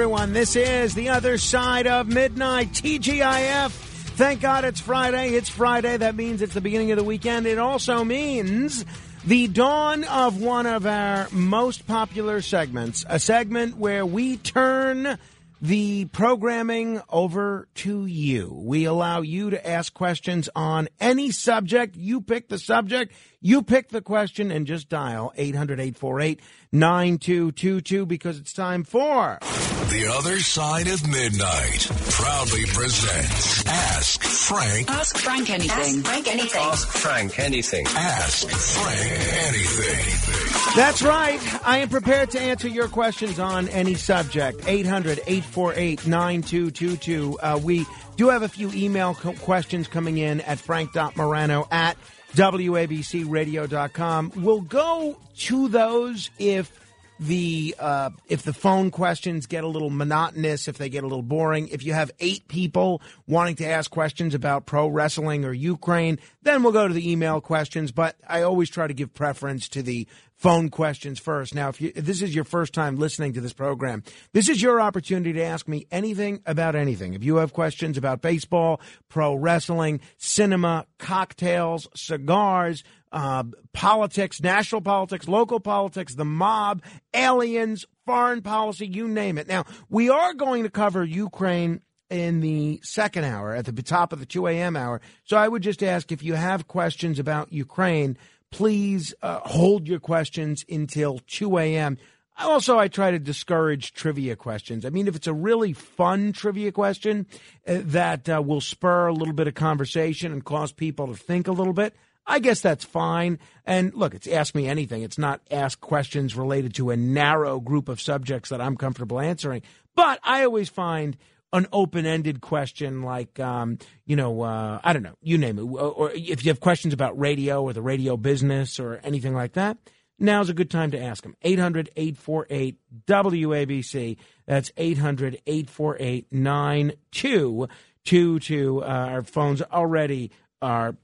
Everyone. This is the other side of midnight. TGIF. Thank God it's Friday. It's Friday. That means it's the beginning of the weekend. It also means the dawn of one of our most popular segments, a segment where we turn the programming over to you. We allow you to ask questions on any subject. You pick the subject, you pick the question, and just dial 800 848 9222 because it's time for. The Other Side of Midnight proudly presents Ask Frank. Ask Frank anything. Ask Frank anything. Ask Frank anything. Ask Frank anything. That's right. I am prepared to answer your questions on any subject. 800 848 9222. Uh, We do have a few email co- questions coming in at frank.morano at wabcradio.com. We'll go to those if the uh, if the phone questions get a little monotonous, if they get a little boring, if you have eight people wanting to ask questions about pro wrestling or Ukraine, then we'll go to the email questions. But I always try to give preference to the phone questions first. Now, if, you, if this is your first time listening to this program, this is your opportunity to ask me anything about anything. If you have questions about baseball, pro wrestling, cinema, cocktails, cigars, uh, politics, national politics, local politics, the mob, aliens, foreign policy, you name it. Now, we are going to cover Ukraine in the second hour at the top of the 2 a.m. hour. So I would just ask if you have questions about Ukraine, please uh, hold your questions until 2 a.m. Also, I try to discourage trivia questions. I mean, if it's a really fun trivia question uh, that uh, will spur a little bit of conversation and cause people to think a little bit, I guess that's fine. And look, it's ask me anything. It's not ask questions related to a narrow group of subjects that I'm comfortable answering. But I always find an open-ended question like, um, you know, uh, I don't know, you name it, or, if you have questions about radio or the radio business or anything like that, now's a good time to ask them. 800-848-WABC. That's 800-848-9222. Uh, our phones already are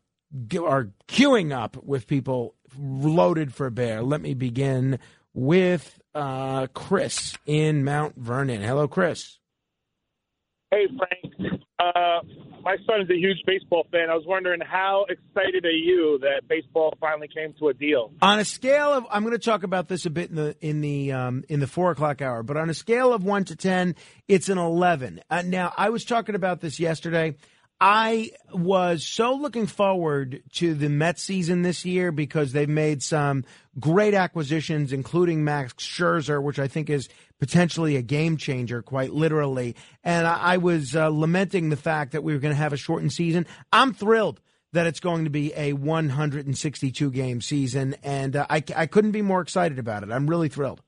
are queuing up with people loaded for bear. Let me begin with uh, Chris in Mount Vernon. Hello, Chris. Hey, Frank. Uh, my son is a huge baseball fan. I was wondering how excited are you that baseball finally came to a deal? On a scale of, I'm going to talk about this a bit in the in the um, in the four o'clock hour, but on a scale of one to ten, it's an eleven. Uh, now, I was talking about this yesterday. I was so looking forward to the Mets season this year because they've made some great acquisitions, including Max Scherzer, which I think is potentially a game changer, quite literally. And I, I was uh, lamenting the fact that we were going to have a shortened season. I'm thrilled that it's going to be a 162 game season, and uh, I, I couldn't be more excited about it. I'm really thrilled.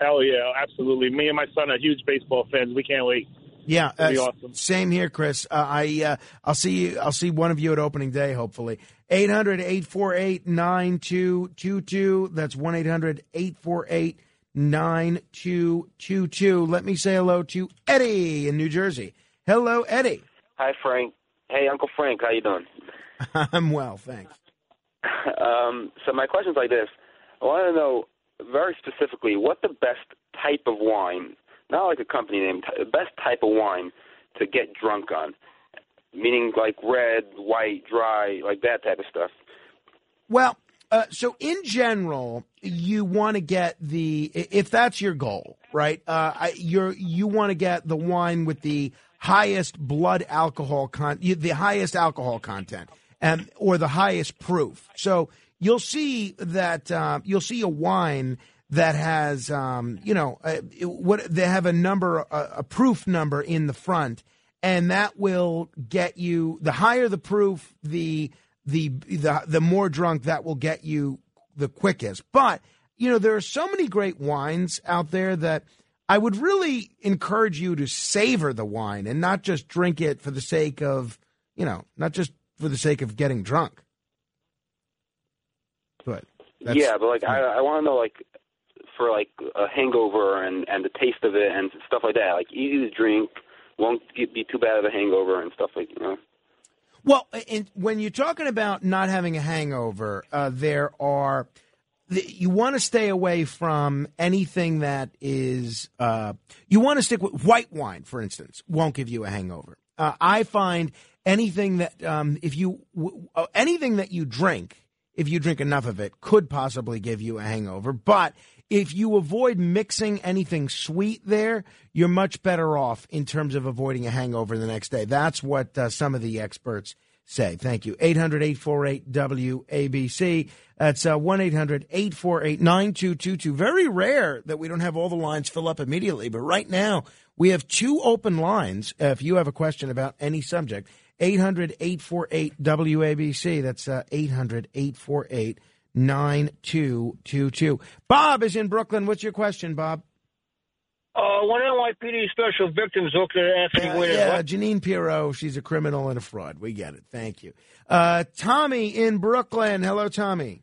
Hell yeah, absolutely. Me and my son are huge baseball fans. We can't wait. Yeah, uh, awesome. Same here, Chris. Uh, I uh, I'll see you. I'll see one of you at opening day. Hopefully, 800-848-9222. That's one 848 9222 Let me say hello to Eddie in New Jersey. Hello, Eddie. Hi, Frank. Hey, Uncle Frank. How you doing? I'm well, thanks. Um, so my question's like this: I want to know very specifically what the best type of wine, not like a company name, the best type of wine to get drunk on, meaning like red, white, dry, like that type of stuff. Well, Uh, so in general, you want to get the if that's your goal, right? Uh, you're you want to get the wine with the highest blood alcohol con the highest alcohol content, and or the highest proof. So you'll see that uh, you'll see a wine that has um, you know uh, what they have a number a, a proof number in the front, and that will get you the higher the proof the the the the more drunk that will get you the quickest. But you know, there are so many great wines out there that I would really encourage you to savor the wine and not just drink it for the sake of, you know, not just for the sake of getting drunk. But yeah, but like I, I want to know like for like a hangover and and the taste of it and stuff like that. Like easy to drink, won't be too bad of a hangover and stuff like you know. Well, when you're talking about not having a hangover, uh, there are you want to stay away from anything that is uh, you want to stick with white wine, for instance, won't give you a hangover. Uh, I find anything that um, if you uh, anything that you drink, if you drink enough of it, could possibly give you a hangover. But if you avoid mixing anything sweet there, you're much better off in terms of avoiding a hangover the next day. That's what uh, some of the experts say. Thank you. 800 848 WABC. That's uh, 1 800 848 9222. Very rare that we don't have all the lines fill up immediately, but right now we have two open lines. Uh, if you have a question about any subject, 800 848 WABC. That's uh, 800 848 9222. Bob is in Brooklyn. What's your question, Bob? Uh, one NYPD special victims looked at Anthony uh, Weiner. Yeah, what? Jeanine Pirro. She's a criminal and a fraud. We get it. Thank you. Uh, Tommy in Brooklyn. Hello, Tommy.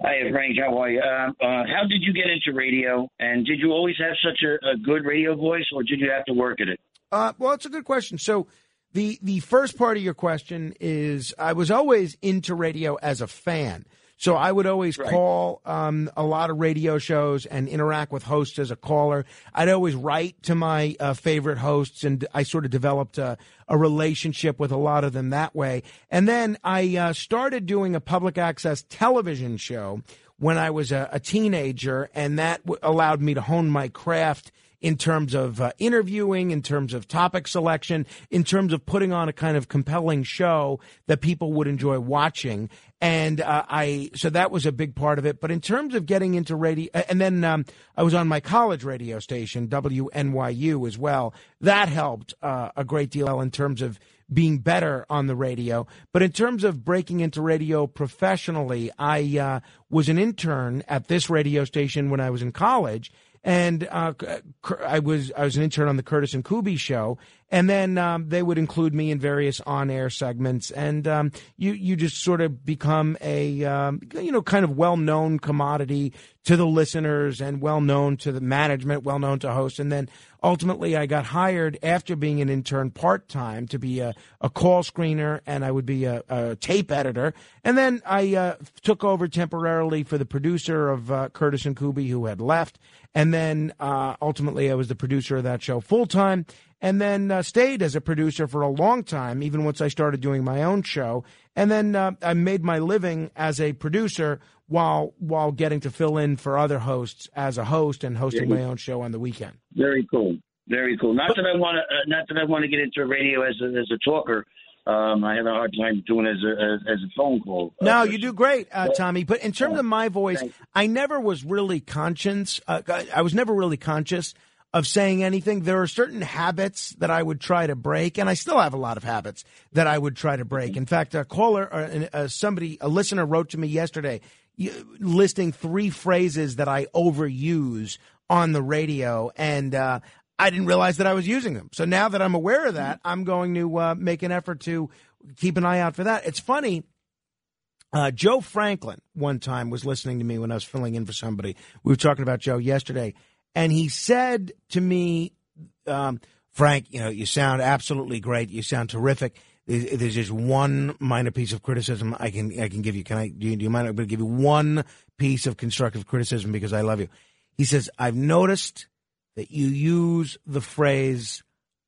Hi, Frank. How are you? Uh, uh, how did you get into radio? And did you always have such a, a good radio voice, or did you have to work at it? Uh, well, it's a good question. So, the the first part of your question is I was always into radio as a fan. So I would always right. call um, a lot of radio shows and interact with hosts as a caller. I'd always write to my uh, favorite hosts, and I sort of developed a, a, relationship with a lot of them that way. And then I uh, started doing a public access television show when I was a, a teenager, and that w- allowed me to hone my craft in terms of uh, interviewing, in terms of topic selection, in terms of putting on a kind of compelling show that people would enjoy watching. And uh, I, so that was a big part of it. But in terms of getting into radio, and then um, I was on my college radio station, WNYU, as well. That helped uh, a great deal in terms of being better on the radio. But in terms of breaking into radio professionally, I uh, was an intern at this radio station when I was in college and uh, I was I was an intern on the Curtis and Kuby show, and then um, they would include me in various on-air segments, and um, you you just sort of become a um, you know kind of well-known commodity to the listeners and well-known to the management, well-known to hosts, and then ultimately I got hired after being an intern part-time to be a, a call screener, and I would be a, a tape editor, and then I uh, took over temporarily for the producer of uh, Curtis and Kuby who had left and then uh, ultimately, I was the producer of that show full time, and then uh, stayed as a producer for a long time, even once I started doing my own show. And then uh, I made my living as a producer while while getting to fill in for other hosts as a host and hosting my own show on the weekend. Very cool. Very cool. Not that I want to, uh, not that I want to get into radio as a, as a talker, um, I have a hard time doing it as a, as, a phone call. Uh, no, you do great, uh, Tommy. But in terms of my voice, I never was really conscious. Uh, I was never really conscious of saying anything. There are certain habits that I would try to break, and I still have a lot of habits that I would try to break. In fact, a caller, or uh, somebody, a listener wrote to me yesterday listing three phrases that I overuse on the radio, and uh, I didn't realize that I was using them. So now that I'm aware of that, I'm going to uh, make an effort to keep an eye out for that. It's funny. Uh, Joe Franklin one time was listening to me when I was filling in for somebody. We were talking about Joe yesterday, and he said to me, um, "Frank, you know, you sound absolutely great. You sound terrific. There's just one minor piece of criticism I can I can give you. Can I? Do you, do you mind? I'm going to give you one piece of constructive criticism because I love you." He says, "I've noticed." That you use the phrase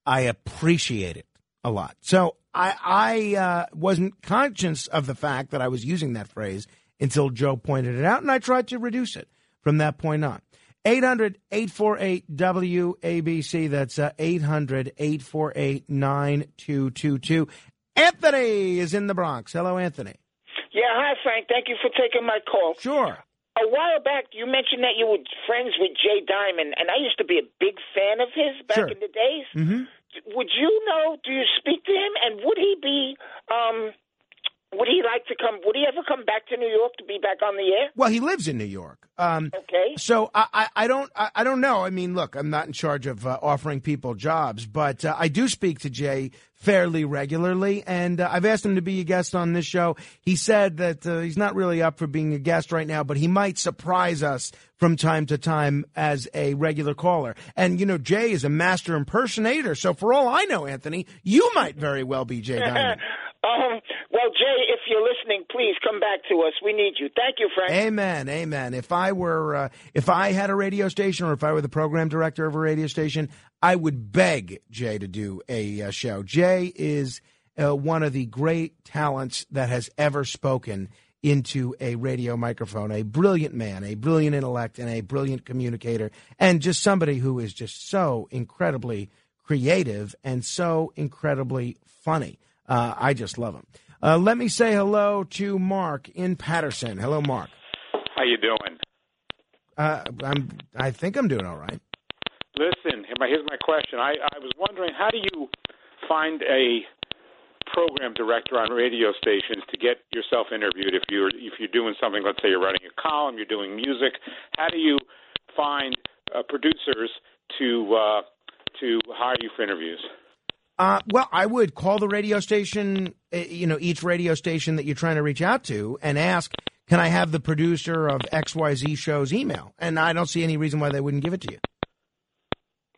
"I appreciate it" a lot. So I, I uh, wasn't conscious of the fact that I was using that phrase until Joe pointed it out, and I tried to reduce it from that point on. 800 848 WABC. That's uh, 800 848 9222. Anthony is in the Bronx. Hello, Anthony. Yeah, hi, Frank. Thank you for taking my call. Sure. A while back, you mentioned that you were friends with Jay Diamond, and I used to be a big fan of his back Sure. in the days. Mm-hmm. Would you know? Do you speak to him? And would he be? Um, would he like to come? Would he ever come back to New York to be back on the air? Well, he lives in New York. Um, Okay. So I, I, I don't I, I don't know. I mean, look, I'm not in charge of uh, offering people jobs, but uh, I do speak to Jay fairly regularly, and uh, I've asked him to be a guest on this show. He said that uh, he's not really up for being a guest right now, but he might surprise us from time to time as a regular caller. And you know, Jay is a master impersonator, so for all I know, Anthony, you might very well be Jay Diamond. Um, well, Jay, if you're listening, please come back to us. We need you. Thank you, Frank. Amen, amen. If I were, uh, if I had a radio station, or if I were the program director of a radio station, I would beg Jay to do a uh, show. Jay is uh, one of the great talents that has ever spoken into a radio microphone. A brilliant man, a brilliant intellect, and a brilliant communicator, and just somebody who is just so incredibly creative and so incredibly funny. Uh, I just love him. Uh, let me say hello to Mark in Patterson. Hello, Mark. How you doing? Uh, I'm. I think I'm doing all right. Listen, here's my question. I, I was wondering, how do you find a program director on radio stations to get yourself interviewed? If you're if you're doing something, let's say you're writing a column, you're doing music. How do you find uh, producers to uh, to hire you for interviews? Uh, well, I would call the radio station, uh, you know, each radio station that you're trying to reach out to and ask, can I have the producer of XYZ show's email? And I don't see any reason why they wouldn't give it to you.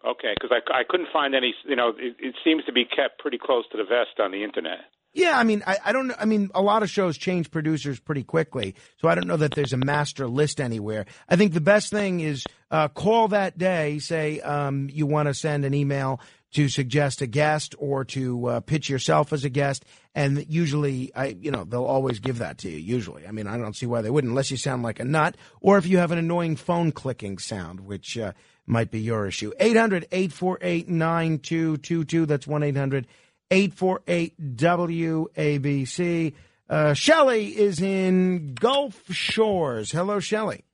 Okay, because I, I couldn't find any. You know, it, it seems to be kept pretty close to the vest on the internet. Yeah, I mean, I, I don't. I mean, a lot of shows change producers pretty quickly, so I don't know that there's a master list anywhere. I think the best thing is uh, call that day, say um, you want to send an email to suggest a guest or to uh, pitch yourself as a guest, and usually, I you know, they'll always give that to you. Usually, I mean, I don't see why they wouldn't, unless you sound like a nut, or if you have an annoying phone clicking sound, which uh, might be your issue. 800 848 9222. That's 1 800 848 WABC. Uh, Shelly is in Gulf Shores. Hello, Shelly.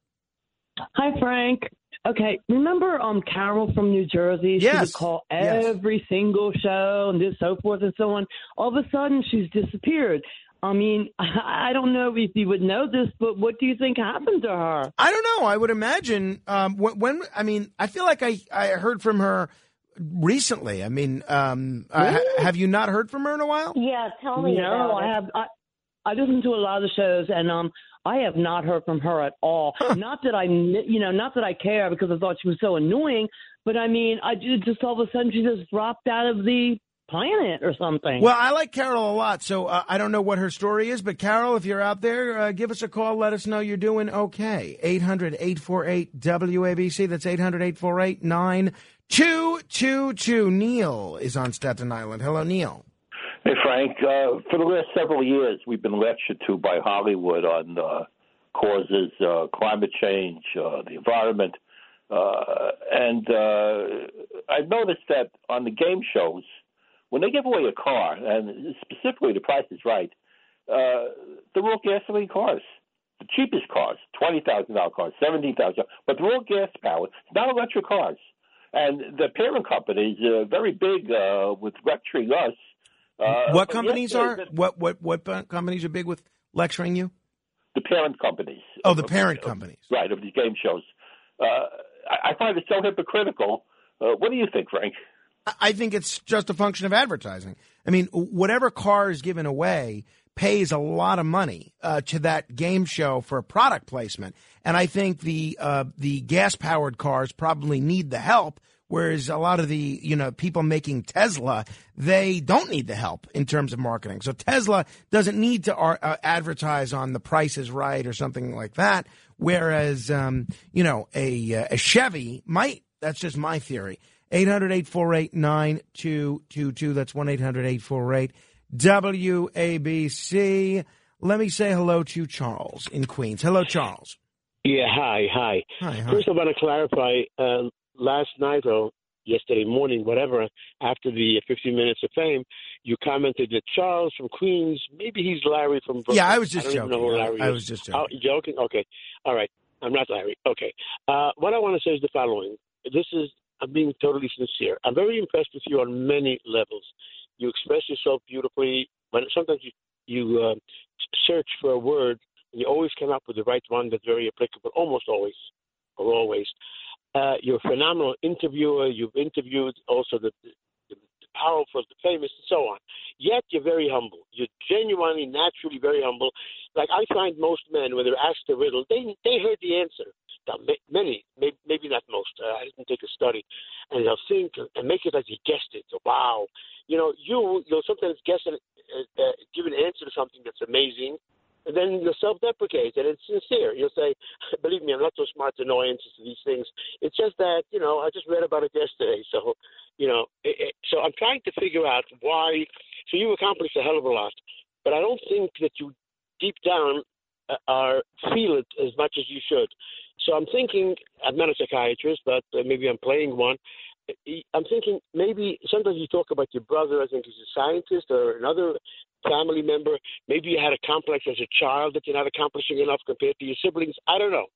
Hi, Frank. Okay, remember um Carol from New Jersey? She Yes. would call Yes. every single show and this so forth and so on. All of a sudden, she's disappeared. I mean, I don't know if you would know this, but what do you think happened to her? I don't know. I would imagine um, when, when I mean, I feel like I, I heard from her recently. I mean, um, uh, ha- have you not heard from her in a while? Yeah, tell me. no, I have. I, I listen to a lot of the shows, and um, I have not heard from her at all. Not that I, you know, not that I care because I thought she was so annoying, but I mean, I just all of a sudden she just dropped out of the planet or something. Well, I like Carol a lot, so uh, I don't know what her story is, but Carol, if you're out there, uh, give us a call. Let us know you're doing okay. 800 848 WABC. That's 800 848 9222. Neil is on Staten Island. Hello, Neil. Hey, Frank. Uh, for the last several years, we've been lectured to by Hollywood on uh, causes, uh, climate change, uh, the environment. Uh, and uh, I've noticed that on the game shows, when they give away a car, and specifically the price is right, uh, they're all gasoline cars. The cheapest cars, twenty thousand dollar cars, $17,000, but they're all gas powered, not electric cars. And the parent companies are very big uh, with lecturing us. Uh, what companies are? What what what uh, companies are big with lecturing you? the parent companies? Oh, the parent companies. Right of these game shows. Uh, I, I find it so hypocritical. Uh, what do you think, Frank? I- think it's just a function of advertising. I mean, whatever car is given away pays a lot of money uh, to that game show for product placement, and I think the uh, the gas powered cars probably need the help. Whereas a lot of the you know people making Tesla, they don't need the help in terms of marketing. So Tesla doesn't need to uh, advertise on the Price is Right or something like that. Whereas um, you know a uh, a Chevy might. That's just my theory. 800 848 9222. That's 1 800 848 WABC. Let me say hello to Charles in Queens. Hello, Charles. Yeah, hi, hi. Hi, hi. First, I want to clarify. Uh, last night or yesterday morning, whatever, after the 15 minutes of fame, you commented that Charles from Queens, maybe he's Larry from Brooklyn. Yeah, I was just don't joking. know who Larry I is. was just Oh, joking. joking? Okay. All right. I'm not Larry. Okay. Uh, what I want to say is the following. This is, I'm being totally sincere. I'm very impressed with you on many levels. You express yourself beautifully. But sometimes you, you uh, search for a word, and you always come up with the right one that's very applicable, almost always, or always. Uh, you're a phenomenal interviewer. You've interviewed also the, the, the powerful, the famous, and so on. Yet you're very humble. You're genuinely, naturally very humble. Like I find most men, when they're asked a riddle, they they heard the answer. Many, maybe not most. Uh, I didn't take a study, and they'll think and make it like they guessed it. So, wow, you know, you you'll sometimes guess and uh, uh, give an answer to something that's amazing, and then you'll self-deprecate and it's sincere. You'll say, "Believe me, I'm not so smart to know answers to these things. It's just that you know I just read about it yesterday." So, you know, it, it, so I'm trying to figure out why. So you accomplished a hell of a lot, but I don't think that you deep down uh, are feel it as much as you should. So I'm thinking, I'm not a psychiatrist, but uh, maybe I'm playing one. I'm thinking maybe sometimes you talk about your brother, I think he's a scientist or another family member. Maybe you had a complex as a child that you're not accomplishing enough compared to your siblings. I don't know.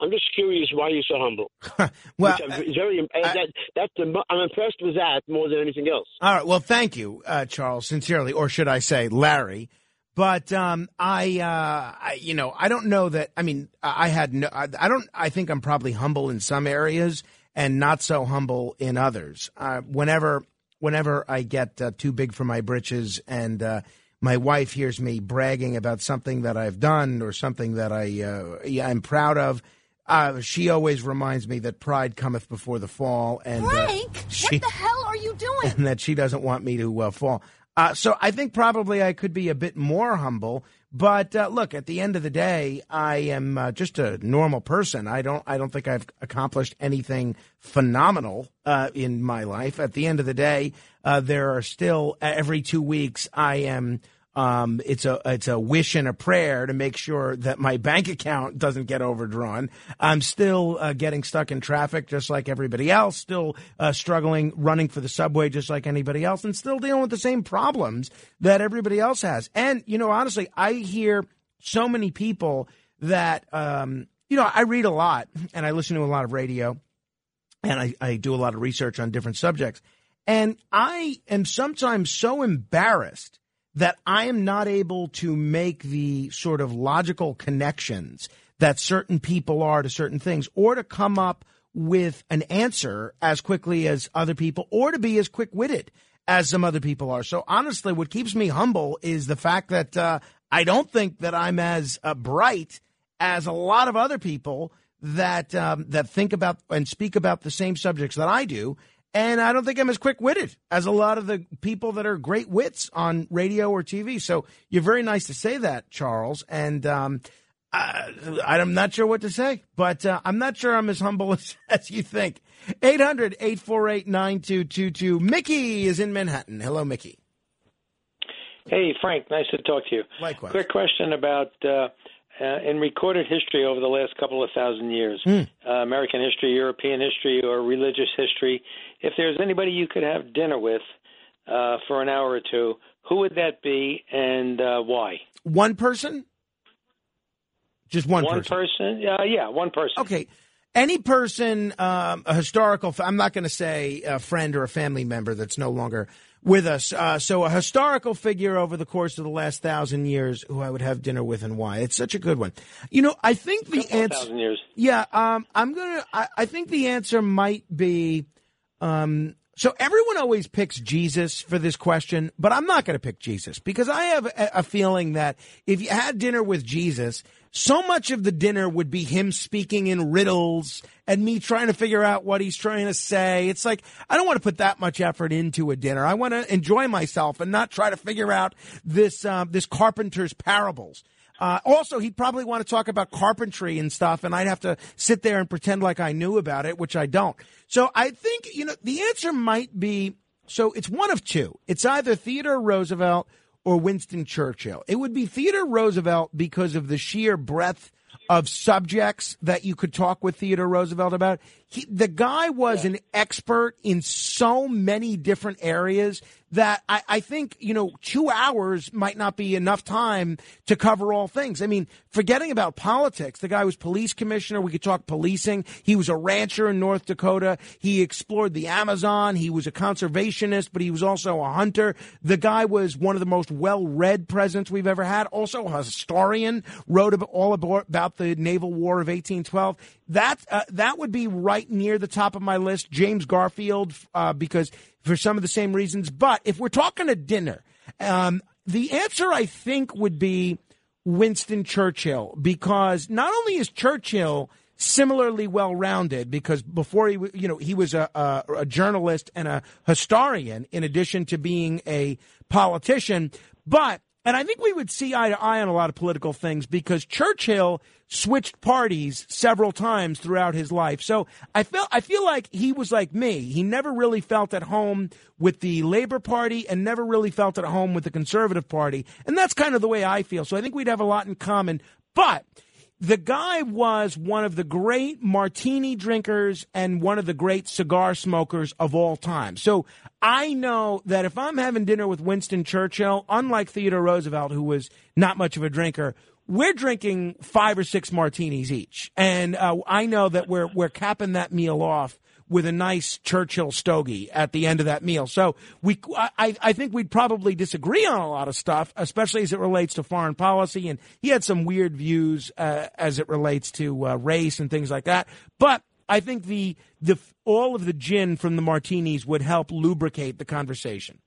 I'm just curious why you're so humble. well, very, that, that's the, I'm impressed with that more than anything else. All right. Well, thank you, uh, Charles, sincerely, or should I say, Larry. But um, I, uh, I, you know, I don't know that. I mean, I had no. I, I don't. I think I'm probably humble in some areas and not so humble in others. Uh, whenever, whenever I get uh, too big for my britches, and uh, my wife hears me bragging about something that I've done or something that I, uh, yeah, I'm proud of. Uh, she always reminds me that pride cometh before the fall, and uh, she, what the hell are you doing? and that she doesn't want me to uh, fall. Uh, so I think probably I could be a bit more humble. But uh, look, at the end of the day, I am uh, just a normal person. I don't. I don't think I've accomplished anything phenomenal uh, in my life. At the end of the day, uh, there are still every two weeks I am. Um, it's a it's a wish and a prayer to make sure that my bank account doesn't get overdrawn. I'm still uh, getting stuck in traffic just like everybody else. Still uh, struggling running for the subway just like anybody else, and still dealing with the same problems that everybody else has. And you know, honestly, I hear so many people that um, you know I read a lot and I listen to a lot of radio, and I, I do a lot of research on different subjects, and I am sometimes so embarrassed that I am not able to make the sort of logical connections that certain people are to certain things or to come up with an answer as quickly as other people or to be as quick witted as some other people are. So honestly, what keeps me humble is the fact that uh, I don't think that I'm as uh, bright as a lot of other people that um, that think about and speak about the same subjects that I do. And I don't think I'm as quick witted as a lot of the people that are great wits on radio or TV. So you're very nice to say that, Charles. And um, I, I'm not sure what to say, but uh, I'm not sure I'm as humble as, as you think. 800 848 9222. Mickey is in Manhattan. Hello, Mickey. Hey, Frank, nice to talk to you. Likewise. Quick question about uh, uh, in recorded history over the last couple of thousand years, uh, American history, European history, or religious history. If there's anybody you could have dinner with uh, for an hour or two, who would that be and uh, why? One person? Just one, One person. person? Uh, yeah, one person. Okay. Any person, um, a historical, I'm not going to say a friend or a family member that's no longer with us. Uh, so a historical figure over the course of the last thousand years who I would have dinner with and why. It's such a good one. You know, I think the answer. thousand years. Yeah, um, I'm gonna. I, I think the answer might be. Um, so everyone always picks Jesus for this question, but I'm not going to pick Jesus because I have a, feeling that if you had dinner with Jesus, so much of the dinner would be him speaking in riddles and me trying to figure out what he's trying to say. It's like I don't want to put that much effort into a dinner. I want to enjoy myself and not try to figure out this um, this carpenter's parables. Uh, also, he'd probably want to talk about carpentry and stuff, and I'd have to sit there and pretend like I knew about it, which I don't. So I think, you know, the answer might be so it's one of two. It's either Theodore Roosevelt or Winston Churchill. It would be Theodore Roosevelt because of the sheer breadth of subjects that you could talk with Theodore Roosevelt about. He, the guy was an expert in so many different areas that I, I think, you know, two hours might not be enough time to cover all things. I mean, forgetting about politics, the guy was police commissioner. We could talk policing. He was a rancher in North Dakota. He explored the Amazon. He was a conservationist, but he was also a hunter. The guy was one of the most well read presidents we've ever had. Also a historian, wrote all about the Naval War of 1812 that uh, that would be right near the top of my list. James Garfield, uh, because for some of the same reasons. But if we're talking a dinner, um, the answer I think would be Winston Churchill, because not only is Churchill similarly well rounded, because before he you know he was a, a, a journalist and a historian in addition to being a politician, but and I think we would see eye to eye on a lot of political things because Churchill switched parties several times throughout his life. So I feel I feel like he was like me. He never really felt at home with the Labor Party and never really felt at home with the Conservative Party. And that's kind of the way I feel. So I think we'd have a lot in common. But the guy was one of the great martini drinkers and one of the great cigar smokers of all time. So I know that if I'm having dinner with Winston Churchill, unlike Theodore Roosevelt, who was not much of a drinker, we're drinking five or six martinis each. And uh, I know that we're, we're capping that meal off with a nice Churchill stogie at the end of that meal. So we, I, I think we'd probably disagree on a lot of stuff, especially as it relates to foreign policy. And he had some weird views uh, as it relates to uh, race and things like that. But I think the the all of the gin from the martinis would help lubricate the conversation.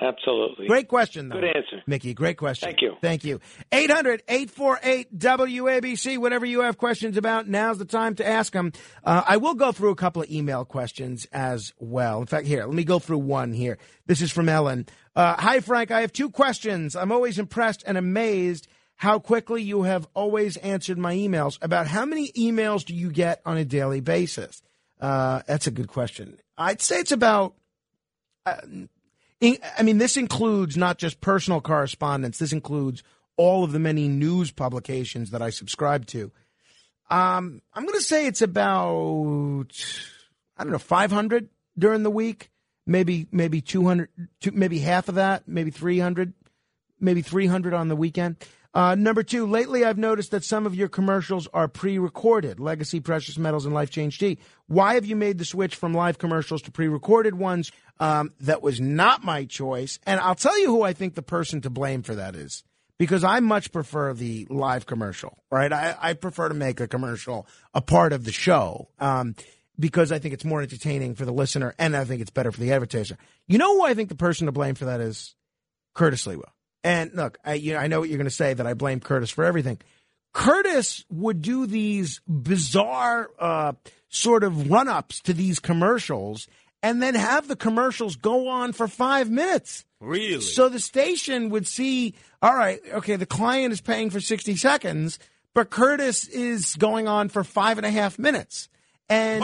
Absolutely. Great question, though. Good answer. Mickey, great question. Thank you. Thank you. 800 848 WABC. Whatever you have questions about, now's the time to ask them. Uh, I will go through a couple of email questions as well. In fact, here, let me go through one here. This is from Ellen. Uh, Hi, Frank. I have two questions. I'm always impressed and amazed how quickly you have always answered my emails. About how many emails do you get on a daily basis? Uh, that's a good question. I'd say it's about. I mean, this includes not just personal correspondence. This includes all of the many news publications that I subscribe to. Um, I'm going to say it's about I don't know 500 during the week, maybe maybe 200, maybe half of that, maybe 300, maybe 300 on the weekend. Uh, number two, lately I've noticed that some of your commercials are pre-recorded. Legacy, Precious Metals, and Life Change Tea. Why have you made the switch from live commercials to pre-recorded ones? Um, that was not my choice, and I'll tell you who I think the person to blame for that is. Because I much prefer the live commercial, right? I, I prefer to make a commercial a part of the show. Um, because I think it's more entertaining for the listener and I think it's better for the advertiser. You know who I think the person to blame for that is? Curtis Sliwa. And look, I, you know, I know what you're going to say that I blame Curtis for everything. Curtis would do these bizarre uh, sort of run ups to these commercials and then have the commercials go on for five minutes. Really? So the station would see, all right, okay, the client is paying for 60 seconds, but Curtis is going on for five and a half minutes. And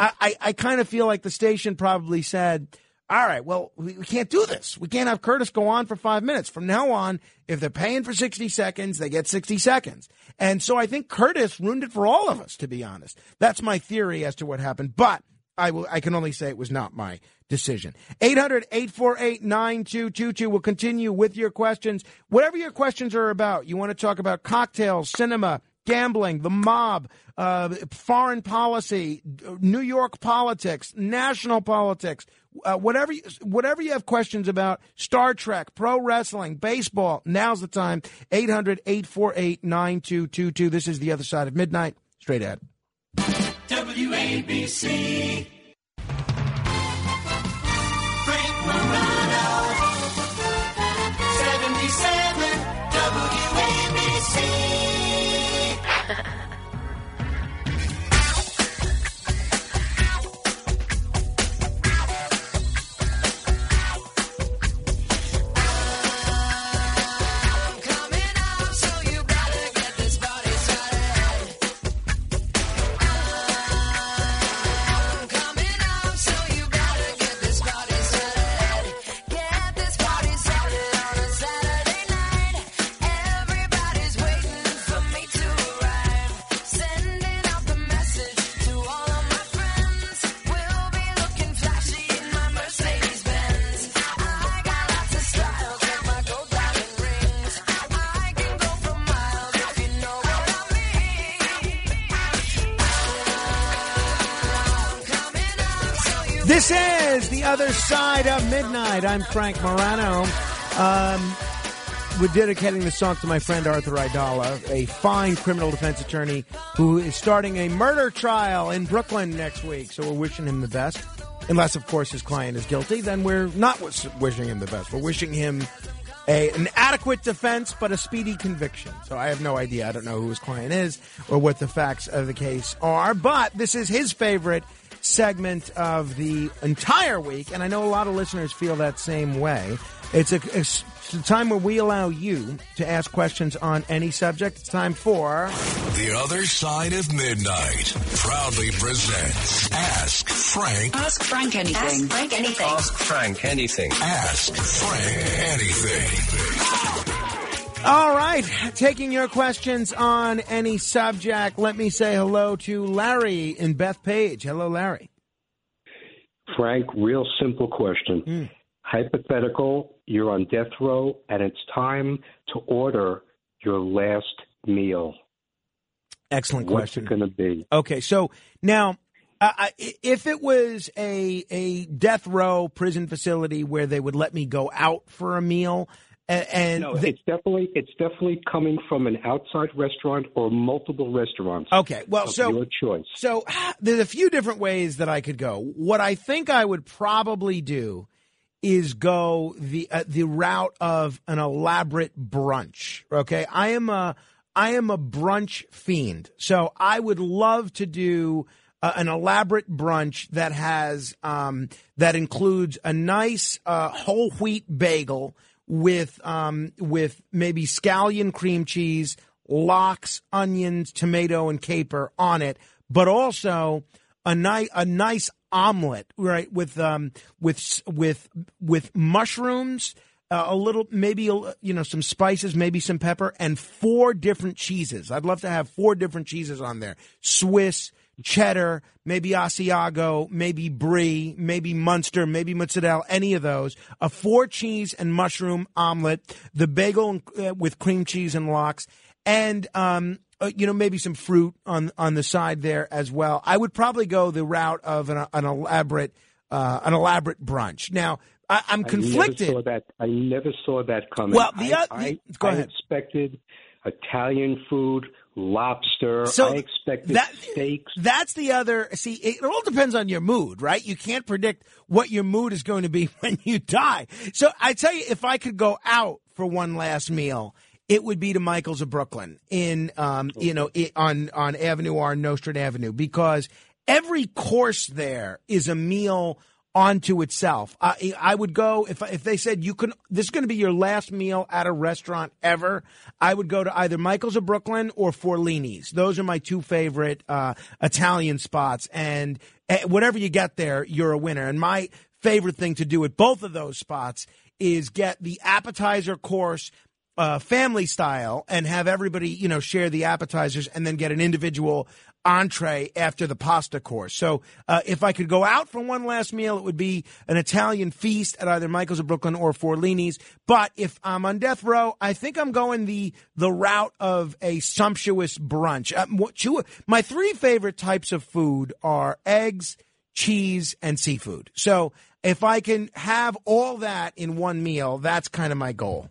I, I, I kind of feel like the station probably said, all right, well, we, we, can't do this. We can't have Curtis go on for five minutes. From now on, if they're paying for 60 seconds, they get 60 seconds. And so I think Curtis ruined it for all of us, to be honest. That's my theory as to what happened. But I will, I can only say it was not my decision. 800-848-9222. We'll continue with your questions. Whatever your questions are about. You want to talk about cocktails, cinema, gambling, the mob, uh, foreign policy, New York politics, national politics, uh, whatever you, whatever you have questions about Star Trek, pro wrestling, baseball, now's the time. 800-848-9222. This is the other side of midnight. Straight ahead. WABC. Other Side of Midnight. I'm Frank Morano. Um, we're dedicating the song to my friend Arthur Aidala, a fine criminal defense attorney who is starting a murder trial in Brooklyn next week. So we're wishing him the best. Unless, of course, his client is guilty, then we're not wishing him the best. We're wishing him a, an adequate defense, but a speedy conviction. So I have no idea. I don't know who his client is or what the facts of the case are. But this is his favorite segment of the entire week, and I know a lot of listeners feel that same way. It's a, it's a time where we allow you to ask questions on any subject. It's time for The Other Side of Midnight proudly presents Ask Frank. Ask Frank anything. Ask Frank anything. Ask Frank anything. Ask Frank anything. All right, taking your questions on any subject. Let me say hello to Larry in Bethpage. Hello, Larry. Frank, real simple question. Hmm. Hypothetical, you're on death row and it's time to order your last meal. Excellent What's question. it going to be? Okay, so now, uh, I- if it was a a death row prison facility where they would let me go out for a meal, a- and No, they- it's definitely it's definitely coming from an outside restaurant or multiple restaurants. Okay, well, so your choice. So there's a few different ways that I could go. What I think I would probably do is go the uh, the route of an elaborate brunch. Okay, I am a I am a brunch fiend, so I would love to do uh, an elaborate brunch that has um, that includes a nice uh, whole wheat bagel with um, with maybe scallion cream cheese, lox, onions, tomato, and caper on it, but also a nice a nice omelet, right? With um with with with mushrooms, uh, a little maybe you know some spices, maybe some pepper, and four different cheeses. I'd love to have four different cheeses on there: Swiss, cheddar, maybe Asiago, maybe Brie, maybe Munster, maybe mozzarella, any of those. A four cheese and mushroom omelet, the bagel uh, with cream cheese and lox, and um, uh, you know maybe some fruit on on the side there as well. I would probably go the route of an, an elaborate uh, an elaborate brunch. Now I, I'm I conflicted. never saw that. I never saw that coming. Well, the I, oth- I, go I ahead. expected Italian food, lobster. So I expected that- steaks. That's the other. See, it all depends on your mood, right? You can't predict what your mood is going to be when you die. So I tell you, if I could go out for one last meal, it would be to Michael's of Brooklyn in, um, you know, i on on Avenue R, Nostrand Avenue, because every course there is a meal onto itself. I, I would go if if they said you can. This is going to be your last meal at a restaurant ever. I would go to either Michael's of Brooklyn or Forlini's. Those are my two favorite uh, Italian spots, and eh, whatever you get there, you're a winner. And my favorite thing to do at both of those spots is get the appetizer course uh, family style and have everybody, you know, share the appetizers and then get an individual entree after the pasta course. So uh, if I could go out for one last meal, it would be an Italian feast at either Michael's of Brooklyn or Forlini's. But if I'm on death row, I think I'm going the the route of a sumptuous brunch. Uh, my three favorite types of food are eggs, cheese, and seafood. So if I can have all that in one meal, that's kind of my goal.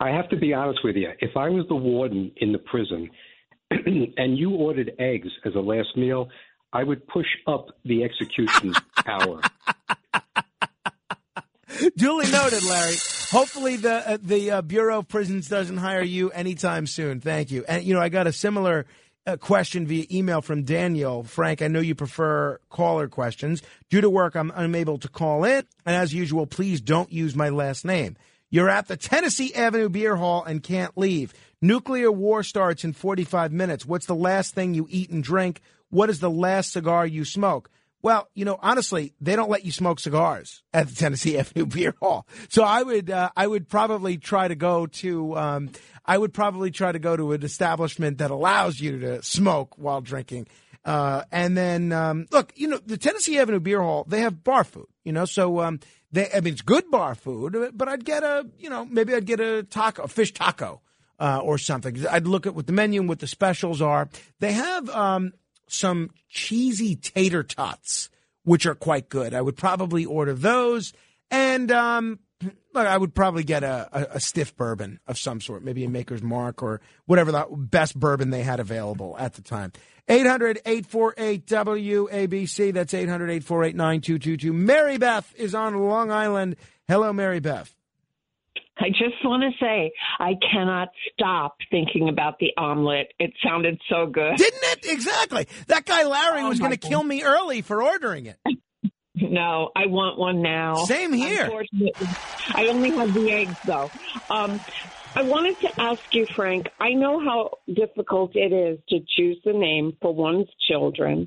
I have to be honest with you. If I was the warden in the prison and you ordered eggs as a last meal, I would push up the execution hour. Duly noted, Larry. Hopefully, the uh, the uh, Bureau of Prisons doesn't hire you anytime soon. Thank you. And you know, I got a similar uh, question via email from Daniel. Frank, I know you prefer caller questions. Due to work, I'm unable to call in, and as usual, please don't use my last name. You're at the Tennessee Avenue Beer Hall and can't leave. Nuclear war starts in 45 minutes. What's the last thing you eat and drink? What is the last cigar you smoke? Well, you know, honestly, they don't let you smoke cigars at the Tennessee Avenue Beer Hall. So I would, uh, I would probably try to go to, um, I would probably try to go to an establishment that allows you to smoke while drinking. Uh, and then, um, look, you know, the Tennessee Avenue Beer Hall, they have bar food, you know, so, um, they, I mean, it's good bar food, but I'd get a, you know, maybe I'd get a taco, a fish taco, uh, or something. I'd look at what the menu and what the specials are. They have, um, some cheesy tater tots which are quite good. I would probably order those, and um, I would probably get a, a, a stiff bourbon of some sort, maybe a Maker's Mark or whatever the best bourbon they had available at the time. 800 848 WABC. That's 800 848 9222. Mary Beth is on Long Island. Hello, Mary Beth. I just want to say I cannot stop thinking about the omelet. It sounded so good. Didn't it? Exactly. That guy Larry Oh, was going to kill me early for ordering it. No, I want one now. Same here. Unfortunately, I only have the eggs though. Um, I wanted to ask you, Frank. I know how difficult it is to choose the name for one's children,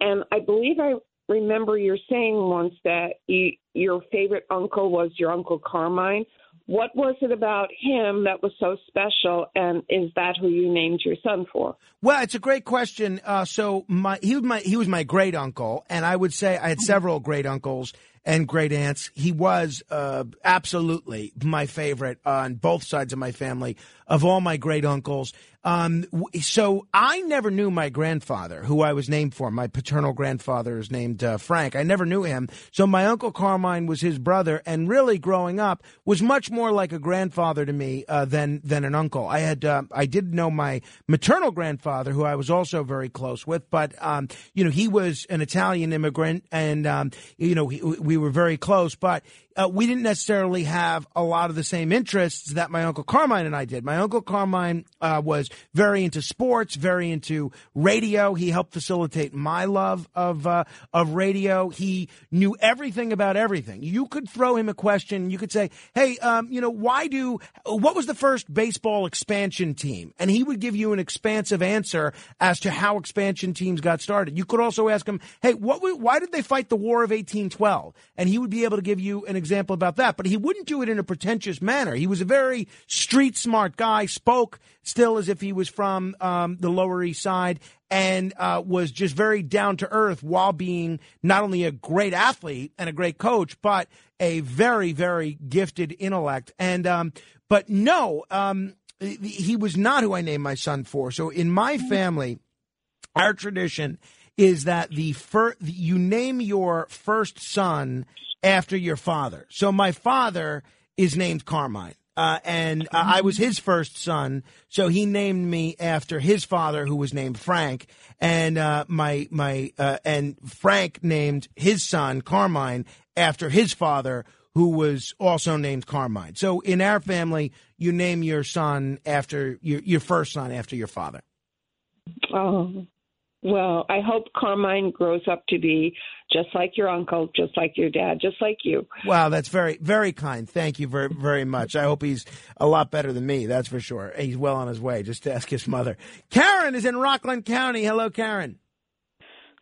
and I believe I remember you saying once that you, your favorite uncle was your uncle Carmine. What was it about him that was so special, and is that who you named your son for? Well, it's a great question. Uh, so my he was my he was my great uncle, and I would say I had several great uncles and great aunts. He was uh, absolutely my favorite on both sides of my family. Of all my great uncles, um, so I never knew my grandfather, who I was named for. My paternal grandfather is named uh, Frank. I never knew him. So my uncle Carmine was his brother, and really growing up was much more like a grandfather to me uh, than than an uncle. I had uh, I did know my maternal grandfather, who I was also very close with, but um, you know he was an Italian immigrant, and um, you know he, we were very close, but. Uh, we didn't necessarily have a lot of the same interests that my uncle Carmine and I did. My uncle Carmine uh, was very into sports, very into radio. He helped facilitate my love of uh, of radio. He knew everything about everything. You could throw him a question. You could say, "Hey, um, you know, why do what was the first baseball expansion team?" And he would give you an expansive answer as to how expansion teams got started. You could also ask him, "Hey, what? Why did they fight the War of 1812?" And he would be able to give you an example about that. But he wouldn't do it in a pretentious manner. He was a very street smart guy. Spoke still as if he was from um, the Lower East Side. And uh, was just very down to earth while being not only a great athlete and a great coach, but a very, very gifted intellect. And um, but no, um, he was not who I named my son for. So in my family, our tradition is that the fir- you name your first son after your father. So my father is named Carmine. Uh, and uh, I was his first son, so he named me after his father, who was named Frank, and uh, my my uh, and Frank named his son Carmine after his father, who was also named Carmine. So in our family, you name your son after your your first son after your father. Oh, well, I hope Carmine grows up to be just like your uncle, just like your dad, just like you. Wow, that's very, very kind. Thank you very, very much. I hope he's a lot better than me. That's for sure. He's well on his way. Just to ask his mother. Karen is in Rockland County. Hello, Karen.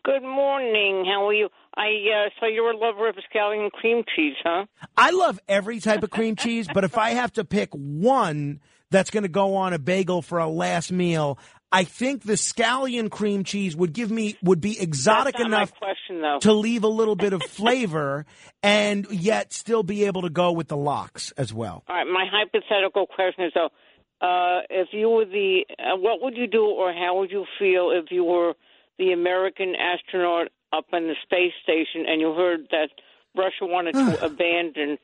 Good morning. How are you? I uh, saw you're a lover of scallion cream cheese, huh? I love every type of cream cheese, but if I have to pick one that's going to go on a bagel for a last meal, I think the scallion cream cheese would give me would be exotic That's not my enough question, though. to leave a little bit of flavor and yet still be able to go with the locks as well. All right. My hypothetical question is, though, uh, if you were the, uh, what would you do, or how would you feel if you were the American astronaut up in the space station, and you heard that Russia wanted to abandon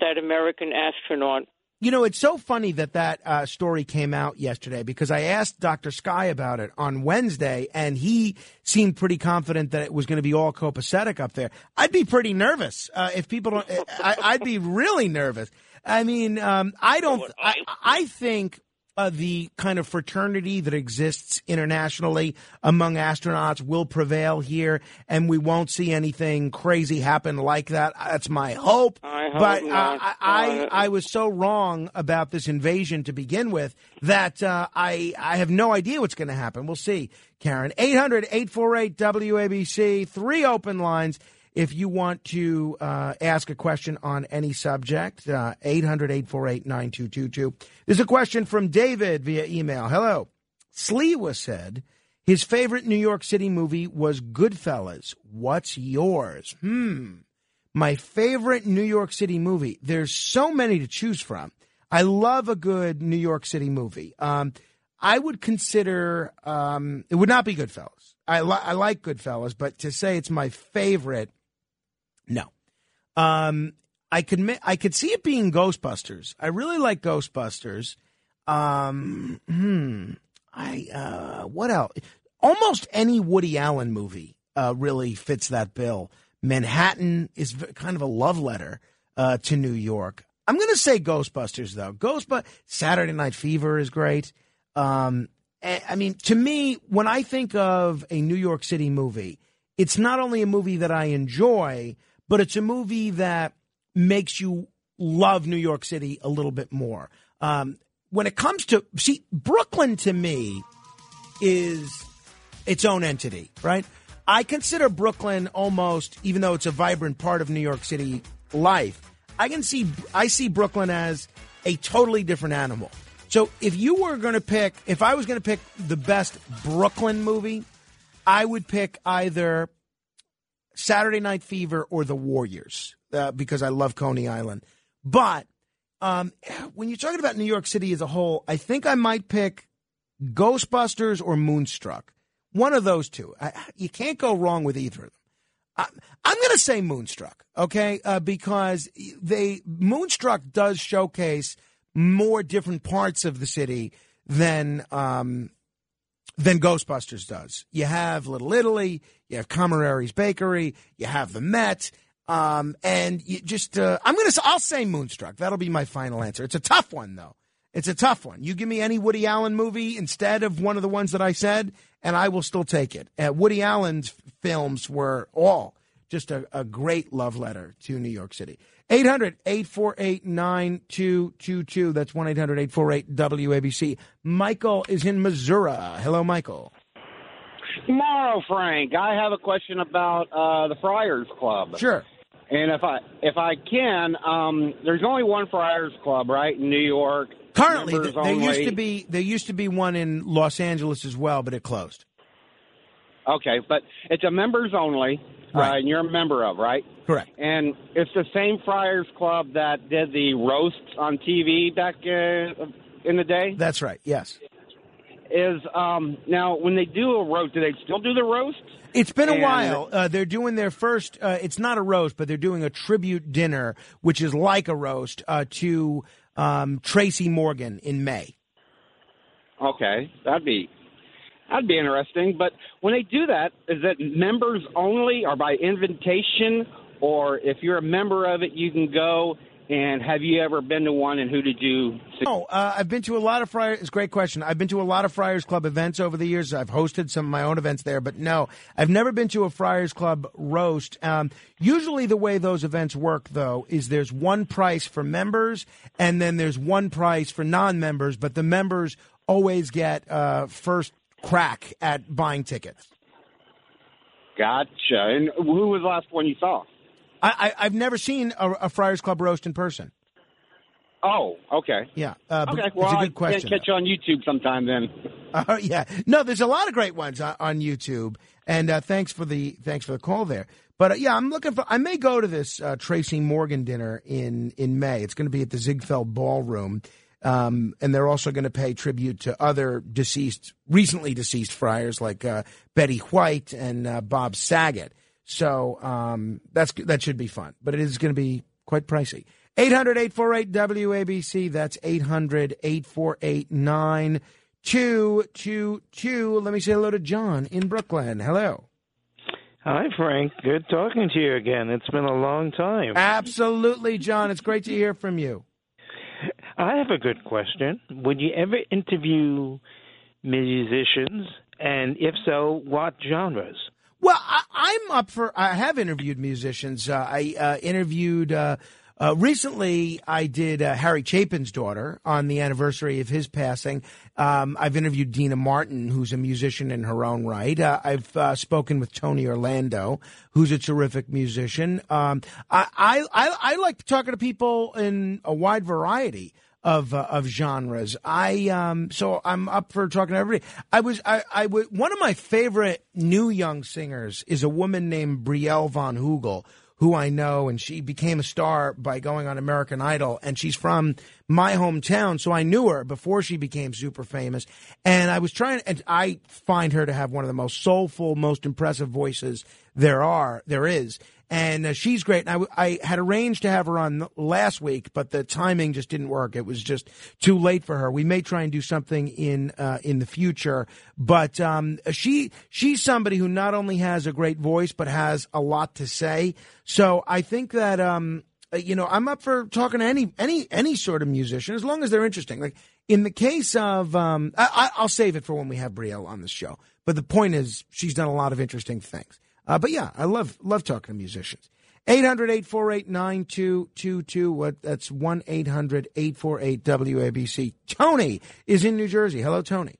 that American astronaut? You know, it's so funny that that uh, story came out yesterday because I asked Dr. Sky about it on Wednesday, and he seemed pretty confident that it was going to be all copacetic up there. I'd be pretty nervous uh, if people don't. I, I'd be really nervous. I mean, um, I don't. I, I think. Uh, the kind of fraternity that exists internationally among astronauts will prevail here, and we won't see anything crazy happen like that. That's my hope. I hope but uh. I, I, I was so wrong about this invasion to begin with that uh, I I have no idea what's going to happen. We'll see, Karen. 800 848 WABC, three open lines. If you want to uh, ask a question on any subject, uh, 800 848 9222. There's a question from David via email. Hello. Sliwa said his favorite New York City movie was Goodfellas. What's yours? Hmm. My favorite New York City movie. There's so many to choose from. I love a good New York City movie. Um, I would consider um, it would not be Goodfellas. I, li- I like Goodfellas, but to say it's my favorite, No. Um, I could I could see it being Ghostbusters. I really like Ghostbusters. Um, hmm. I uh, what else? Almost any Woody Allen movie uh, really fits that bill. Manhattan is v- kind of a love letter uh, to New York. I'm going to say Ghostbusters though. Ghostbusters Saturday Night Fever is great. Um, I mean, to me, when I think of a New York City movie, it's not only a movie that I enjoy, but it's a movie that makes you love New York City a little bit more. Um, when it comes to see Brooklyn, to me is its own entity, right? I consider Brooklyn almost, even though it's a vibrant part of New York City life, I can see I see Brooklyn as a totally different animal. So if you were going to pick, if I was going to pick the best Brooklyn movie, I would pick either Saturday Night Fever or The Warriors uh, because I love Coney Island. But um, when you're talking about New York City as a whole, I think I might pick Ghostbusters or Moonstruck. One of those two. I, you can't go wrong with either of them. I, I'm going to say Moonstruck, okay? Uh, because they Moonstruck does showcase more different parts of the city than um, than Ghostbusters does. You have Little Italy, you have Cammareri's Bakery, you have the Met, um, and you just uh, I'm gonna I'll say Moonstruck. That'll be my final answer. It's a tough one though. It's a tough one. You give me any Woody Allen movie instead of one of the ones that I said, and I will still take it. Uh, Woody Allen's films were all just a, a great love letter to New York City. 800 848 9222. That's 1 800 848 WABC. Michael is in Missouri. Hello, Michael. Tomorrow, Frank, I have a question about uh, the Friars Club. Sure. And if I if I can, um, there's only one Friars Club, right, in New York. Currently, th- there used to be there used to be one in Los Angeles as well, but it closed. Okay, but it's a members only, uh, Right. and you're a member of, right? Correct. And it's the same Friars Club that did the roasts on TV back uh, in the day. That's right. Yes. Is um now when they do a roast, do they still do the roast? It's been a And- while. Uh, they're doing their first. Uh, it's not a roast, but they're doing a tribute dinner, which is like a roast uh, to um, Tracy Morgan in May. Okay, that'd be that'd be interesting. But when they do that, is it members only, or by invitation, or if you're a member of it, you can go? And have you ever been to one? And who did you? See? Oh, uh, I've been to a lot of Friars. It's a great question. I've been to a lot of Friars Club events over the years. I've hosted some of my own events there, but no, I've never been to a Friars Club roast. Um, usually, the way those events work, though, is there's one price for members, and then there's one price for non-members. But the members always get uh, first crack at buying tickets. Gotcha. And who was the last one you saw? I, I, I've never seen a, a Friars Club roast in person. Oh, okay. Yeah. Uh, okay. it's Well, a I good question. Catch you on YouTube sometime then. Uh, yeah, no, there's a lot of great ones on, on YouTube, and uh, thanks for the thanks for the call there. But uh, yeah, I'm looking for. I may go to this uh, Tracy Morgan dinner in in May. It's going to be at the Ziegfeld Ballroom, um, and they're also going to pay tribute to other deceased, recently deceased friars like uh, Betty White and uh, Bob Saget. So um, that's that should be fun, but it is going to be quite pricey. 800 848 WABC. That's 800 848 9222. Let me say hello to John in Brooklyn. Hello. Hi, Frank. Good talking to you again. It's been a long time. Absolutely, John. It's great to hear from you. I have a good question. Would you ever interview musicians? And if so, what genres? Well, I, I'm up for. I have interviewed musicians. Uh, I uh, interviewed uh, uh, recently. I did uh, Harry Chapin's daughter on the anniversary of his passing. Um, I've interviewed Deana Martin, who's a musician in her own right. Uh, I've spoken with Tony Orlando, who's a terrific musician. Um, I, I, I I like talking to people in a wide variety of uh, of genres. I um so I'm up for talking to everybody. I was I I w- one of my favorite new young singers is a woman named Brielle von Hugel who I know and she became a star by going on American Idol and she's from my hometown so I knew her before she became super famous and I was trying and I find her to have one of the most soulful most impressive voices there are there is and uh, she's great. And I, I had arranged to have her on last week, but the timing just didn't work. It was just too late for her. We may try and do something in uh, in the future, but um, she she's somebody who not only has a great voice but has a lot to say. So I think that um, uh, you know I'm up for talking to any any any sort of musician as long as they're interesting. Like in the case of um, I- I'll save it for when we have Brielle on the show. But the point is, she's done a lot of interesting things. Uh, but yeah, I love love talking to musicians. 800-848-9222. What that's 1-800-848-WABC. Tony is in New Jersey. Hello, Tony.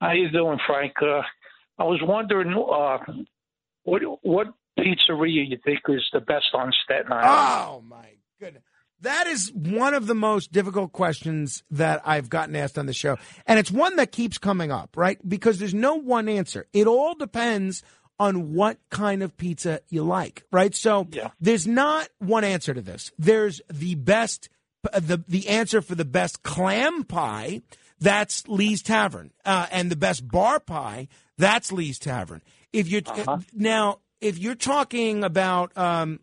How you doing, Frank? Uh, I was wondering uh, what what pizzeria you think is the best on Staten Island? Oh my goodness. That is one of the most difficult questions that I've gotten asked on the show. And it's one that keeps coming up, right? Because there's no one answer. It all depends on what kind of pizza you like, right? So there's not one answer to this. There's the best, the, the answer for the best clam pie. That's Lee's Tavern. Uh, and the best bar pie, that's Lee's Tavern. If you're, now, if you're talking about, um,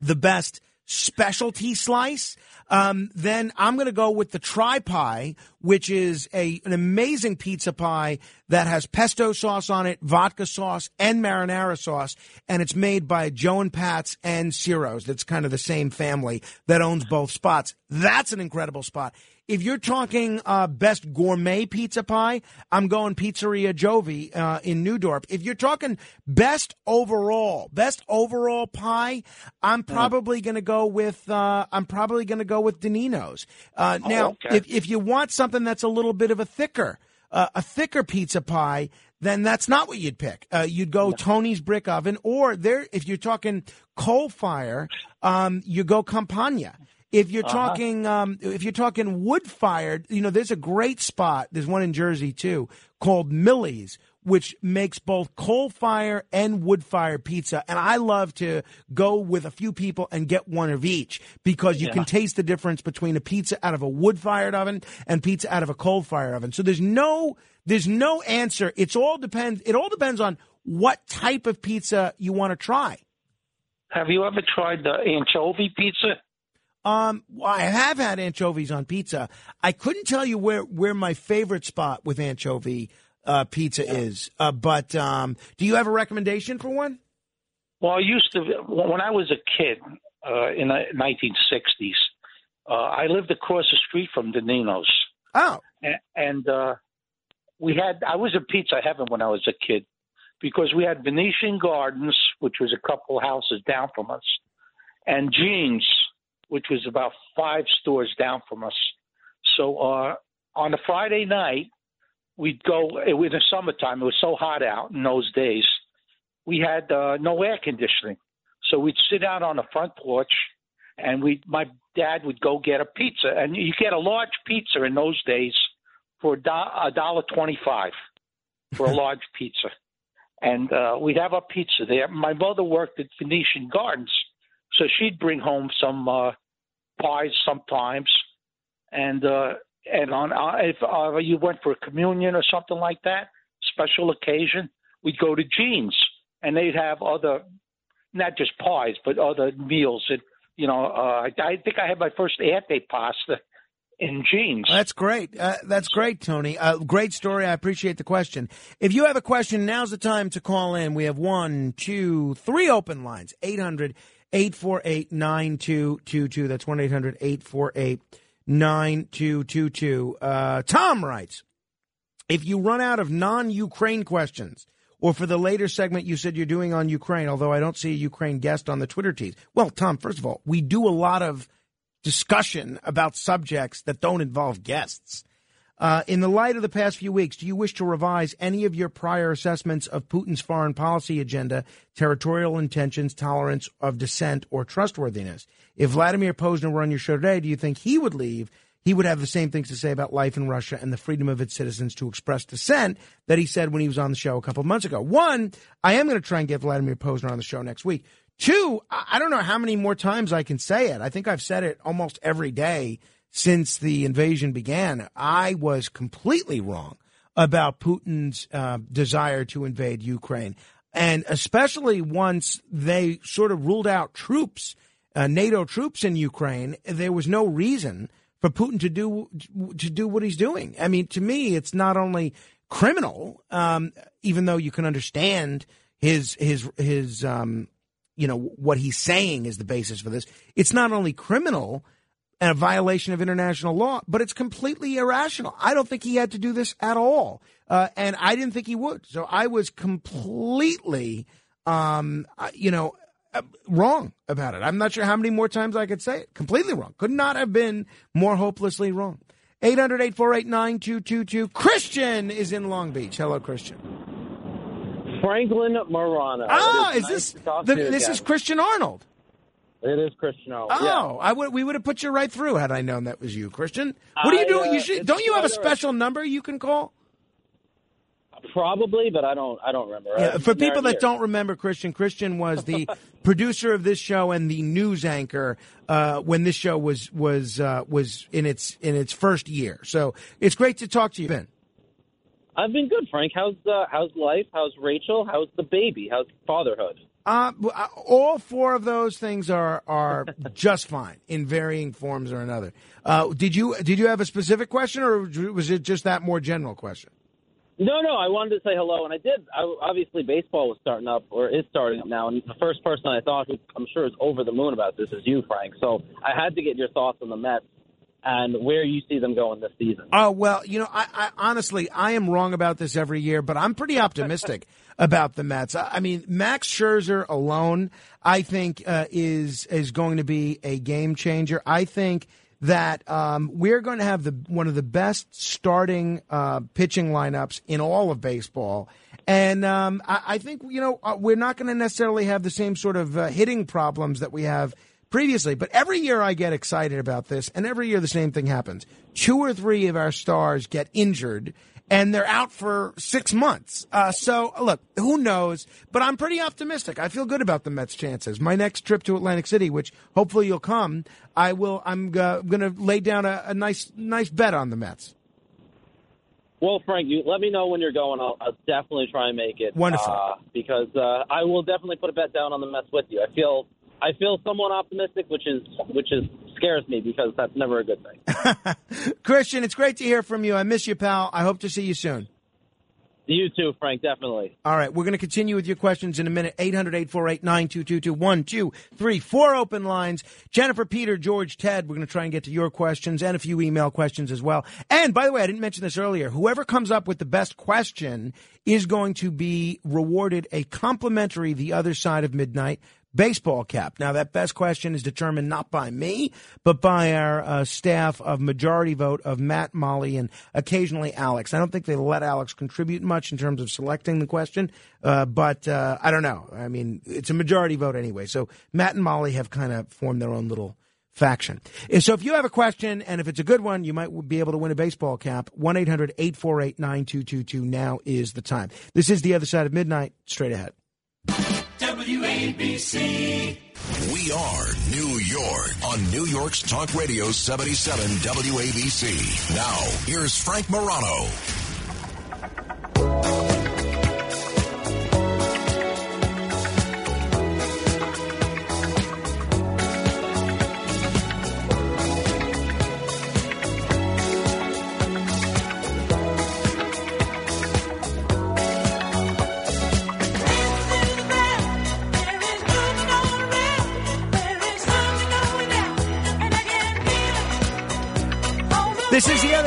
the best specialty slice, um, then I'm going to go with the tri pie, which is a an amazing pizza pie that has pesto sauce on it, vodka sauce, and marinara sauce, and it's made by Joe and Pat's and Ciro's. That's kind of the same family that owns both spots. That's an incredible spot. If you're talking uh, best gourmet pizza pie, I'm going Pizzeria Giove uh, in Newdorp. If you're talking best overall, best overall pie, I'm probably going to go with uh, I'm probably going to go with Denino's. Uh, Oh, now, okay. if if you want something that's a little bit of a thicker, uh, a thicker pizza pie, then that's not what you'd pick. Uh, you'd go Tony's Brick Oven, or there if you're talking coal fire, um, you go Campagna. If you're Uh-huh. talking, um, if you're talking wood fired, you know, there's a great spot. There's one in Jersey too called Millie's, which makes both coal fire and wood fire pizza. And I love to go with a few people and get one of each because you Yeah. can taste the difference between a pizza out of a wood fired oven and pizza out of a coal fired oven. So there's no, there's no answer. It's all depends. It all depends on what type of pizza you want to try. Have you ever tried the anchovy pizza? Um, well, I have had anchovies on pizza. I couldn't tell you where, where my favorite spot with anchovy uh, pizza is, uh, but um, do you have a recommendation for one? Well, I used to when I was a kid uh, in the 1960s. Uh, I lived across the street from Denino's. Oh, and, and uh, we had I was in pizza heaven when I was a kid because we had Venetian Gardens, which was a couple houses down from us, and Jeans, which was about five stores down from us. So uh, on a Friday night, we'd go it was in the summertime. It was so hot out in those days. We had uh, no air conditioning, so we'd sit out on the front porch, and we my dad would go get a pizza, and you get a large pizza in those days for a dollar twenty-five for a large pizza, and uh, we'd have our pizza there. My mother worked at Venetian Gardens, so she'd bring home some uh, pies sometimes, and uh, and on uh, if uh, you went for communion or something like that, special occasion, we'd go to Jeans, and they'd have other, not just pies, but other meals. And you know, uh, I, think I had my first antipasta in Jeans. That's great. Uh, that's great, Tony. Uh, great story. I appreciate the question. If you have a question, now's the time to call in. We have one, two, three open lines 800 848 9222. That's 1 800 848 9222. Uh, Tom writes If you run out of non Ukraine questions, or for the later segment you said you're doing on Ukraine, although I don't see a Ukraine guest on the Twitter tees. Well, Tom, first of all, we do a lot of discussion about subjects that don't involve guests. Uh, in the light of the past few weeks, do you wish to revise any of your prior assessments of Putin's foreign policy agenda, territorial intentions, tolerance of dissent, or trustworthiness? If Vladimir Posner were on your show today, do you think he would leave? He would have the same things to say about life in Russia and the freedom of its citizens to express dissent that he said when he was on the show a couple of months ago. One, I am going to try and get Vladimir Posner on the show next week. Two, I I don't know how many more times I can say it. I think I've said it almost every day since the invasion began. I was completely wrong about Putin's uh, desire to invade Ukraine. and especially once they sort of ruled out troops, uh, NATO troops in Ukraine, there was no reason for Putin to do to do what he's doing. I mean, to me, it's not only criminal, um, even though you can understand his his his um, you know what he's saying is the basis for this. It's not only criminal and a violation of international law, but it's completely irrational. I don't think he had to do this at all, uh, and I didn't think he would. So I was completely, um, you know, uh, wrong about it. I'm not sure how many more times I could say it. Completely wrong. Could not have been more hopelessly wrong. 800 848 9222. Christian is in Long Beach. Hello, Christian. Franklin Morano. Ah, is nice this the, this again. is Christian Arnold? It is Christian. Oh, I would we would have put you right through had I known that was you, Christian. What are you doing? uh, you should, don't you have a right. special number you can call? Probably, but I don't. I don't remember. Yeah, for people that don't remember, Christian, Christian was the producer of this show and the news anchor uh, when this show was was uh, was in its in its first year. So it's great to talk to you, Ben. I've been good, Frank. How's uh, how's life? How's Rachel? How's the baby? How's fatherhood? Uh, uh, all four of those things are are just fine in varying forms or another. Uh, did you did you have a specific question, or was it just that more general question? No, no. I wanted to say hello, and I did. I, obviously, baseball was starting up, or is starting up now, and the first person I thought who I'm sure is over the moon about this is you, Frank. So I had to get your thoughts on the Mets and where you see them going this season. Oh well, you know, I, I honestly I am wrong about this every year, but I'm pretty optimistic about the Mets. I, mean, Max Scherzer alone, I think, uh, is is going to be a game changer. I think that um, we're going to have the one of the best starting uh, pitching lineups in all of baseball. And um, I, I think you know uh, we're not going to necessarily have the same sort of uh, hitting problems that we have previously. But every year I get excited about this, and every year the same thing happens. Two or three of our stars get injured, and they're out for six months. Uh, so, look, who knows? But I'm pretty optimistic. I feel good about the Mets' chances. My next trip to Atlantic City, which hopefully you'll come, I will. I'm uh, going to lay down a, a nice, nice bet on the Mets. Well, Frank, you let me know when you're going. I'll, I'll definitely try and make it. Wonderful. Uh, because uh, I will definitely put a bet down on the Mets with you. I feel I feel somewhat optimistic, which is which is scares me because that's never a good thing. Christian, it's great to hear from you. I miss you, pal. I hope to see you soon. You too, Frank. Definitely. All right, we're going to continue with your questions in a minute. 800 848 9222 1, 2, 3, 4 open lines. Jennifer, Peter, George, Ted, we're going to try and get to your questions and a few email questions as well. And by the way, I didn't mention this earlier. Whoever comes up with the best question is going to be rewarded a complimentary The Other Side of Midnight baseball cap. Now, that best question is determined not by me, but by our uh, staff of majority vote of Matt, Molly, and occasionally Alex. I don't think they let Alex contribute much in terms of selecting the question, uh, but uh, I don't know. I mean, it's a majority vote anyway. So Matt and Molly have kind of formed their own little faction. So if you have a question, and if it's a good one, you might be able to win a baseball cap. 1 800 848 9222 now is the time. This is The Other Side of Midnight. Straight ahead. WABC. We are New York on New York's Talk Radio 77 WABC. Now, here's Frank Morano.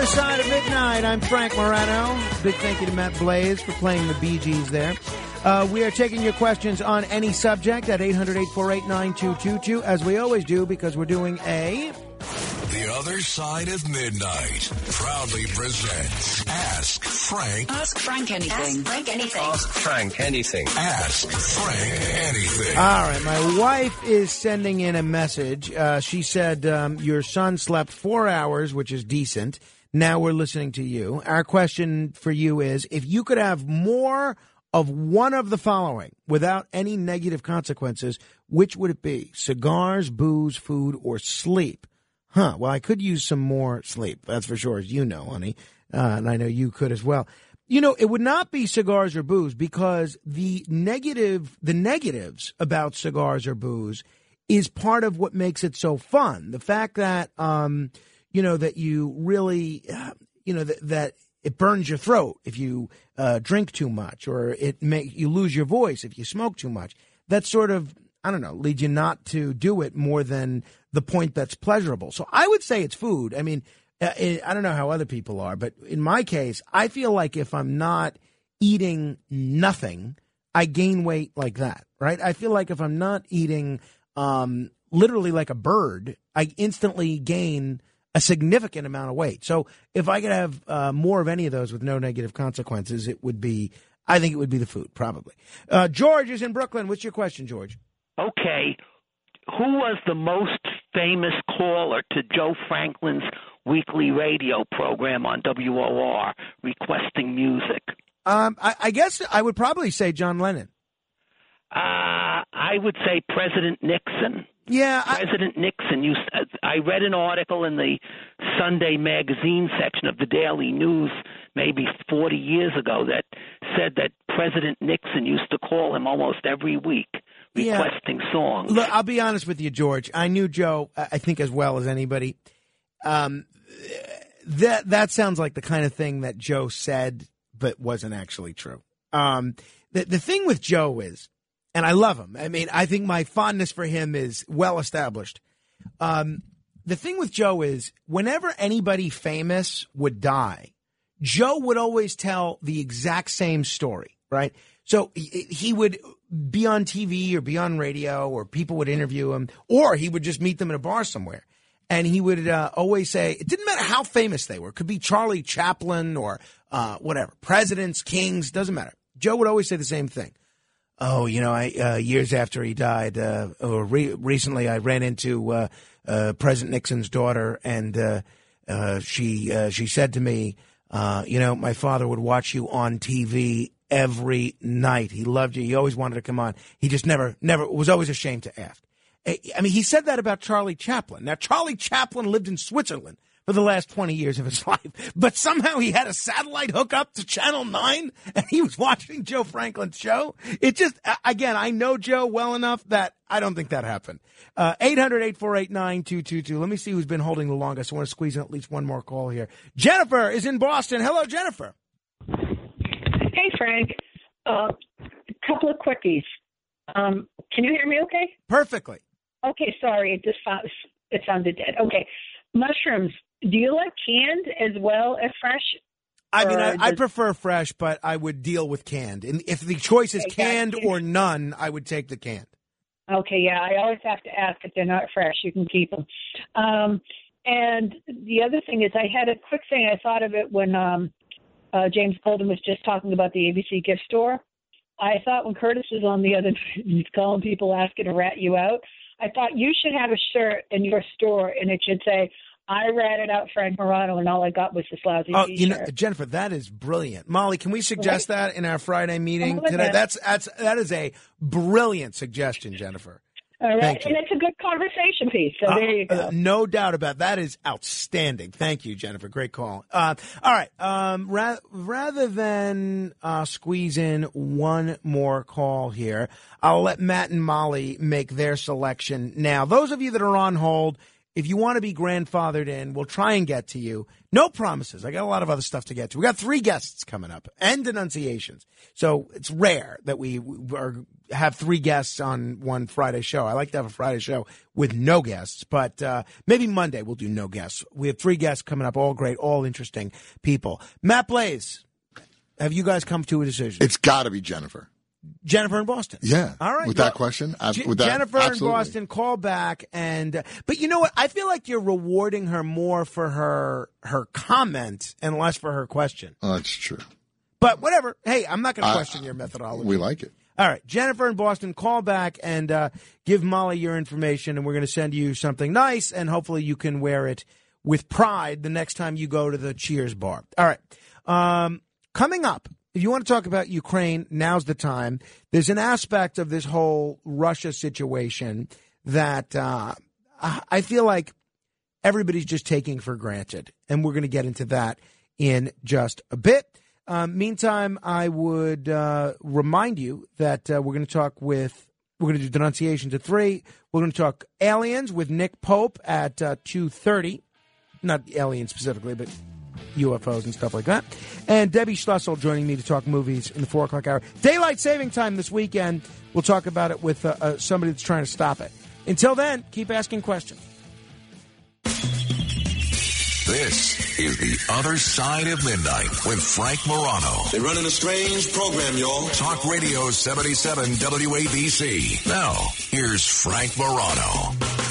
Side of midnight. I'm Frank Morano. Big thank you to Matt Blaze for playing the Bee Gees there. Uh, we are taking your questions on any subject at 800 848 9222, as we always do, because we're doing a. The Other Side of Midnight proudly presents Ask Frank. Ask Frank anything. Ask Frank anything. Ask Frank anything. Ask Frank anything. All right, my wife is sending in a message. Uh, she said, um, Your son slept four hours, which is decent. Now we're listening to you. Our question for you is if you could have more of one of the following without any negative consequences, which would it be? Cigars, booze, food, or sleep? Huh. Well, I could use some more sleep. That's for sure, as you know, honey. Uh, and I know you could as well. You know, it would not be cigars or booze because the negative, the negatives about cigars or booze is part of what makes it so fun. The fact that, um, you know, that you really, uh, you know, that, that it burns your throat if you uh, drink too much, or it make you lose your voice if you smoke too much. That sort of, I don't know, leads you not to do it more than the point that's pleasurable. So I would say it's food. I mean, uh, it, I don't know how other people are, but in my case, I feel like if I'm not eating nothing, I gain weight like that, right? I feel like if I'm not eating um, literally like a bird, I instantly gain a significant amount of weight. So if I could have uh, more of any of those with no negative consequences, it would be, I think it would be the food, probably. Uh, George is in Brooklyn. What's your question, George? Okay. Who was the most famous caller to Joe Franklin's weekly radio program on WOR requesting music? Um, I, I guess I would probably say John Lennon. Uh, I would say President Nixon. Yeah, President Nixon used. I read an article in the Sunday magazine section of the Daily News maybe 40 years ago that said that President Nixon used to call him almost every week Yeah. requesting songs. Look, I'll be honest with you, George. I knew Joe, I I think, as well as anybody. Um, that that sounds like the kind of thing that Joe said, but wasn't actually true. Um, the the thing with Joe is, and I love him. I mean, I think my fondness for him is well established. Um, the thing with Joe is, whenever anybody famous would die, Joe would always tell the exact same story, right? So he would be on TV or be on radio, or people would interview him, or he would just meet them in a bar somewhere. And he would uh, always say, it didn't matter how famous they were. It could be Charlie Chaplin or uh, whatever, presidents, kings, doesn't matter. Joe would always say the same thing. Oh, you know, I uh, years after he died, uh, or re- recently, I ran into uh, uh, President Nixon's daughter, and uh, uh, she she said to me, uh, "You know, my father would watch you on TV every night. He loved you. He always wanted to come on. He just never, never was always ashamed to ask." I I mean, he said that about Charlie Chaplin. Now, Charlie Chaplin lived in Switzerland for the last 20 years of his life, but somehow he had a satellite hookup to Channel 9 and he was watching Joe Franklin's show. It just, again, I know Joe well enough that I don't think that happened. Uh, 800 848 9222. Let me see who's been holding the longest. I want to squeeze in at least one more call here. Jennifer is in Boston. Hello, Jennifer. Hey, Frank. Uh, a couple of quickies. Um, can you hear me okay? Perfectly. Okay, sorry. It just found, it sounded dead. Okay. Mushrooms. Do you like canned as well as fresh? I mean, I, I prefer fresh, but I would deal with canned. And if the choice is Okay, canned gotcha. or none, I would take the canned. Okay, yeah, I always have to ask if they're not fresh. You can keep them. Um, and the other thing is, I had a quick thing. I thought of it when um, uh, James Golden was just talking about the ABC gift store. I thought when Curtis was on the other night, calling people asking to rat you out. I thought you should have a shirt in your store, and it should say, "I ratted out Frank Morano, and all I got was this lousy Oh, T-shirt." you know, Jennifer, that is brilliant. Molly, can we suggest that in our Friday meeting today? it. That's that's that is a brilliant suggestion, Jennifer. all right, Thank you. and it's a good conversation piece. So there you go. Uh, no doubt about that. Is outstanding. Thank you, Jennifer. Great call. Uh, all right. Um, ra- rather than uh, squeeze in one more call here, I'll let Matt and Molly make their selection now. Those of you that are on hold, if you want to be grandfathered in, we'll try and get to you. No promises. I got a lot of other stuff to get to. We got three guests coming up and denunciations. So it's rare that we are, have three guests on one Friday show. I like to have a Friday show with no guests, but uh, maybe Monday we'll do no guests. We have three guests coming up, all great, all interesting people. Matt Blaze, have you guys come to a decision? It's got to be Jennifer. Jennifer in Boston. Yeah. All right. With well, that question, with that, Jennifer absolutely. in Boston, call back and. Uh, but you know what? I feel like you're rewarding her more for her her comment and less for her question. Oh, that's true. But whatever. Hey, I'm not going to I- question your methodology. We like it. All right, Jennifer in Boston, call back and uh, give Molly your information, and we're going to send you something nice, and hopefully you can wear it with pride the next time you go to the Cheers bar. All right. Um, coming up, if you want to talk about Ukraine, now's the time. There's an aspect of this whole Russia situation that uh, I feel like everybody's just taking for granted, and we're going to get into that in just a bit. Um, meantime, I would uh, remind you that uh, we're going to talk with we're going to do denunciations at three. We're going to talk aliens with Nick Pope at uh, two thirty. Not aliens specifically, but UFOs and stuff like that. And Debbie Schlussel joining me to talk movies in the four o'clock hour. Daylight saving time this weekend. We'll talk about it with uh, uh, somebody that's trying to stop it. Until then, keep asking questions. This is The Other Side of Midnight with Frank Morano. They're running a strange program, y'all. Talk Radio 77 WABC. Now, here's Frank Morano.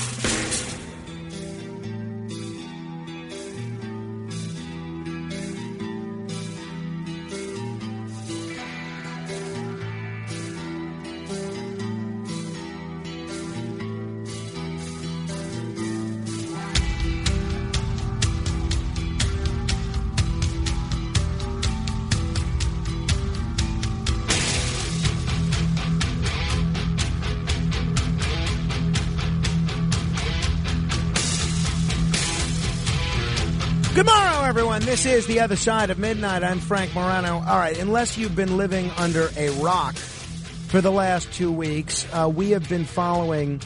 This is The Other Side of Midnight. I'm Frank Morano. All right, unless you've been living under a rock for the last two weeks, uh, we have been following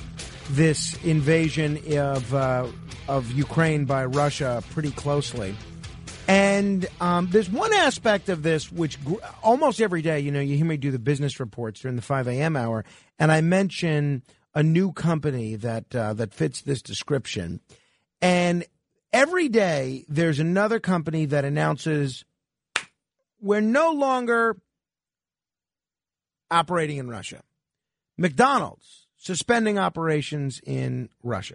this invasion of, uh, of Ukraine by Russia pretty closely. And um, there's one aspect of this which gr- almost every day, you know, you hear me do the business reports during the 5 a.m. hour, and I mention a new company that uh, that fits this description. And every day there's another company that announces we're no longer operating in Russia. McDonald's suspending operations in Russia.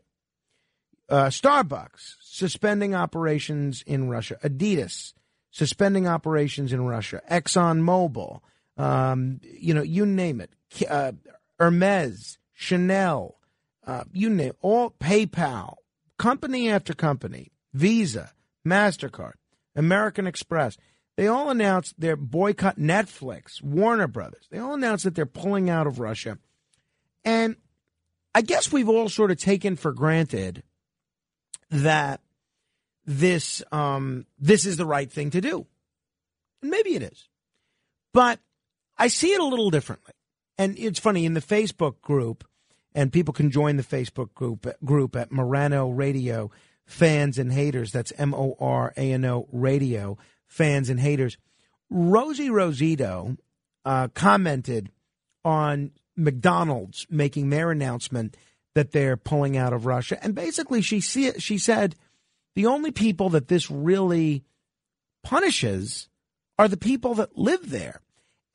Uh, Starbucks suspending operations in Russia. Adidas suspending operations in Russia. ExxonMobil, um, you know, you name it. Uh, Hermes, Chanel, uh, you name it. all PayPal, company after company, Visa, MasterCard, American Express, they all announced their boycott Netflix, Warner Brothers. They all announced that they're pulling out of Russia. And I guess we've all sort of taken for granted that this um, this is the right thing to do. And maybe it is. But I see it a little differently. And it's funny in the Facebook group, and people can join the Facebook group group at Morano Radio fans and haters. That's M O R A N O Radio fans and haters. Rosie Rosito uh, commented on McDonald's making their announcement that they're pulling out of Russia, and basically she see, she said the only people that this really punishes are the people that live there.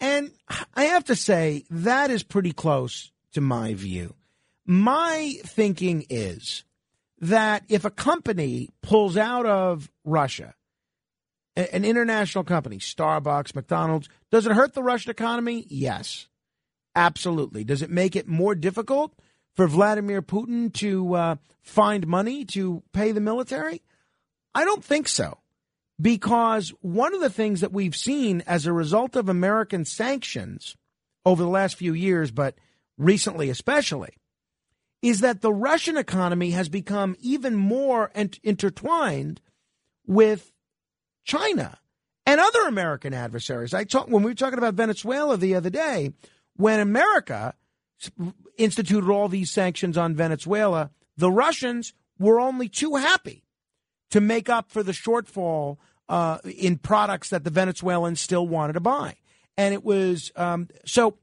And I have to say, that is pretty close to my view. My thinking is that if a company pulls out of Russia, an international company, Starbucks, McDonald's, does it hurt the Russian economy? Yes, absolutely. Does it make it more difficult for Vladimir Putin to uh, find money to pay the military? I don't think so. Because one of the things that we've seen as a result of American sanctions over the last few years, but recently especially, is that the Russian economy has become even more ent- intertwined with China and other American adversaries. I talk when we were talking about Venezuela the other day, when America instituted all these sanctions on Venezuela, the Russians were only too happy to make up for the shortfall uh, in products that the Venezuelans still wanted to buy. And it was um, so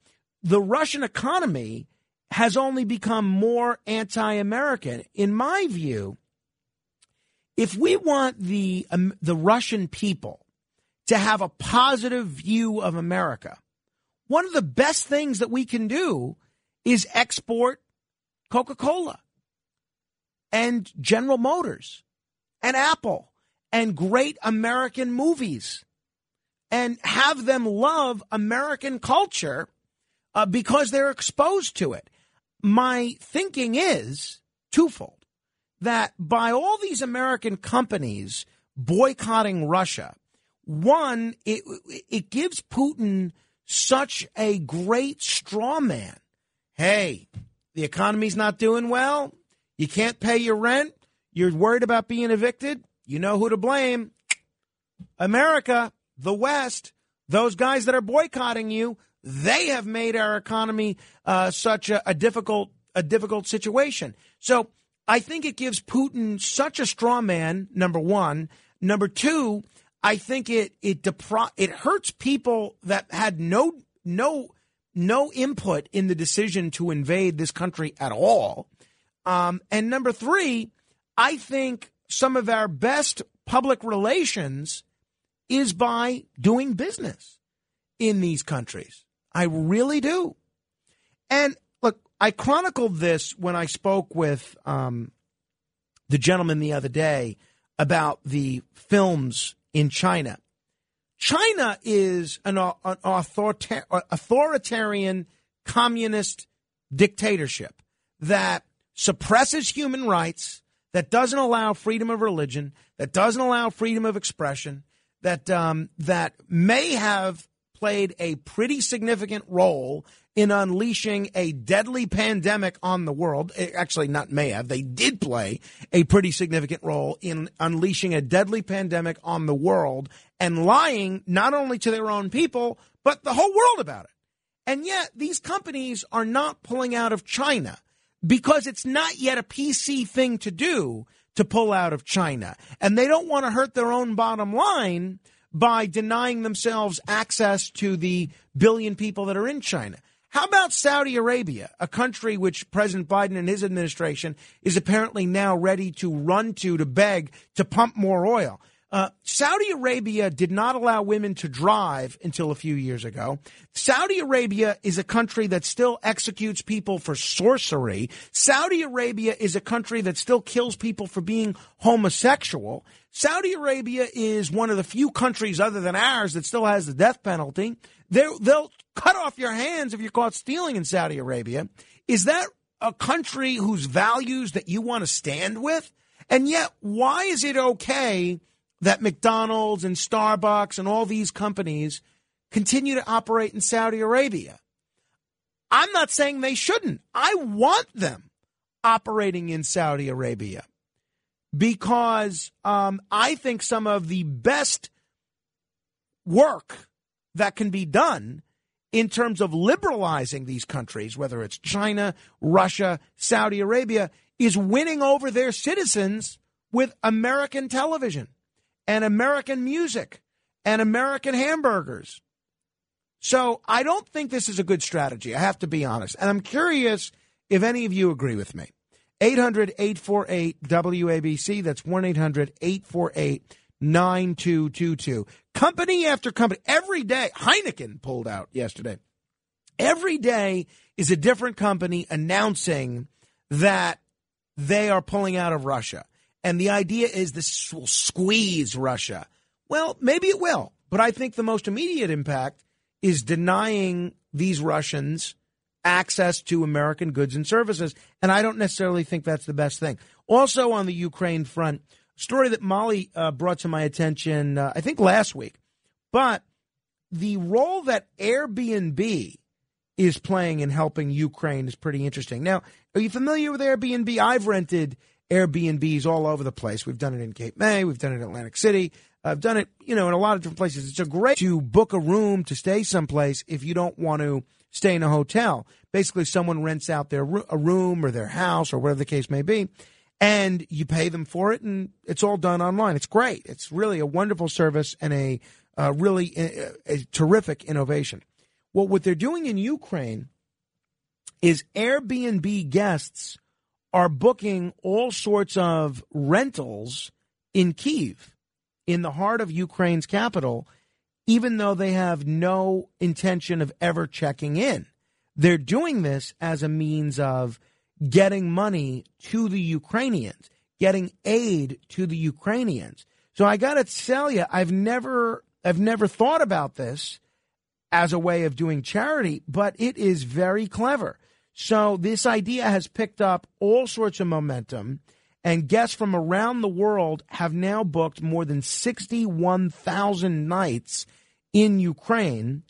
the Russian economy has only become more anti American. In my view, if we want the, um, the Russian people to have a positive view of America, one of the best things that we can do is export Coca Cola and General Motors and Apple and great American movies and have them love American culture uh, because they're exposed to it. My thinking is twofold that by all these American companies boycotting Russia, one, it, it gives Putin such a great straw man. Hey, the economy's not doing well. You can't pay your rent. You're worried about being evicted. You know who to blame. America, the West. those guys that are boycotting you, they have made our economy uh, such a, a difficult a difficult situation. So I think it gives Putin such a straw man. Number one, number two, I think it it depri- it hurts people that had no no no input in the decision to invade this country at all. Um, and number three, I think some of our best public relations is by doing business in these countries. I really do. And look, I chronicled this when I spoke with um, the gentleman the other day about the films in China. China is an, an authorita- authoritarian communist dictatorship that suppresses human rights, that doesn't allow freedom of religion, that doesn't allow freedom of expression, that um, that may have played a pretty significant role in unleashing a deadly pandemic on the world. Eh, Actually, not may have, they did play a pretty significant role in unleashing a deadly pandemic on the world and lying not only to their own people, but the whole world about it. And yet, these companies are not pulling out of China because it's not yet a PC thing to do to pull out of China. And they don't want to hurt their own bottom line by denying themselves access to the billion people that are in China. How about Saudi Arabia, a country which President Biden and his administration is apparently now ready to run to to beg to pump more oil? Uh, Saudi Arabia did not allow women to drive until a few years ago. Saudi Arabia is a country that still executes people for sorcery. Saudi Arabia is a country that still kills people for being homosexual. Saudi Arabia is one of the few countries other than ours that still has the death penalty. They're, they'll cut off your hands if you're caught stealing in Saudi Arabia. Is that a country whose values that you want to stand with? And yet, why is it okay that McDonald's and Starbucks and all these companies continue to operate in Saudi Arabia? I'm not saying they shouldn't. I want them operating in Saudi Arabia because um, I think some of the best work that can be done in terms of liberalizing these countries, whether it's China, Russia, Saudi Arabia, is winning over their citizens with American television and American music and American hamburgers. So I don't think this is a good strategy. I have to be honest. And I'm curious if any of you agree with me. 800 848 WABC. That's 1 800 848 9222. Company after company, every day, Heineken pulled out yesterday. Every day is a different company announcing that they are pulling out of Russia. And the idea is this will squeeze Russia. Well, maybe it will. But I think the most immediate impact is denying these Russians access to American goods and services. And I don't necessarily think that's the best thing. Also, on the Ukraine front, story that Molly uh, brought to my attention, uh, I think last week, but the role that Airbnb is playing in helping Ukraine is pretty interesting. Now, are you familiar with Airbnb? I've rented Airbnbs all over the place. We've done it in Cape May, we've done it in Atlantic City. I've done it, you know, in a lot of different places. It's a great to book a room to stay someplace if you don't want to stay in a hotel. Basically, someone rents out their a room or their house or whatever the case may be, and you pay them for it, and it's all done online. It's great. It's really a wonderful service and a uh, really a, a terrific innovation. Well, what they're doing in Ukraine is Airbnb guests are booking all sorts of rentals in Kiev, in the heart of Ukraine's capital, even though they have no intention of ever checking in. They're doing this as a means of getting money to the Ukrainians, getting aid to the Ukrainians. So I got to tell you, I've never, I've never thought about this as a way of doing charity, but it is very clever. So this idea has picked up all sorts of momentum, and guests from around the world have now booked more than 61,000 nights in Ukraine.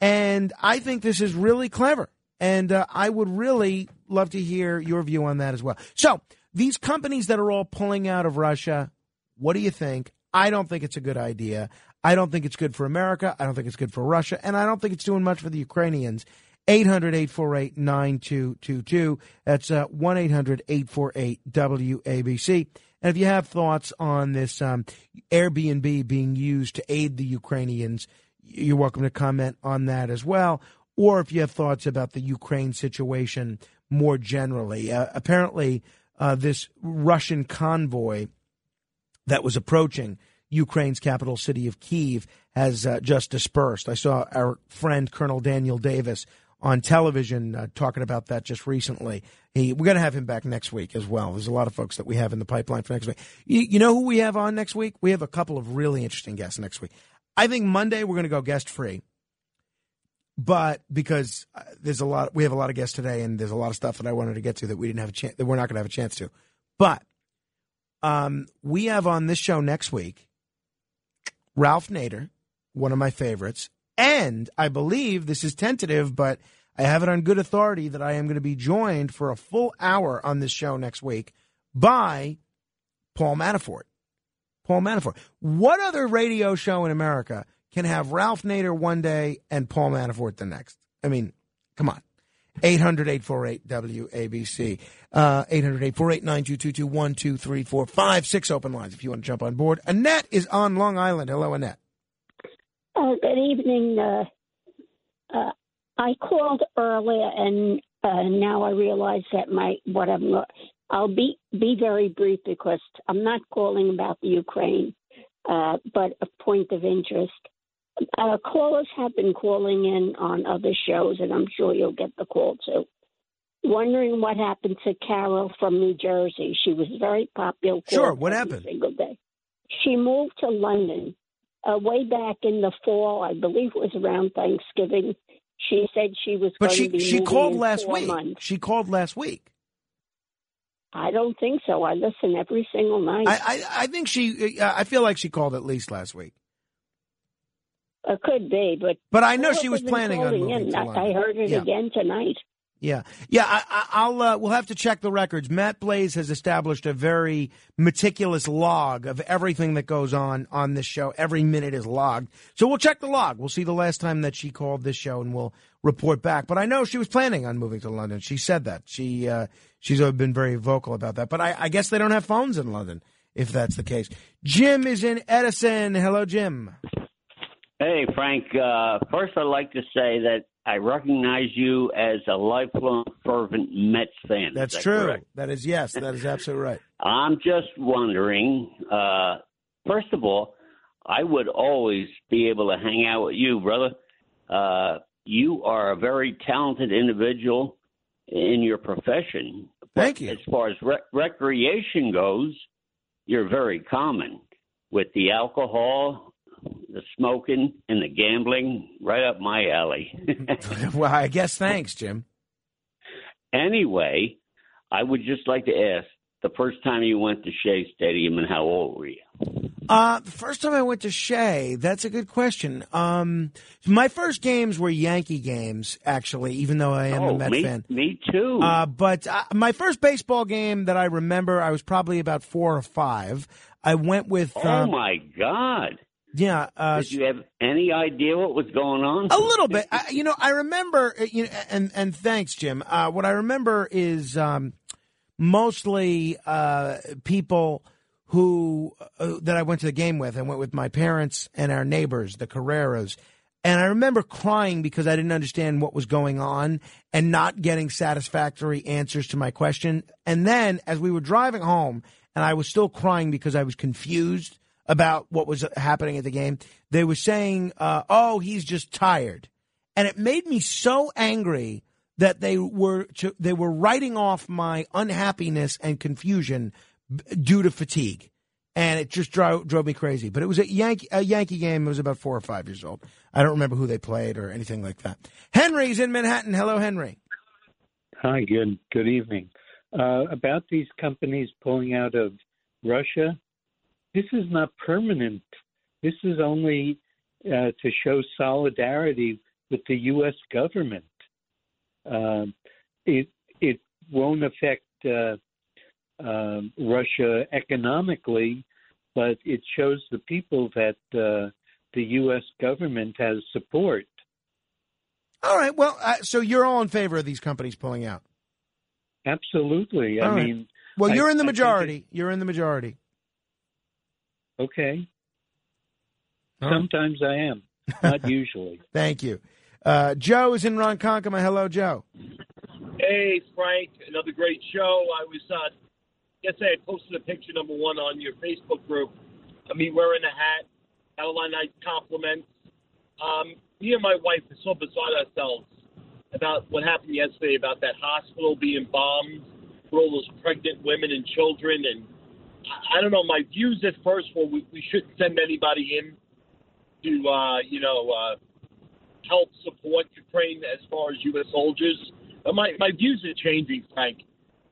And I think this is really clever. And uh, I would really love to hear your view on that as well. So, these companies that are all pulling out of Russia, what do you think? I don't think it's a good idea. I don't think it's good for America. I don't think it's good for Russia. And I don't think it's doing much for the Ukrainians. 800 848 9222. That's uh, 1 800 848 WABC. And if you have thoughts on this um, Airbnb being used to aid the Ukrainians, you're welcome to comment on that as well. Or if you have thoughts about the Ukraine situation more generally. Uh, apparently, uh, this Russian convoy that was approaching Ukraine's capital city of Kiev has uh, just dispersed. I saw our friend Colonel Daniel Davis on television uh, talking about that just recently. He, we're going to have him back next week as well. There's a lot of folks that we have in the pipeline for next week. You, you know who we have on next week? We have a couple of really interesting guests next week. I think Monday we're going to go guest free, but because uh, there's a lot, we have a lot of guests today, and there's a lot of stuff that I wanted to get to that we didn't have a chance, that we're not going to have a chance to. But um, we have on this show next week Ralph Nader, one of my favorites, and I believe this is tentative, but I have it on good authority that I am going to be joined for a full hour on this show next week by Paul Manafort. Paul Manafort. What other radio show in America can have Ralph Nader one day and Paul Manafort the next? I mean, come on. 800 848 WABC. Uh, 800 848 9222 1, 2, 3, 4, 5, 6 open lines if you want to jump on board. Annette is on Long Island. Hello, Annette. Uh, good evening. Uh, uh, I called earlier, and uh, now I realize that my what I'm. I'll be be very brief because I'm not calling about the Ukraine, uh, but a point of interest. Uh, callers have been calling in on other shows, and I'm sure you'll get the call too. Wondering what happened to Carol from New Jersey. She was very popular. Sure, what every happened? Single day. She moved to London uh, way back in the fall. I believe it was around Thanksgiving. She said she was But going she she called last week. months. She called last week. I don't think so. I listen every single night. I, I I think she. I feel like she called at least last week. It could be, but But I know she was planning on moving I- heard it Yeah. again tonight. Yeah, yeah. I, I, I'll. Uh, we'll have to check the records. Matt Blaze has established a very meticulous log of everything that goes on on this show. Every minute is logged. So we'll check the log. We'll see the last time that she called this show, and we'll report back. But I know she was planning on moving to London. She said that. She uh, she's been very vocal about that. But I, I guess they don't have phones in London, if that's the case. Jim is in Edison. Hello, Jim. Hey, Frank. Uh, first, I'd like to say that I recognize you as a lifelong fervent Mets fan. That's that true. correct? That is yes. That is absolutely right. I'm just wondering. Uh, first of all, I would always be able to hang out with you, brother. Uh, you are a very talented individual in your profession. Thank you. As far as re- recreation goes, you're very common with the alcohol, the smoking, and the gambling. Right up my alley. well, I guess thanks, Jim. anyway, I would just like to ask the first time you went to Shea Stadium and how old were you? Uh, the first time I went to Shea, that's a good question. Um, my first games were Yankee games, actually, even though I am a oh, Met me, fan. me too. Uh, but uh, my first baseball game that I remember, I was probably about four or five. I went with. oh um, my God! Yeah. Uh, Did you have any idea what was going on? A little bit. I, you know, I remember. uh, You know, and and thanks, Jim. Uh, what I remember is um, mostly uh, people who uh, that I went to the game with. I went with my parents and our neighbors, the Carreras. And I remember crying because I didn't understand what was going on and not getting satisfactory answers to my question. And then as we were driving home, and I was still crying because I was confused about what was happening at the game, they were saying, uh, "Oh, he's just tired," and it made me so angry that they were to, they were writing off my unhappiness and confusion due to fatigue, and it just drove drove me crazy. But it was a Yankee a Yankee game. It was about four or five years old. I don't remember who they played or anything like that. Henry's in Manhattan. Hello, Henry. Hi, good good evening. Uh, about these companies pulling out of Russia, this is not permanent. This is only uh, to show solidarity with the U.S. government. Um it it won't affect uh, um Russia economically, but it shows the people that uh, the U.S. government has support. All right. Well, uh, so you're all in favor of these companies pulling out? Absolutely. I All right. mean, Well, you're in the I majority. You're in the majority. It- okay. Sometimes I am, not usually. Thank you. Uh, Joe is in Ronkonkoma. Hello, Joe. Hey, Frank, another great show. I was, uh, yesterday I posted a picture number one on your Facebook group of me wearing a hat. Had a lot of nice compliments. Um, me and my wife are so beside ourselves about what happened yesterday about that hospital being bombed with all those pregnant women and children. And I, I don't know, my views at first were we, we shouldn't send anybody in to, uh, you know, uh, help support Ukraine as far as U.S. soldiers. But my, my views are changing, Frank,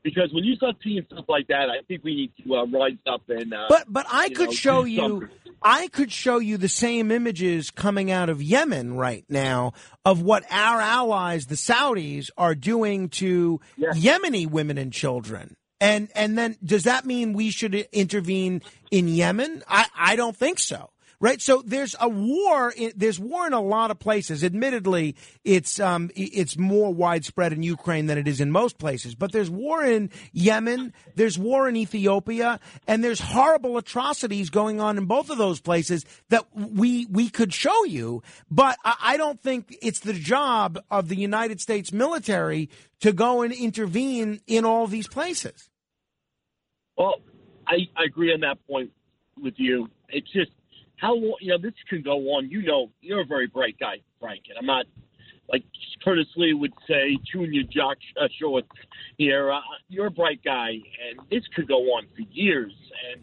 because when you start seeing stuff like that, I think we need to uh, rise up and. Uh, But but I could know, show you something. I could show you the same images coming out of Yemen right now of what our allies, the Saudis, are doing to Yemeni women and children. And and then does that mean we should intervene in Yemen? I, I don't think so. Right, so there's a war. There's war in a lot of places. Admittedly, it's um, it's more widespread in Ukraine than it is in most places. But there's war in Yemen. There's war in Ethiopia, and there's horrible atrocities going on in both of those places that we we could show you. But I don't think it's the job of the United States military to go and intervene in all these places. Well, I, I agree on that point with you. It's just how long, you know, this can go on. You know, you're a very bright guy, Frank, and I'm not like Curtis Sliwa would say, chewing your jock uh, here. Uh, you're a bright guy, and this could go on for years. And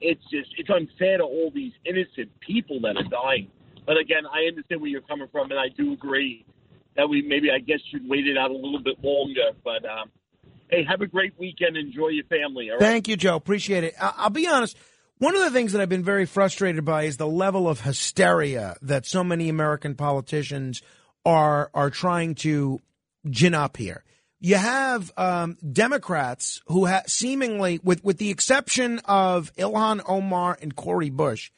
it's just, it's unfair to all these innocent people that are dying. But again, I understand where you're coming from, and I do agree that we maybe, I guess, should wait it out a little bit longer. But um, hey, have a great weekend. Enjoy your family. Thank you, Joe. Appreciate it. I- I'll be honest. One of the things that I've been very frustrated by is the level of hysteria that so many American politicians are are trying to gin up here. You have um, Democrats who ha- seemingly, with with the exception of Ilhan Omar and Cory Bush,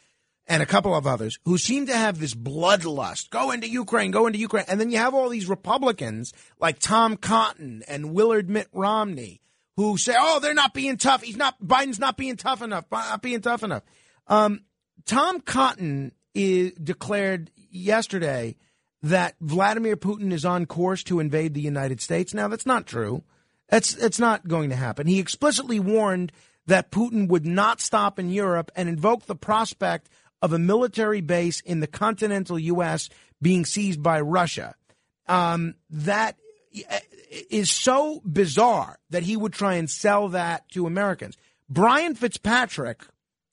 and a couple of others who seem to have this bloodlust. Go into Ukraine, go into Ukraine. And then you have all these Republicans like Tom Cotton and Willard Mitt Romney who say, oh, they're not being tough. He's not, Biden's not being tough enough, not being tough enough. Um, Tom Cotton is, declared yesterday that Vladimir Putin is on course to invade the United States. Now, that's not true. That's, it's not going to happen. He explicitly warned that Putin would not stop in Europe and invoked the prospect of a military base in the continental U.S. being seized by Russia. Um, that is so bizarre that he would try and sell that to Americans. Brian Fitzpatrick,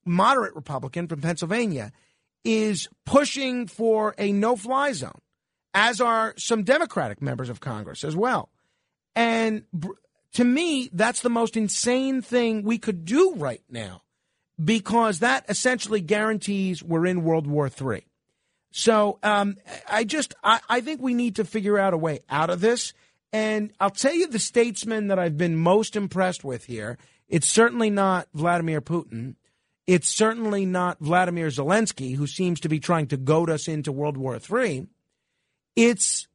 moderate Republican from Pennsylvania, is pushing for a no fly zone, as are some Democratic members of Congress as well. And to me, that's the most insane thing we could do right now because that essentially guarantees we're in World War III. So um, I just I, I think we need to figure out a way out of this. And I'll tell you the statesman that I've been most impressed with here. It's certainly not Vladimir Putin. It's certainly not Vladimir Zelensky, who seems to be trying to goad us into World War III. It's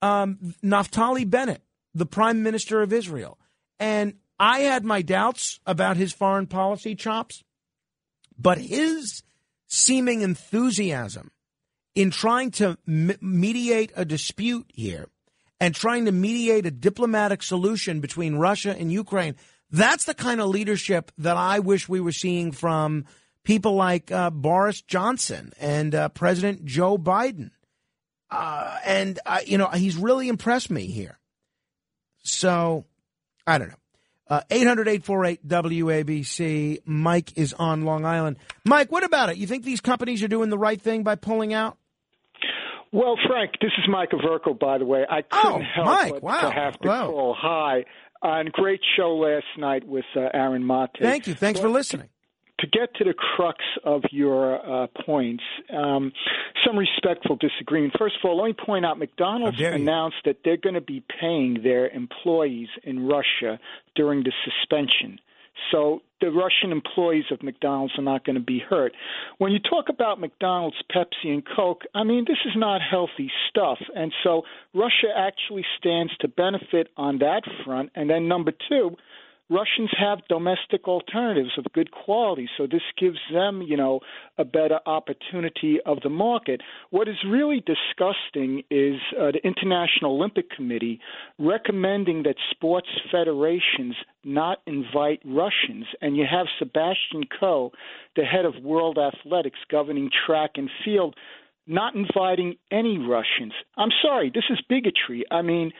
um, Naftali Bennett, the Prime Minister of Israel. And I had my doubts about his foreign policy chops, but his seeming enthusiasm in trying to me- mediate a dispute here and trying to mediate a diplomatic solution between Russia and Ukraine, that's the kind of leadership that I wish we were seeing from people like uh, Boris Johnson and uh, President Joe Biden. Uh, and, uh, you know, he's really impressed me here. So, I don't know. Uh, 800 848 WABC. Mike is on Long Island. Mike, what about it? You think these companies are doing the right thing by pulling out? Well, Frank, this is Mike Averko, by the way. I couldn't Oh, help Mike, but wow. to have to Wow. call. Hi. On great show last night with uh, Aaron Mate. Thank you. Thanks for listening. To get to the crux of your uh, points, um, some respectful disagreement. First of all, let me point out McDonald's announced that they're going to be paying their employees in Russia during the suspension. So the Russian employees of McDonald's are not going to be hurt. When you talk about McDonald's, Pepsi, and Coke, I mean, this is not healthy stuff. And so Russia actually stands to benefit on that front. And then, number two, Russians have domestic alternatives of good quality, so this gives them, you know, a better opportunity of the market. What is really disgusting is uh, the International Olympic Committee recommending that sports federations not invite Russians, and you have Sebastian Coe, the head of World Athletics governing track and field, not inviting any Russians. I'm sorry, this is bigotry. I mean,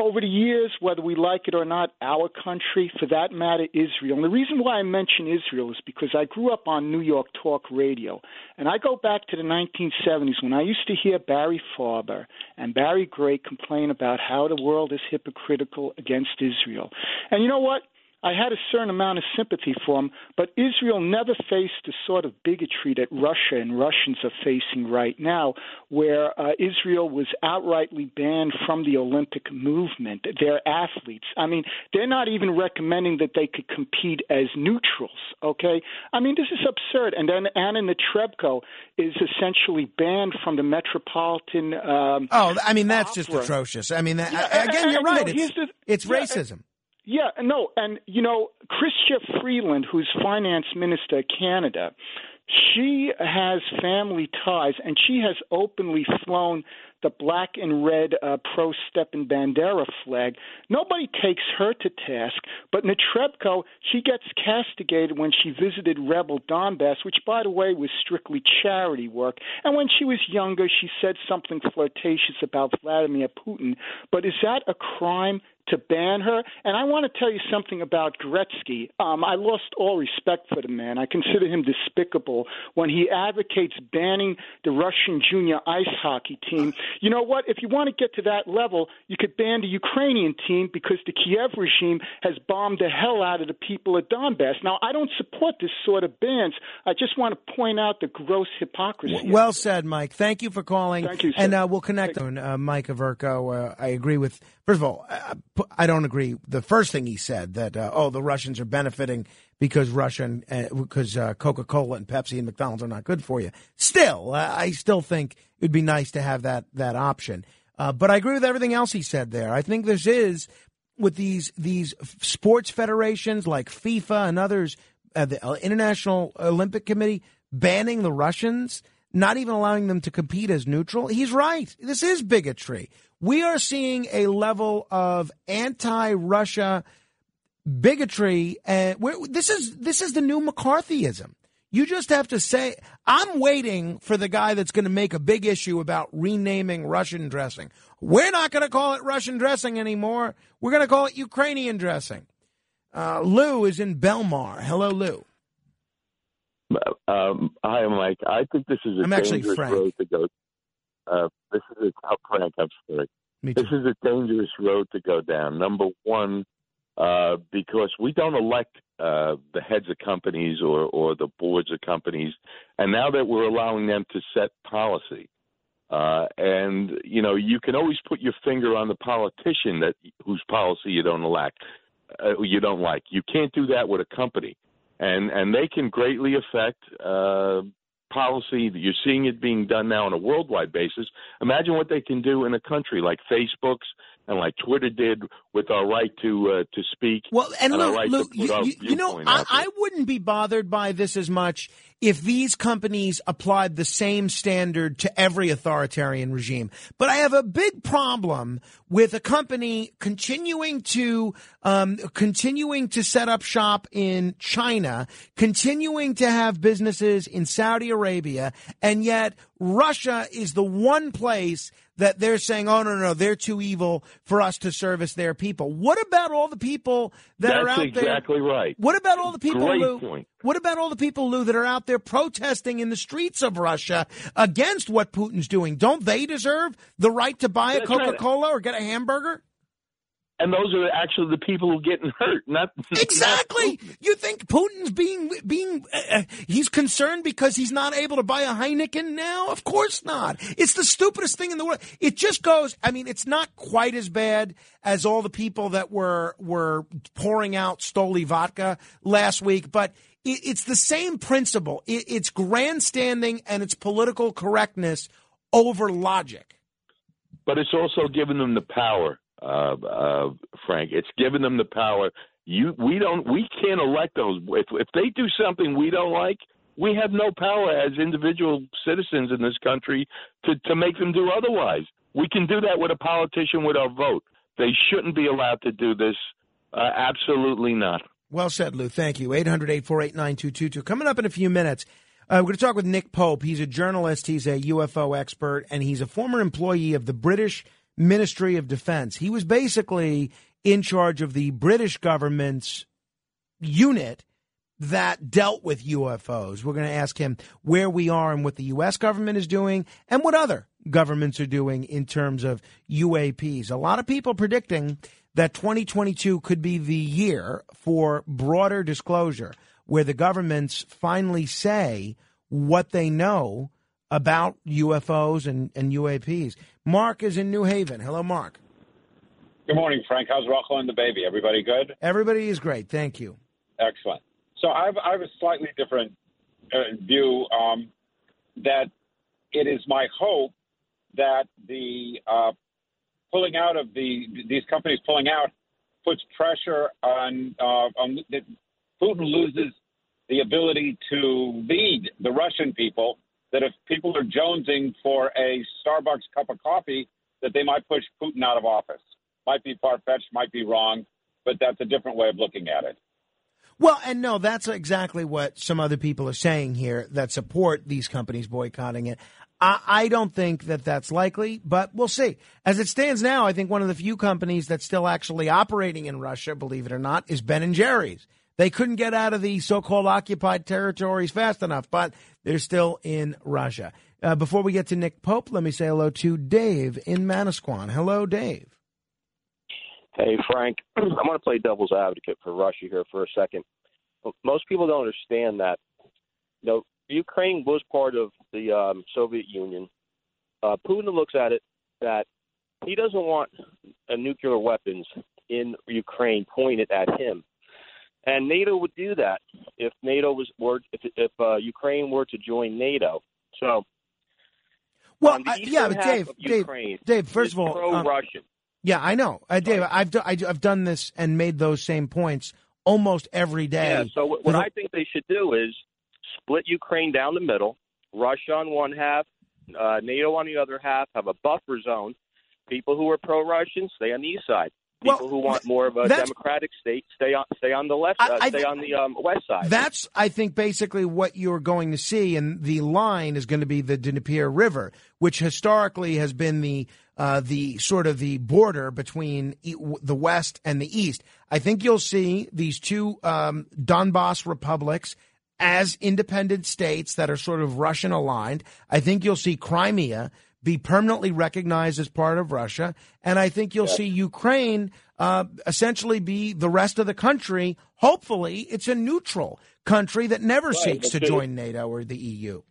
over the years, whether we like it or not, our country, for that matter, Israel. And the reason why I mention Israel is because I grew up on New York talk radio. And I go back to the 1970s when I used to hear Barry Farber and Barry Gray complain about how the world is hypocritical against Israel. And you know what? I had a certain amount of sympathy for him, but Israel never faced the sort of bigotry that Russia and Russians are facing right now, where uh, Israel was outrightly banned from the Olympic movement. Their athletes, I mean, they're not even recommending that they could compete as neutrals, okay? I mean, this is absurd. And then Anna Netrebko is essentially banned from the Metropolitan. Um, Oh, I mean that's just atrocious. I mean, that, Yeah, again, and- you're right. know, it's, the- it's yeah, racism. Yeah, no, and you know, Chrystia Freeland, who's finance minister of Canada, she has family ties, and she has openly flown the black and red uh, pro Stepan Bandera flag. Nobody takes her to task, but Netrebko, she gets castigated when she visited Rebel Donbass, which, by the way, was strictly charity work. And when she was younger, she said something flirtatious about Vladimir Putin. But is that a crime? To ban her. And I want to tell you something about Gretzky. Um, I lost all respect for the man. I consider him despicable when he advocates banning the Russian junior ice hockey team. You know what? If you want to get to that level, you could ban the Ukrainian team because the Kiev regime has bombed the hell out of the people at Donbass. Now, I don't support this sort of bans. I just want to point out the gross hypocrisy. Well said, Mike. Thank you for calling. Thank you, sir. And uh, we'll connect. Uh, Mike Averko, uh, I agree with. First of all, I, don't agree. The first thing he said that uh, oh, the Russians are benefiting because Russian uh, because uh, Coca Cola and Pepsi and McDonald's are not good for you. Still, I still think it'd be nice to have that that option. Uh, but I agree with everything else he said there. I think this is with these these sports federations like FIFA and others, uh, the International Olympic Committee banning the Russians, not even allowing them to compete as neutral. He's right. This is bigotry. We are seeing a level of anti-Russia bigotry, and this is this is the new McCarthyism. You just have to say, I'm waiting for the guy that's going to make a big issue about renaming Russian dressing. We're not going to call it Russian dressing anymore. We're going to call it Ukrainian dressing. Uh, Lou is in Belmar. Hello, Lou. Um, hi, Mike. I think this is a I'm dangerous road to go. Uh, this is a, oh, Frank. I'm sorry. This is a dangerous road to go down. Number one, uh, because we don't elect uh, the heads of companies or, or the boards of companies, and now that we're allowing them to set policy, uh, and you know, you can always put your finger on the politician that whose policy you don't elect, uh, you don't like. You can't do that with a company, and and they can greatly affect uh, policy. You're seeing it being done now on a worldwide basis. Imagine what they can do in a country like Facebook's and like Twitter did with our right to uh, to speak. Well, and our Lou, right you, you- you know, I. I wouldn't be bothered by this as much if these companies applied the same standard to every authoritarian regime. But I have a big problem with a company continuing to um, continuing to set up shop in China, continuing to have businesses in Saudi Arabia, and yet Russia is the one place that they're saying, oh, no, no, no, they're too evil for us to service their people. What about all the people that That's are out there? exactly right. What about all the people, Great Lou? point. What about all the people, Lou, that are out there protesting in the streets of Russia against what Putin's doing? Don't they deserve the right to buy a Coca Cola or get a hamburger? and those are actually the people who are getting hurt. Not exactly. You think Putin's being being uh, he's concerned because he's not able to buy a Heineken now? Of course not. It's the stupidest thing in the world. It just goes. I mean, it's not quite as bad as all the people that were were pouring out Stoli vodka last week, but it's the same principle. It, it's grandstanding and it's political correctness over logic. but it's also given them the power, uh, uh, Frank. It's given them the power. You, we don't, we can't elect those. If, if they do something we don't like, we have no power as individual citizens in this country to to make them do otherwise. We can do that with a politician with our vote. They shouldn't be allowed to do this. Uh, absolutely not. Well said, Lou. Thank you. 800 848 9222. Coming up in a few minutes, uh, we're going to talk with Nick Pope. He's a journalist, he's a UFO expert, and he's a former employee of the British Ministry of Defense. He was basically in charge of the British government's unit that dealt with UFOs. We're going to ask him where we are and what the U.S. government is doing and what other governments are doing in terms of UAPs. A lot of people predicting that 2022 could be the year for broader disclosure where the governments finally say what they know about UFOs and, and UAPs. Mark is in New Haven. Hello, Mark. Good morning, Frank. How's Rocco and the baby? Everybody good? Everybody is great. Thank you. Excellent. So I've, I have a slightly different uh, view um, that it is my hope that the uh, pulling out of the these companies pulling out puts pressure on uh, on Putin loses the ability to lead the Russian people. That if people are jonesing for a Starbucks cup of coffee, that they might push Putin out of office. Might be far fetched, might be wrong, but that's a different way of looking at it. Well, and no, that's exactly what some other people are saying here that support these companies boycotting it. I, I don't think that that's likely, but we'll see. As it stands now, I think one of the few companies that's still actually operating in Russia, believe it or not, is Ben and Jerry's. They couldn't get out of the so-called occupied territories fast enough, but they're still in Russia. Uh, before we get to Nick Pope, let me say hello to Dave in Manasquan. Hello, Dave. Hey, Frank, I'm going to play devil's advocate for Russia here for a second. Most people don't understand that. You know, Ukraine was part of the um, Soviet Union. Uh, Putin looks at it that he doesn't want uh, nuclear weapons in Ukraine pointed at him, and NATO would do that if NATO was were if, if uh, Ukraine were to join NATO. So, Well, on the I- yeah, but Dave, Dave, Ukraine Dave, first of all, um, pro-Russian. Yeah, I know, uh, Dave. I've do, I, have done this and made those same points almost every day. Yeah. So what, what I think they should do is split Ukraine down the middle, Russia on one half, uh, NATO on the other half, have a buffer zone. People who are pro-Russian stay on the east side. People who want more of a democratic state stay on stay on the left. Uh, I- stay on the um, west side. That's, I think, basically what you're going to see, and the line is going to be the Dnieper River, which historically has been the uh, the sort of the border between the west and the east. I think you'll see these two um, Donbass republics as independent states that are sort of Russian aligned. I think you'll see Crimea be permanently recognized as part of Russia, and I think you'll see Ukraine uh, essentially be the rest of the country. Hopefully, it's a neutral country that never Right, seeks to join NATO or the EU.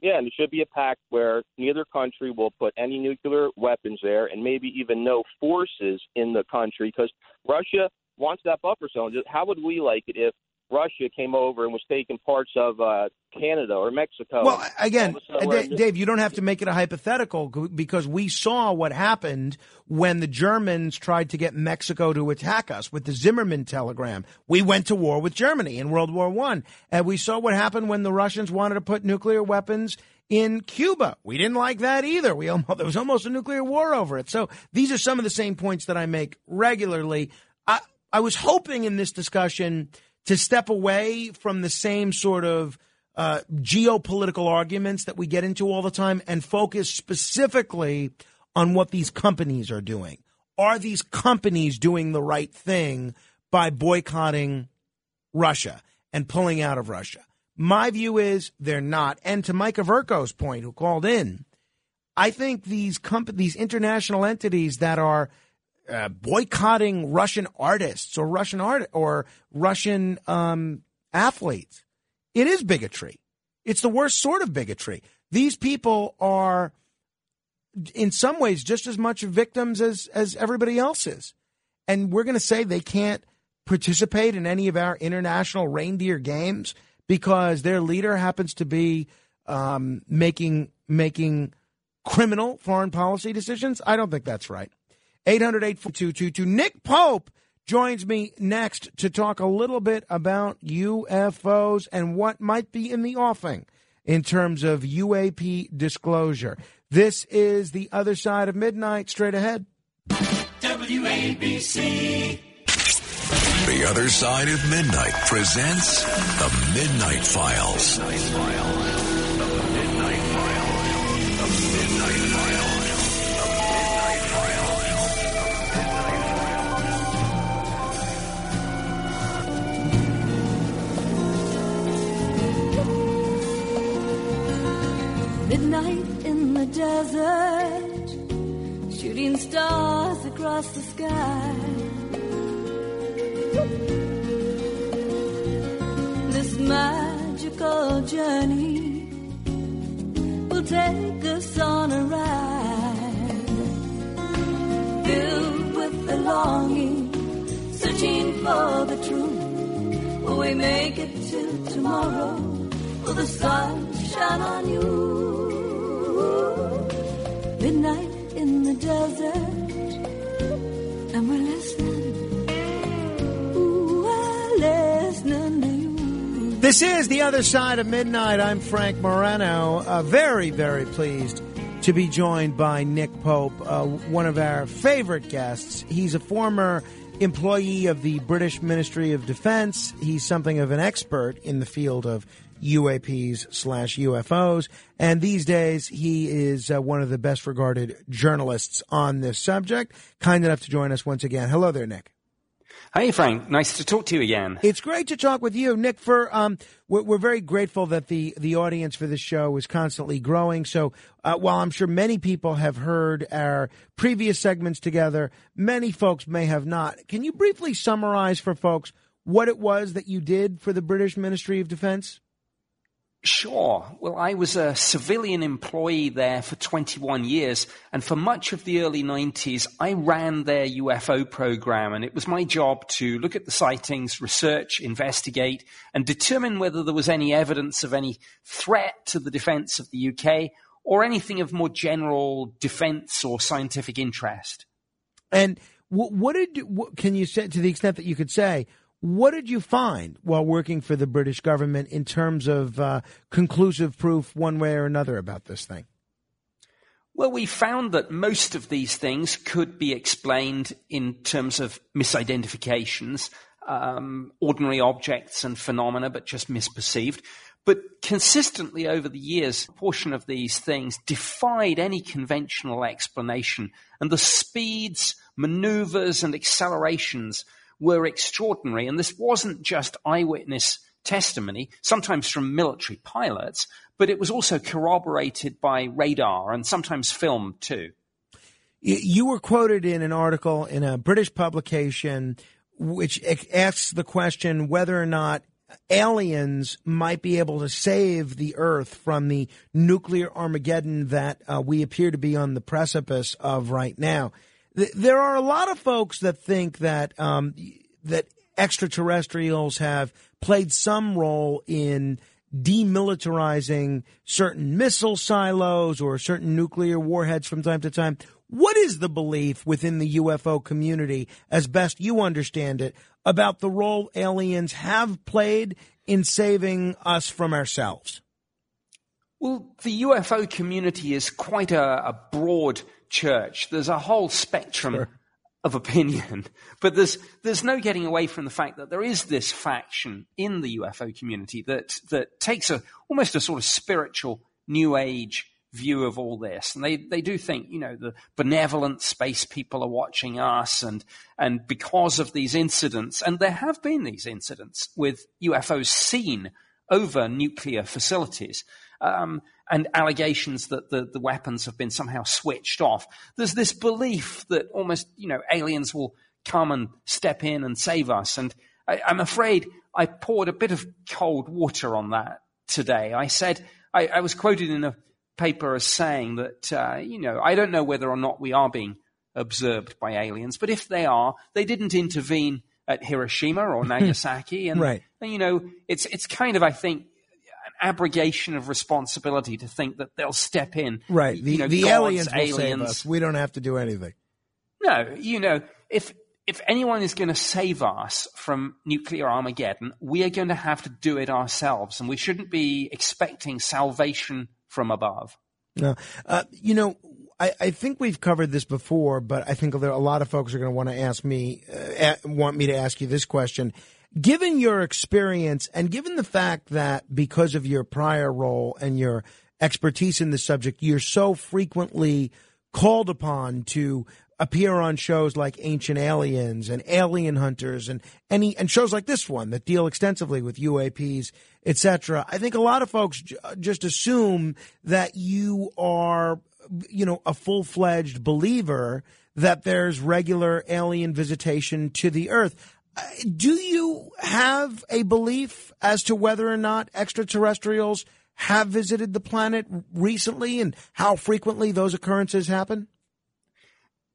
Yeah, and it should be a pact where neither country will put any nuclear weapons there, and maybe even no forces in the country, because Russia wants that buffer zone. How would we like it if Russia came over and was taking parts of uh, Canada or Mexico? Well, again, all of a sudden uh, we're Da- just- Dave, you don't have to make it a hypothetical because we saw what happened when the Germans tried to get Mexico to attack us with the Zimmerman telegram. We went to war with Germany in World War One, and we saw what happened when the Russians wanted to put nuclear weapons in Cuba. We didn't like that either. We almost, there was almost a nuclear war over it. So these are some of the same points that I make regularly. I, I was hoping in this discussion to step away from the same sort of uh, geopolitical arguments that we get into all the time and focus specifically on what these companies are doing. Are these companies doing the right thing by boycotting Russia and pulling out of Russia? My view is they're not. And to Mike Averko's point, who called in, I think these comp- these international entities that are uh, boycotting Russian artists or Russian art or Russian um, athletes. It is bigotry. It's the worst sort of bigotry. These people are, in some ways, just as much victims as as everybody else is, and we're going to say they can't participate in any of our international reindeer games because their leader happens to be um, making making criminal foreign policy decisions. I don't think that's right. 800 842 Nick Pope joins me next to talk a little bit about UFOs and what might be in the offing in terms of UAP disclosure. This is the other side of midnight, straight ahead. WABC. The Other Side of Midnight presents The Midnight Files. Midnight in the desert, shooting stars across the sky. This magical journey will take us on a ride, filled with the longing, searching for the truth. Will we make it to tomorrow? Will the sun shine on you? Midnight in the desert, and we're listening. Ooh, we're listening to you. This is the other side of midnight. I'm Frank Morano. Uh, very, very pleased to be joined by Nick Pope, uh, one of our favorite guests. He's a former employee of the British Ministry of Defense. He's something of an expert in the field of UAPs slash UFOs. And these days, he is uh, one of the best regarded journalists on this subject. Kind enough to join us once again. Hello there, Nick. Hey, Frank. Nice to talk to you again. It's great to talk with you, Nick. For um, we're, we're very grateful that the the audience for this show is constantly growing. So, uh, while I'm sure many people have heard our previous segments together, many folks may have not. Can you briefly summarize for folks what it was that you did for the British Ministry of Defense? Sure. Well, I was a civilian employee there for 21 years, and for much of the early 90s, I ran their UFO program, and it was my job to look at the sightings, research, investigate, and determine whether there was any evidence of any threat to the defense of the UK or anything of more general defense or scientific interest. And what, did what, can you say to the extent that you could say? What did you find while working for the British government in terms of uh, conclusive proof, one way or another, about this thing? Well, we found that most of these things could be explained in terms of misidentifications, um, ordinary objects and phenomena, but just misperceived. But consistently over the years, a portion of these things defied any conventional explanation, and the speeds, maneuvers, and accelerations were extraordinary. And this wasn't just eyewitness testimony, sometimes from military pilots, but it was also corroborated by radar and sometimes film too. You were quoted in an article in a British publication which asks the question whether or not aliens might be able to save the Earth from the nuclear Armageddon that uh, we appear to be on the precipice of right now there are a lot of folks that think that um, that extraterrestrials have played some role in demilitarizing certain missile silos or certain nuclear warheads from time to time. What is the belief within the UFO community, as best you understand it, about the role aliens have played in saving us from ourselves? Well, the UFO community is quite a, a broad church. There's a whole spectrum sure. of opinion, but there's there's no getting away from the fact that there is this faction in the UFO community that that takes a almost a sort of spiritual new age view of all this. And they, they do think, you know, the benevolent space people are watching us and, and because of these incidents, and there have been these incidents with UFOs seen over nuclear facilities, um, and allegations that the, the weapons have been somehow switched off. There's this belief that almost, you know, aliens will come and step in and save us. And I, I'm afraid I poured a bit of cold water on that today. I said, I, I was quoted in a paper as saying that, uh, you know, I don't know whether or not we are being observed by aliens, but if they are, they didn't intervene at Hiroshima or Nagasaki. And, Right. and, you know, it's, it's kind of, I think, abrogation of responsibility to think that they'll step in. Right. The, you know, the aliens will save aliens. us. We don't have to do anything. No, you know, if if anyone is going to save us from nuclear Armageddon, we are going to have to do it ourselves, and we shouldn't be expecting salvation from above. No. Uh, you know, I, I think we've covered this before, but I think a lot of folks are going to want to ask me, uh, want me to ask you this question. Given your experience and given the fact that because of your prior role and your expertise in the subject, you're so frequently called upon to appear on shows like Ancient Aliens and Alien Hunters and any and shows like this one that deal extensively with UAPs, etc. I think a lot of folks j- uh, just assume that you are, you know, a full fledged believer that there's regular alien visitation to the Earth. Uh, Do you have a belief as to whether or not extraterrestrials have visited the planet recently and how frequently those occurrences happen?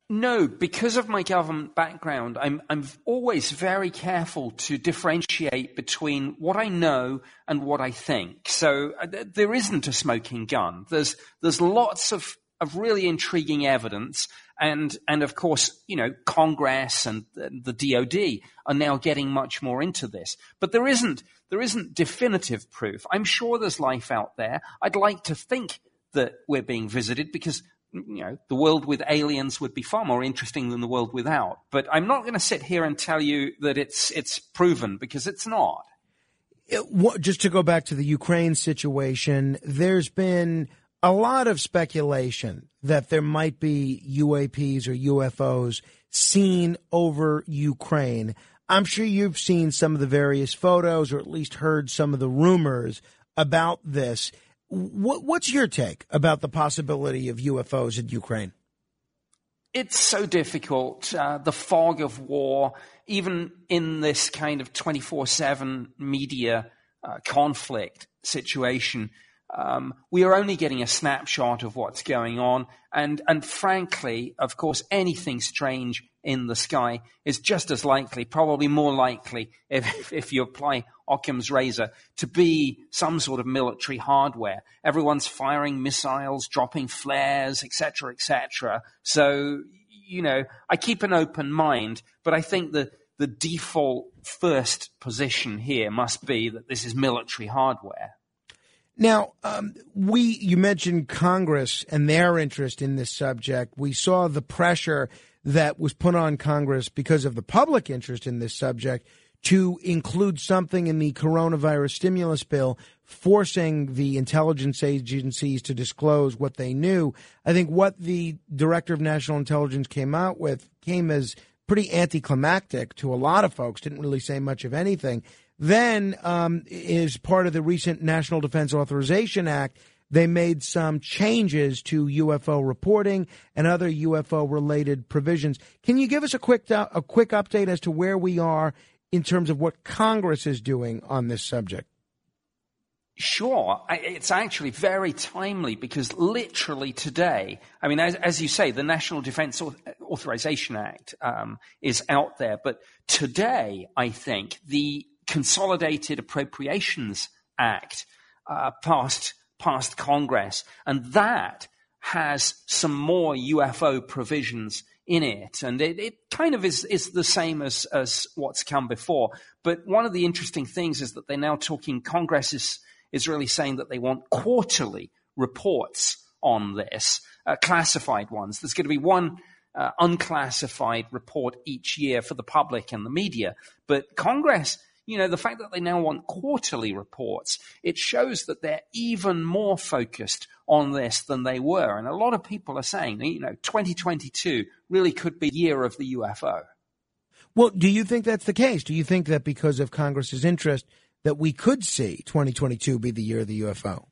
No, because of my government background, I'm I'm always very careful to differentiate between what I know and what I think. So uh, there isn't a smoking gun. There's there's lots of of really intriguing evidence, and and of course, you know, Congress and the DoD are now getting much more into this. But there isn't there isn't definitive proof. I'm sure there's life out there. I'd like to think that we're being visited because you know the world with aliens would be far more interesting than the world without. But I'm not going to sit here and tell you that it's it's proven because it's not. It- just to go back to the Ukraine situation, there's been a lot of speculation that there might be UAPs or UFOs seen over Ukraine. I'm sure you've seen some of the various photos or at least heard some of the rumors about this. What, what's your take about the possibility of UFOs in Ukraine? It's so difficult. Uh, the fog of war, even in this kind of 24 7 media uh, conflict situation, um, we are only getting a snapshot of what's going on. And, and frankly, of course, anything strange in the sky is just as likely, probably more likely, if, if you apply Occam's razor, to be some sort of military hardware. Everyone's firing missiles, dropping flares, etc., etc. So, you know, I keep an open mind, but I think the, the default first position here must be that this is military hardware. Now, um, we you mentioned Congress and their interest in this subject. We saw the pressure that was put on Congress because of the public interest in this subject to include something in the coronavirus stimulus bill forcing the intelligence agencies to disclose what they knew. I think what the director of national intelligence came out with came as pretty anticlimactic to a lot of folks, didn't really say much of anything. Then, um, is part of the recent National Defense Authorization Act, they made some changes to UFO reporting and other UFO related provisions. Can you give us a quick a quick update as to where we are in terms of what Congress is doing on this subject? Sure. It's actually very timely because literally today, I mean, as, as you say, the National Defense Authorization Act um, is out there. But today, I think, the Consolidated Appropriations Act uh, passed, passed Congress. And that has some more UFO provisions in it. And it, it kind of is, is the same as, as what's come before. But one of the interesting things is that they're now talking, Congress is, is really saying that they want quarterly reports on this, uh, classified ones. There's going to be one uh, unclassified report each year for the public and the media. But Congress, you know, the fact that they now want quarterly reports, it shows that they're even more focused on this than they were. And a lot of people are saying, you know, 2022 really could be year of the UFO. Well, do you think that's the case? Do you think that because of Congress's interest that we could see 2022 be the year of the UFO?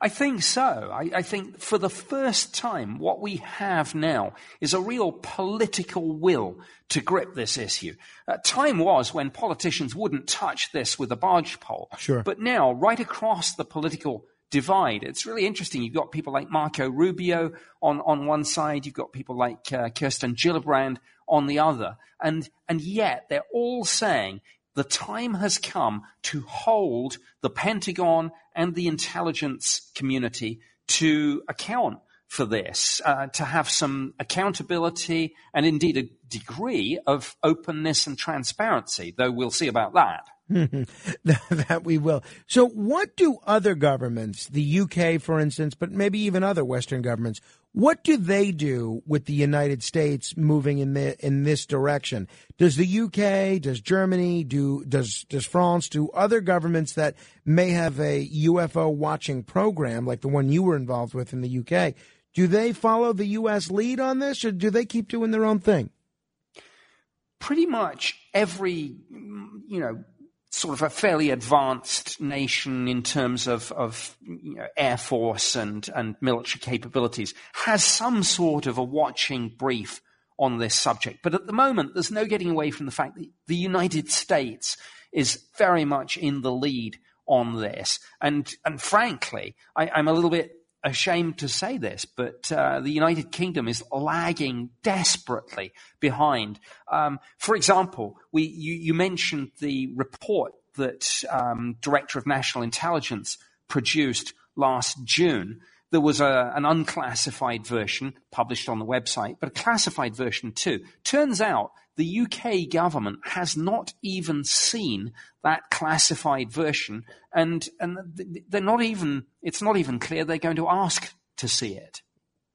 I think so. I, I, think for the first time, what we have now is a real political will to grip this issue. Uh, time was when politicians wouldn't touch this with a barge pole. Sure. But now, right across the political divide, it's really interesting. You've got people like Marco Rubio on, on one side, you've got people like uh, Kirsten Gillibrand on the other. And, and yet they're all saying the time has come to hold the Pentagon and the intelligence community to account for this, uh, to have some accountability and indeed a degree of openness and transparency, though we'll see about that. that we will. So, what do other governments, the UK, for instance, but maybe even other Western governments, what do they do with the United States moving in the, in this direction? Does the UK, does Germany, do does does France, do other governments that may have a UFO watching program like the one you were involved with in the UK? Do they follow the U.S. lead on this, or do they keep doing their own thing? Pretty much every, you know, sort of a fairly advanced nation in terms of, of you know, air force and, and military capabilities has some sort of a watching brief on this subject. But at the moment, there's no getting away from the fact that the United States is very much in the lead on this. And, and frankly, I, I'm a little bit ashamed to say this, but uh, the United Kingdom is lagging desperately behind. Um, for example, we you, you, mentioned the report that um, Director of National Intelligence produced last June. There was a, an unclassified version published on the website, but a classified version too. Turns out the UK government has not even seen that classified version, and and they're not even. It's not even clear they're going to ask to see it.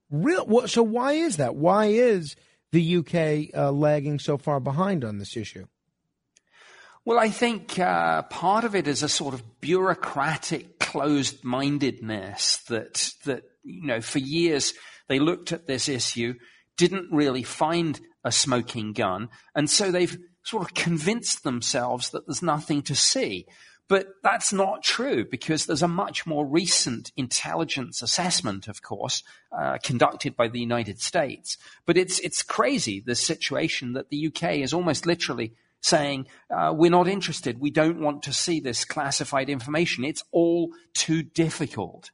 Real. So why is that? Why is the UK uh, lagging so far behind on this issue? Well, I think uh, part of it is a sort of bureaucratic closed-mindedness that that you know for years they looked at this issue, didn't really find a smoking gun. And so they've sort of convinced themselves that there's nothing to see. But that's not true because there's a much more recent intelligence assessment, of course, uh, conducted by the United States. But it's, it's crazy, the situation that the UK is almost literally saying, uh, we're not interested. We don't want to see this classified information. It's all too difficult.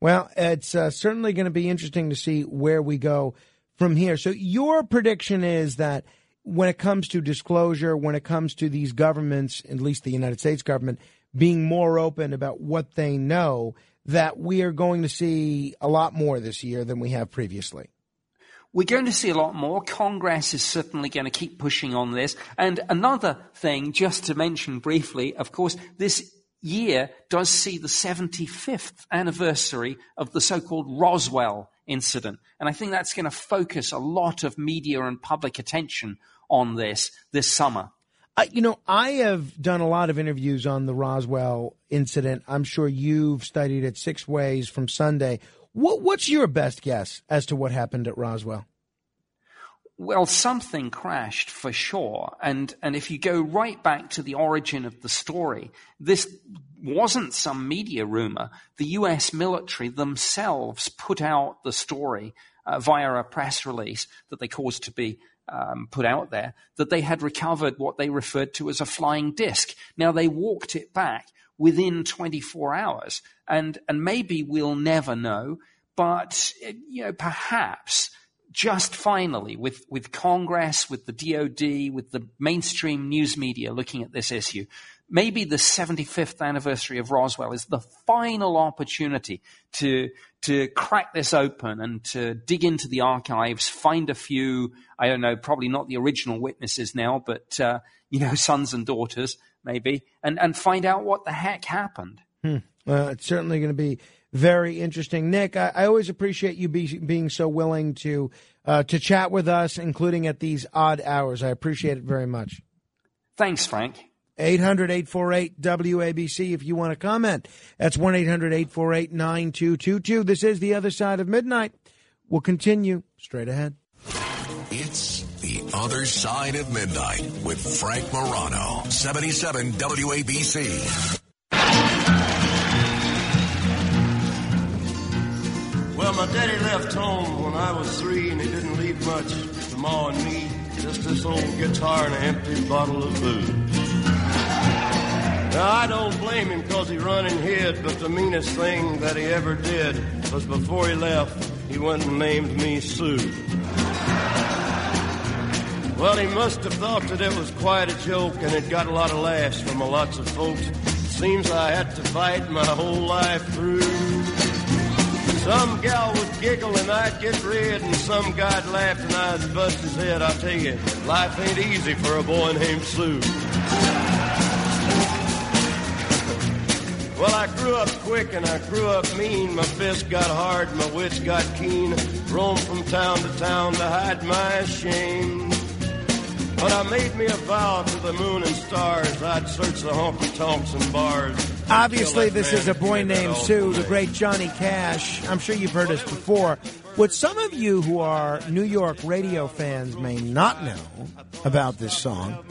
Well, it's uh, certainly going to be interesting to see where we go from here. So your prediction is that when it comes to disclosure, when it comes to these governments, at least the United States government, being more open about what they know, that we are going to see a lot more this year than we have previously. We're going to see a lot more. Congress is certainly going to keep pushing on this. And another thing, just to mention briefly, of course, this year does see the 75th anniversary of the so-called Roswell incident. And I think that's going to focus a lot of media and public attention on this this summer. Uh, you know, I have done a lot of interviews on the Roswell incident. I'm sure you've studied it six ways from Sunday. What, what's your best guess as to what happened at Roswell? Well, something crashed for sure. And, and if you go right back to the origin of the story, this wasn't some media rumor. The US military themselves put out the story uh, via a press release that they caused to be um, put out there that they had recovered what they referred to as a flying disc. Now they walked it back within 24 hours, and and maybe we'll never know, but you know perhaps just finally, with, with Congress, with the DOD, with the mainstream news media looking at this issue, maybe the 75th anniversary of Roswell is the final opportunity to, to crack this open and to dig into the archives, find a few, I don't know, probably not the original witnesses now, but, uh, you know, sons and daughters, maybe, and, and find out what the heck happened. Hmm. Well, it's certainly going to be very interesting. Nick, I, I always appreciate you be, being so willing to uh, to chat with us, including at these odd hours. I appreciate it very much. Thanks, Frank. 800 848 WABC if you want to comment. That's 1 800 848 9222. This is The Other Side of Midnight. We'll continue straight ahead. It's The Other Side of Midnight with Frank Morano, 77 WABC. Well, my daddy left home when I was three, and he didn't leave much to Ma and me. Just this old guitar and an empty bottle of booze. Now, I don't blame him because he run and hid, but the meanest thing that he ever did was before he left, he went and named me Sue. Well, he must have thought that it was quite a joke, and it got a lot of laughs from a lots of folks. Seems I had to fight my whole life through. Some gal would giggle and I'd get red, and some guy'd laugh and I'd bust his head. I tell you, life ain't easy for a boy named Sue. Well, I grew up quick and I grew up mean. My fists got hard, my wits got keen. Roamed from town to town to hide my shame. But I made me a vow to the moon and stars. I'd search the honky tonks and bars. Obviously, this is a boy named Sue, the great Johnny Cash. I'm sure you've heard this before. What some of you who are New York radio fans may not know about this song,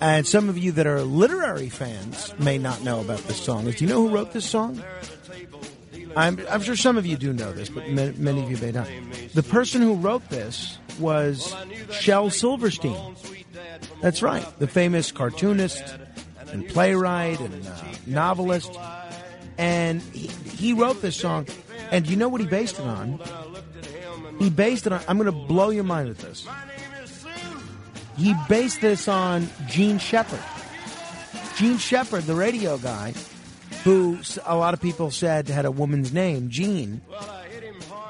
and some of you that are literary fans may not know about this song, is do you know who wrote this song? I'm, I'm sure some of you do know this, but many, many of you may not. The person who wrote this was Shel Silverstein. That's right, the famous cartoonist and playwright and uh, novelist. And he, he wrote this song. And do you know what he based it on? He based it on, I'm going to blow your mind with this. He based this on Jean Shepherd. Jean Shepherd, the radio guy, who a lot of people said had a woman's name, Jean.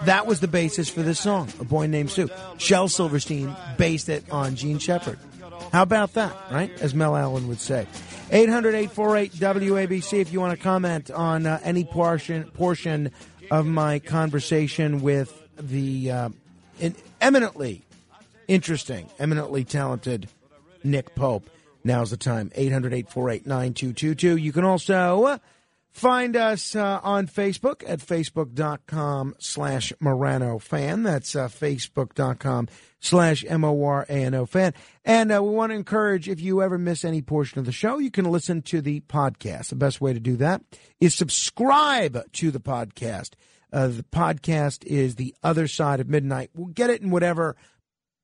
That was the basis for this song, A Boy Named Sue. Shel Silverstein based it on Jean Shepherd. How about that, right? As Mel Allen would say. 800 848 WABC if you want to comment on uh, any portion, portion of my conversation with the uh, in, eminently interesting, eminently talented Nick Pope. Now's the time. 800 848 9222. You can also uh, find us uh, on Facebook at facebook.com slash Morano fan. That's uh, facebook.com slash M O R A N O fan. And uh, we want to encourage if you ever miss any portion of the show, you can listen to the podcast. The best way to do that is subscribe to the podcast. Uh, the podcast is The Other Side of Midnight. We'll get it in whatever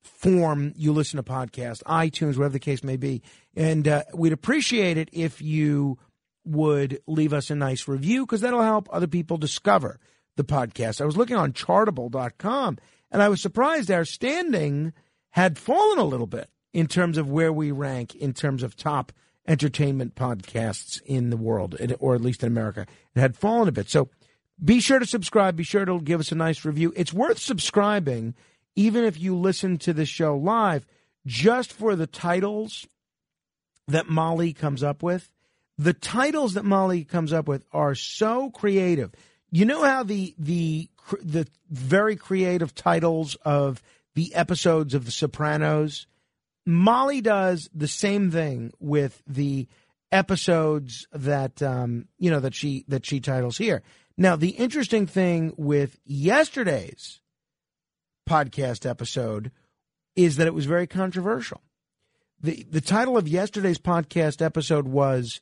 form you listen to podcasts, iTunes, whatever the case may be. And uh, we'd appreciate it if you would leave us a nice review because that'll help other people discover the podcast. I was looking on chartable.com and I was surprised our standing had fallen a little bit in terms of where we rank in terms of top entertainment podcasts in the world, or at least in America. It had fallen a bit. So be sure to subscribe. Be sure to give us a nice review. It's worth subscribing, even if you listen to the show live, just for the titles that Molly comes up with. The titles that Molly comes up with are so creative. You know how the the the very creative titles of the episodes of The Sopranos. Molly does the same thing with the episodes that um, you know that she that she titles here. Now, the interesting thing with yesterday's podcast episode is that it was very controversial. the The title of yesterday's podcast episode was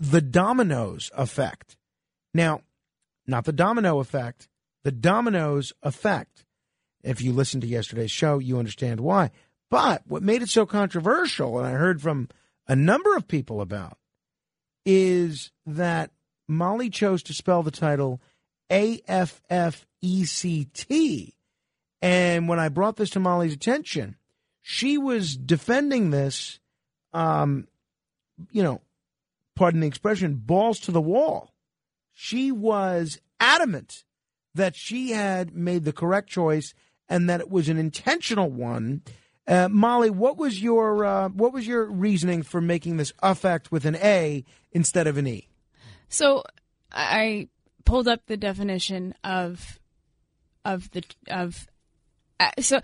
"The Dominoes Effect." Now, not the domino effect, the dominoes effect. If you listen to yesterday's show, you understand why. But what made it so controversial, and I heard from a number of people about, is that Molly chose to spell the title A F F E C T. And when I brought this to Molly's attention, she was defending this, um, you know, pardon the expression, balls to the wall. She was adamant that she had made the correct choice and that it was an intentional one. Uh, Molly, what was your uh, what was your reasoning for making this affect with an A instead of an E? So I pulled up the definition of of the of uh, so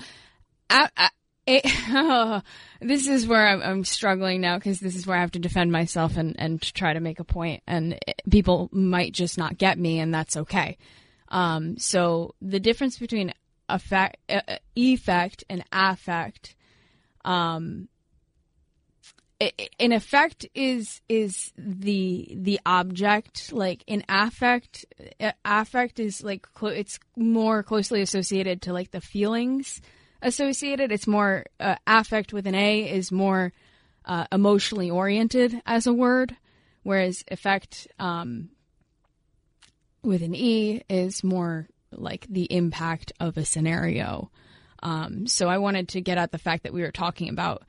it, oh, this is where I'm, I'm struggling now because this is where I have to defend myself and and try to make a point, and it- people might just not get me, and that's okay. Um, so the difference between affect, uh, effect and affect, um, effect is is the the object like in affect affect is like clo- it's more closely associated to like the feelings associated it's more uh, affect with an a is more uh, emotionally oriented as a word whereas effect um, with an e is more like the impact of a scenario um, so i wanted to get at the fact that we were talking about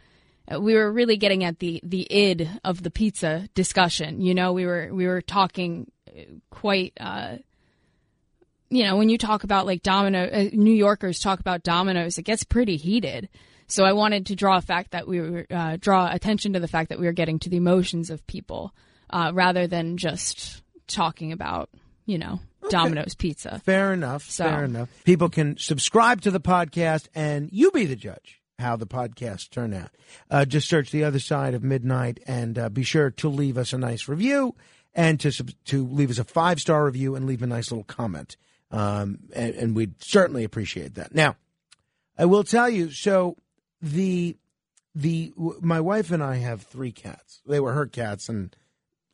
uh, we were really getting at the the id of the pizza discussion. You know, we were we were talking uh, quite. Uh, you know, when you talk about like Domino, uh, New Yorkers talk about Domino's, it gets pretty heated. So I wanted to draw a fact that we were uh, draw attention to the fact that we were getting to the emotions of people uh, rather than just talking about you know Domino's pizza. Fair enough. So- Fair enough. People can subscribe to the podcast, and you be the judge how the podcasts turn out. Uh, just search the other side of midnight, and uh, be sure to leave us a nice review and to to leave us a five star review and leave a nice little comment. Um, and, and we'd certainly appreciate that. Now, I will tell you. So the the my wife and I have three cats. They were her cats, and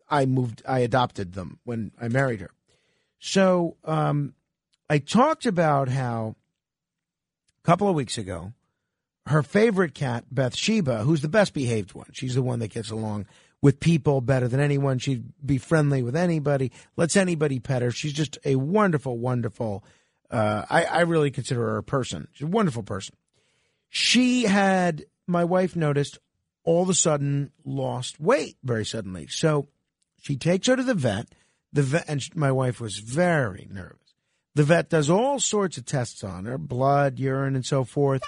I moved. I adopted them when I married her. So um, I talked about how a couple of weeks ago, her favorite cat, Bathsheba, who's the best behaved one. She's the one that gets along with people better than anyone. She'd be friendly with anybody, lets anybody pet her. She's just a wonderful, wonderful. Uh, I, I really consider her a person. She's a wonderful person. She had my wife noticed all of a sudden lost weight very suddenly. So she takes her to the vet. The vet and my wife was very nervous. The vet does all sorts of tests on her, blood, urine, and so forth.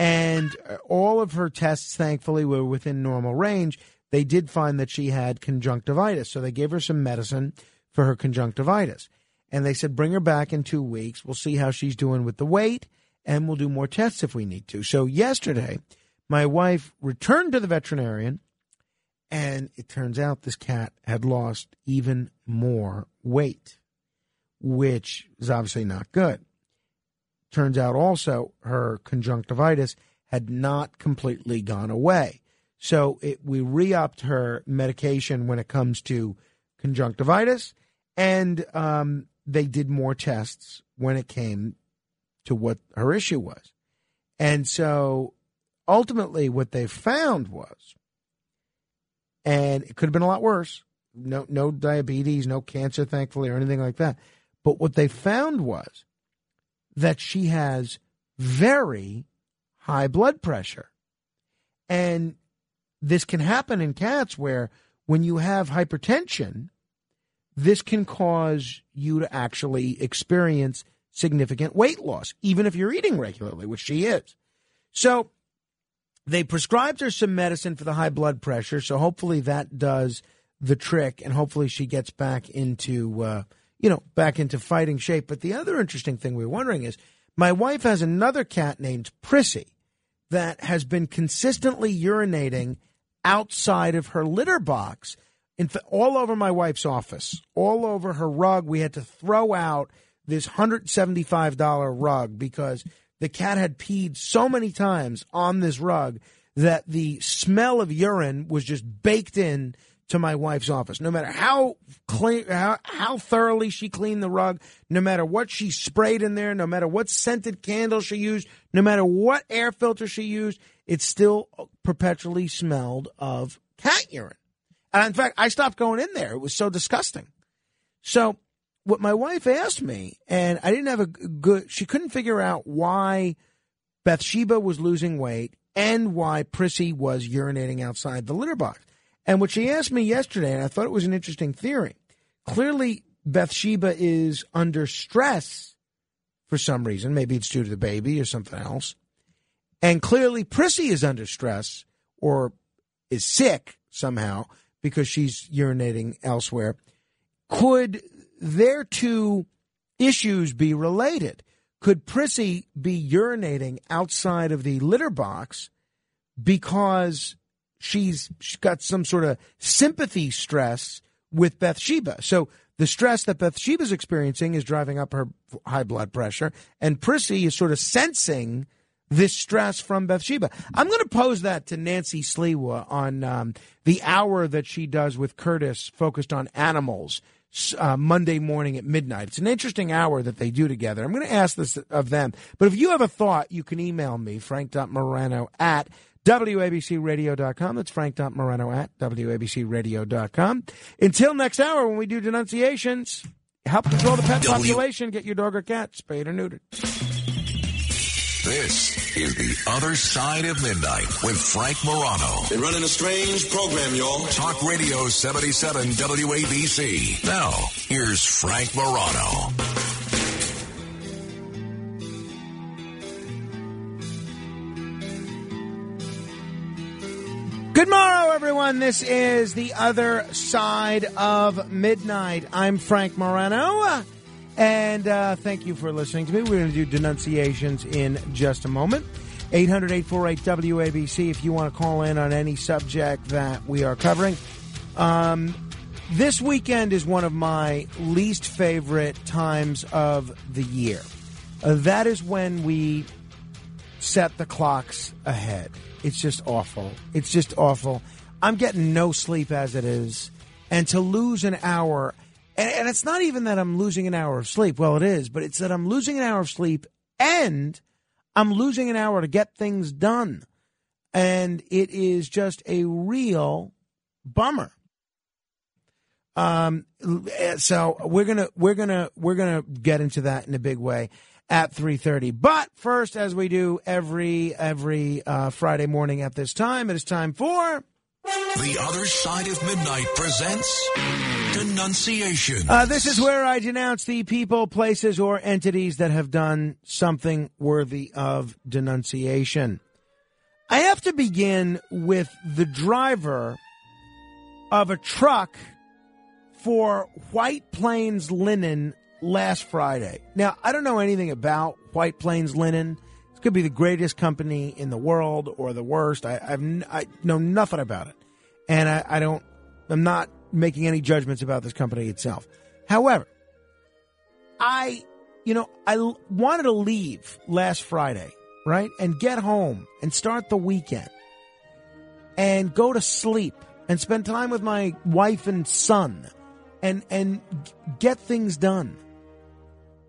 And all of her tests, thankfully, were within normal range. They did find that she had conjunctivitis, so they gave her some medicine for her conjunctivitis. And they said, bring her back in two weeks. We'll see how she's doing with the weight, and we'll do more tests if we need to. So yesterday, my wife returned to the veterinarian, and it turns out this cat had lost even more weight, which is obviously not good. Turns out also her conjunctivitis had not completely gone away. So it, we re upped her medication when it comes to conjunctivitis, and um, they did more tests when it came to what her issue was. And so ultimately, what they found was, and it could have been a lot worse no, no diabetes, no cancer, thankfully, or anything like that. But what they found was that she has very high blood pressure. And this can happen in cats where when you have hypertension, this can cause you to actually experience significant weight loss, even if you're eating regularly, which she is. So they prescribed her some medicine for the high blood pressure. So hopefully that does the trick, and hopefully she gets back into uh, you know back into fighting shape. But the other interesting thing we we're wondering is, my wife has another cat named Prissy that has been consistently urinating outside of her litter box, in all over my wife's office, all over her rug. We had to throw out this hundred seventy five dollar rug because the cat had peed so many times on this rug that the smell of urine was just baked in to my wife's office. No matter how clean, how, how thoroughly she cleaned the rug, no matter what she sprayed in there, no matter what scented candle she used, no matter what air filter she used, it still perpetually smelled of cat urine. And in fact, I stopped going in there. It was so disgusting. So what my wife asked me, and I didn't have a good, she couldn't figure out why Bathsheba was losing weight and why Prissy was urinating outside the litter box. And what she asked me yesterday, and I thought it was an interesting theory. Clearly, Bathsheba is under stress for some reason. Maybe it's due to the baby or something else. And clearly, Prissy is under stress or is sick somehow because she's urinating elsewhere. Could their two issues be related? Could Prissy be urinating outside of the litter box because she's, got some sort of sympathy stress with Bathsheba? So the stress that Bathsheba's experiencing is driving up her high blood pressure, and Prissy is sort of sensing this stress from Bathsheba. I'm going to pose that to Nancy Sliwa on um, the hour that she does with Curtis, focused on animals. Uh, Monday morning at midnight. It's an interesting hour that they do together. I'm going to ask this of them. But if you have a thought, you can email me, frank.morano at WABCRadio.com. That's frank.morano at WABCRadio.com. Until next hour when we do denunciations, help control the pet W- population. Get your dog or cat spayed or neutered. This is The Other Side of Midnight with Frank Morano. They're running a strange program, y'all. Talk Radio 77 WABC. Now, here's Frank Morano. Good morrow, everyone. This is the other side of midnight. I'm Frank Morano, and uh, thank you for listening to me. We're going to do denunciations in just a moment. 800 848 WABC if you want to call in on any subject that we are covering. Um, this weekend is one of my least favorite times of the year. Uh, that is when we set the clocks ahead. It's just awful. It's just awful. I'm getting no sleep as it is. And to lose an hour, and, and it's not even that I'm losing an hour of sleep. Well, it is, but it's that I'm losing an hour of sleep and I'm losing an hour to get things done. And it is just a real bummer. Um, so we're gonna we're gonna we're gonna get into that in a big way at 3.30 but first as we do every every uh, friday morning at this time it is time for The Other Side of Midnight presents Denunciation. uh, this is where i denounce the people places or entities that have done something worthy of denunciation i have to begin with the driver of a truck for white plains linen last Friday. Now, I don't know anything about White Plains Linen. Could be the greatest company in the world or the worst. I, I've know nothing about it, and I, I don't. I'm not making any judgments about this company itself. However, I, you know, I wanted to leave last Friday, right, and get home and start the weekend, and go to sleep and spend time with my wife and son, and and get things done.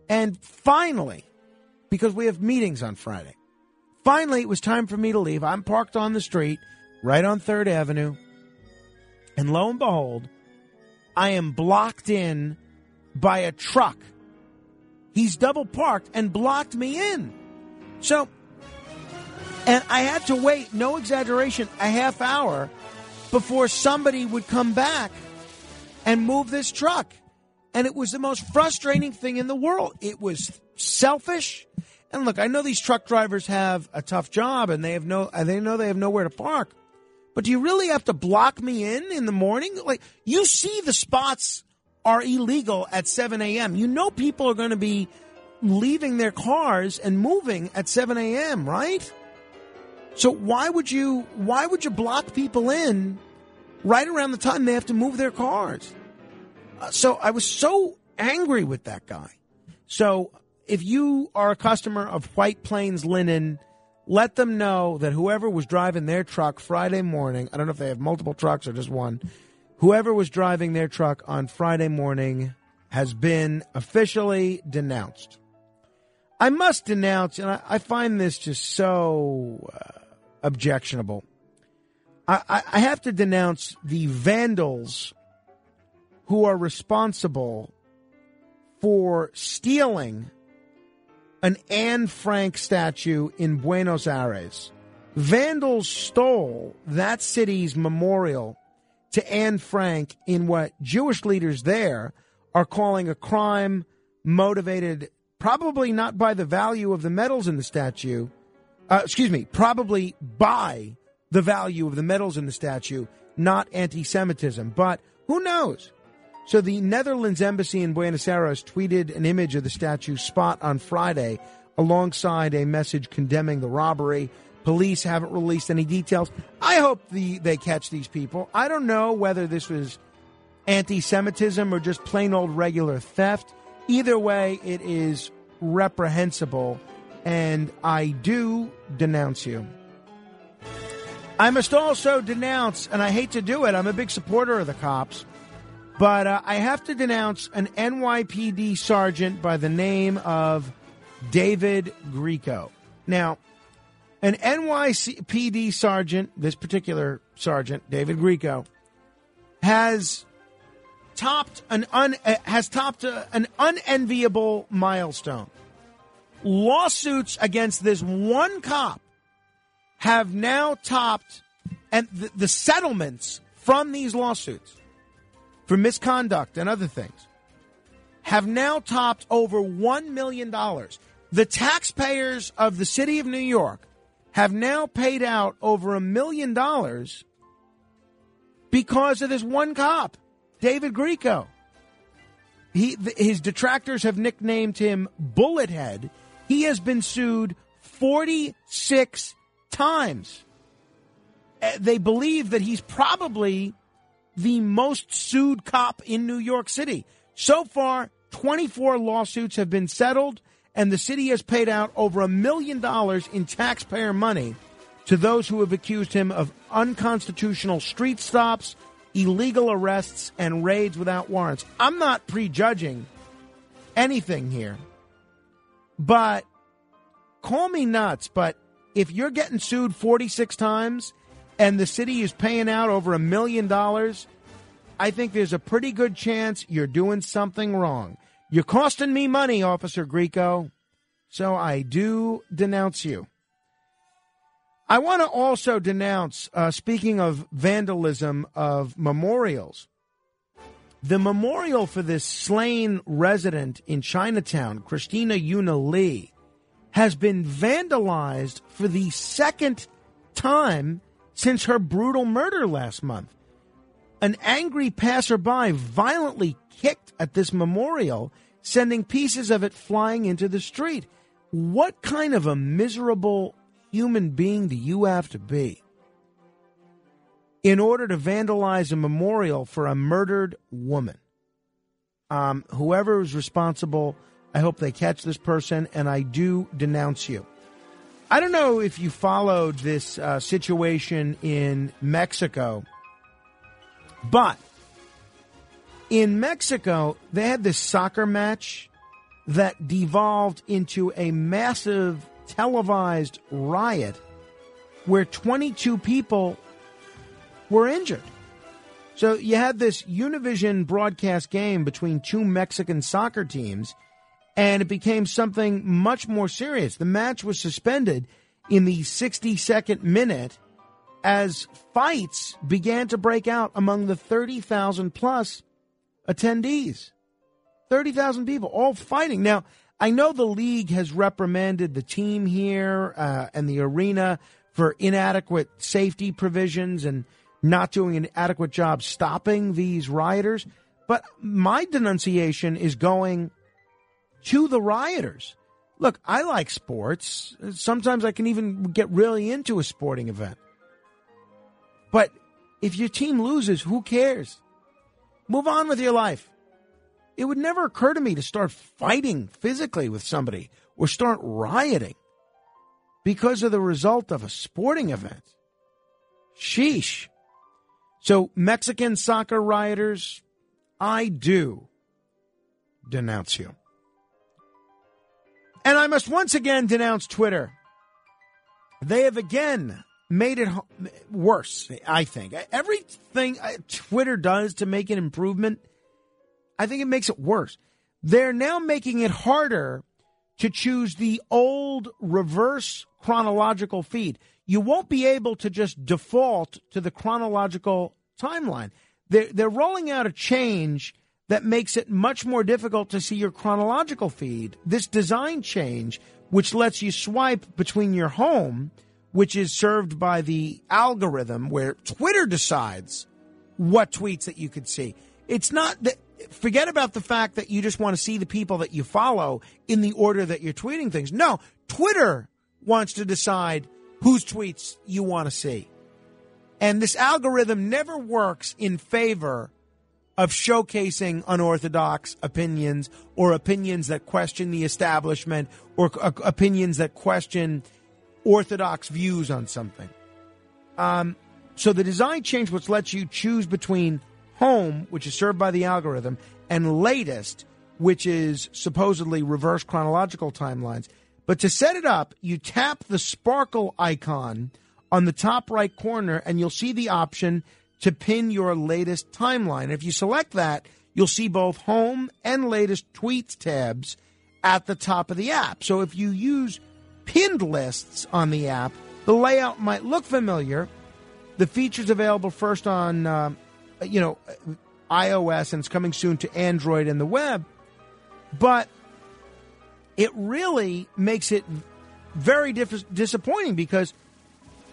And finally, because we have meetings on Friday, finally it was time for me to leave. I'm parked on the street right on 3rd Avenue. And lo and behold, I am blocked in by a truck. He's double parked and blocked me in. So, and I had to wait, no exaggeration, a half hour before somebody would come back and move this truck. And it was the most frustrating thing in the world. It was selfish. And look, I know these truck drivers have a tough job and they have no, they know they have nowhere to park. But do you really have to block me in in the morning? Like, you see the spots are illegal at 7 a.m. You know people are going to be leaving their cars and moving at 7 a.m., right? So why would you, why would you block people in right around the time they have to move their cars? Uh, so I was so angry with that guy. So if you are a customer of White Plains Linen, let them know that whoever was driving their truck Friday morning, I don't know if they have multiple trucks or just one, whoever was driving their truck on Friday morning has been officially denounced. I must denounce, and I, I find this just so uh, objectionable. I, I, I have to denounce the vandals who are responsible for stealing an Anne Frank statue in Buenos Aires. Vandals stole that city's memorial to Anne Frank in what Jewish leaders there are calling a crime motivated probably not by the value of the medals in the statue, uh, excuse me, probably by the value of the medals in the statue, not anti Semitism. But who knows? So the Netherlands embassy in Buenos Aires tweeted an image of the statue spot on Friday alongside a message condemning the robbery. Police haven't released any details. I hope the, they catch these people. I don't know whether this was anti Semitism or just plain old regular theft. Either way, it is reprehensible and I do denounce you. I must also denounce, and I hate to do it, I'm a big supporter of the cops, but uh, I have to denounce an NYPD sergeant by the name of David Grieco. Now, an NYPD sergeant, this particular sergeant, David Grieco, has topped an un, uh, has topped uh, an unenviable milestone. Lawsuits against this one cop have now topped, and the, the settlements from these lawsuits for misconduct and other things have now topped over $1 million. The taxpayers of the city of New York have now paid out over a million dollars because of this one cop, David Grieco. He, his detractors have nicknamed him Bullethead. He has been sued 46 times. Uh, They believe that he's probably the most sued cop in New York City. So far, 24 lawsuits have been settled, and the city has paid out over a million dollars in taxpayer money to those who have accused him of unconstitutional street stops, illegal arrests, and raids without warrants. I'm not prejudging anything here, but call me nuts, but if you're getting sued 46 times and the city is paying out over a million dollars, I think there's a pretty good chance you're doing something wrong. You're costing me money, Officer Grieco, so I do denounce you. I want to also denounce, uh, speaking of vandalism of memorials, the memorial for this slain resident in Chinatown, Christina Yuna Lee, has been vandalized for the second time since her brutal murder last month. An angry passerby violently kicked at this memorial, sending pieces of it flying into the street. What kind of a miserable human being do you have to be in order to vandalize a memorial for a murdered woman? Um, whoever is responsible, I hope they catch this person, and I do denounce you. I don't know if you followed this uh, situation in Mexico, but in Mexico, they had this soccer match that devolved into a massive televised riot where 22 people were injured. So you had this Univision broadcast game between two Mexican soccer teams, and it became something much more serious. The match was suspended in the 62nd minute as fights began to break out among the 30,000 plus attendees. 30,000 people all fighting. Now, I know the league has reprimanded the team here uh, and the arena for inadequate safety provisions and not doing an adequate job stopping these rioters. But my denunciation is going to the rioters. Look, I like sports. Sometimes I can even get really into a sporting event. But if your team loses, who cares? Move on with your life. It would never occur to me to start fighting physically with somebody or start rioting because of the result of a sporting event. Sheesh. So, Mexican soccer rioters, I do denounce you. And I must once again denounce Twitter. They have again made it worse, I think. Everything uh, Twitter does to make an improvement, I think it makes it worse. They're now making it harder to choose the old reverse chronological feed. You won't be able to just default to the chronological timeline. They're, they're rolling out a change that makes it much more difficult to see your chronological feed. This design change, which lets you swipe between your home, which is served by the algorithm where Twitter decides what tweets that you could see. It's not that, forget about the fact that you just want to see the people that you follow in the order that you're tweeting things. No, Twitter wants to decide whose tweets you want to see. And this algorithm never works in favor of showcasing unorthodox opinions or opinions that question the establishment or uh, opinions that question orthodox views on something. Um, so the design change, which lets you choose between home, which is served by the algorithm, and latest, which is supposedly reverse chronological timelines. But to set it up, you tap the sparkle icon on the top right corner, and you'll see the option to pin your latest timeline. If you select that, you'll see both home and latest tweets tabs at the top of the app. So if you use pinned lists on the app, the layout might look familiar. The features available first on, uh, you know, iOS and it's coming soon to Android and the web, but it really makes it very diff- disappointing because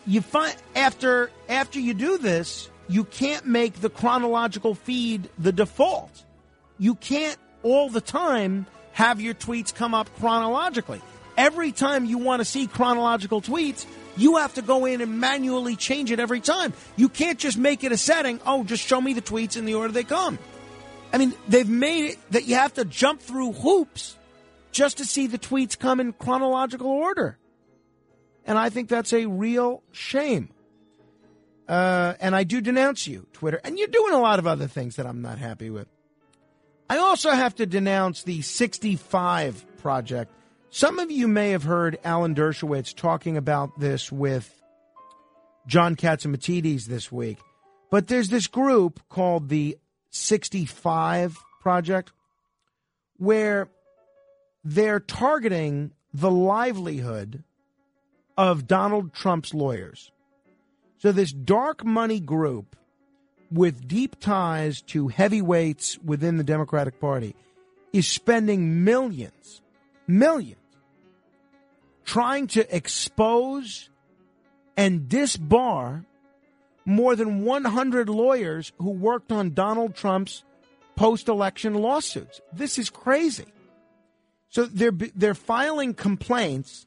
you find after after you do this, you can't make the chronological feed the default. You can't all the time have your tweets come up chronologically. Every time you want to see chronological tweets, you have to go in and manually change it every time. You can't just make it a setting, oh, just show me the tweets in the order they come. I mean, they've made it that you have to jump through hoops just to see the tweets come in chronological order. And I think that's a real shame. Uh, and I do denounce you, Twitter. And you're doing a lot of other things that I'm not happy with. I also have to denounce the 65 project. Some of you may have heard Alan Dershowitz talking about this with John Catsimatidis this week. But there's this group called the 65 Project where they're targeting the livelihood of Donald Trump's lawyers. So, this dark money group with deep ties to heavyweights within the Democratic Party is spending millions, millions, trying to expose and disbar more than 100 lawyers who worked on Donald Trump's post election lawsuits. This is crazy. So they're, they're filing complaints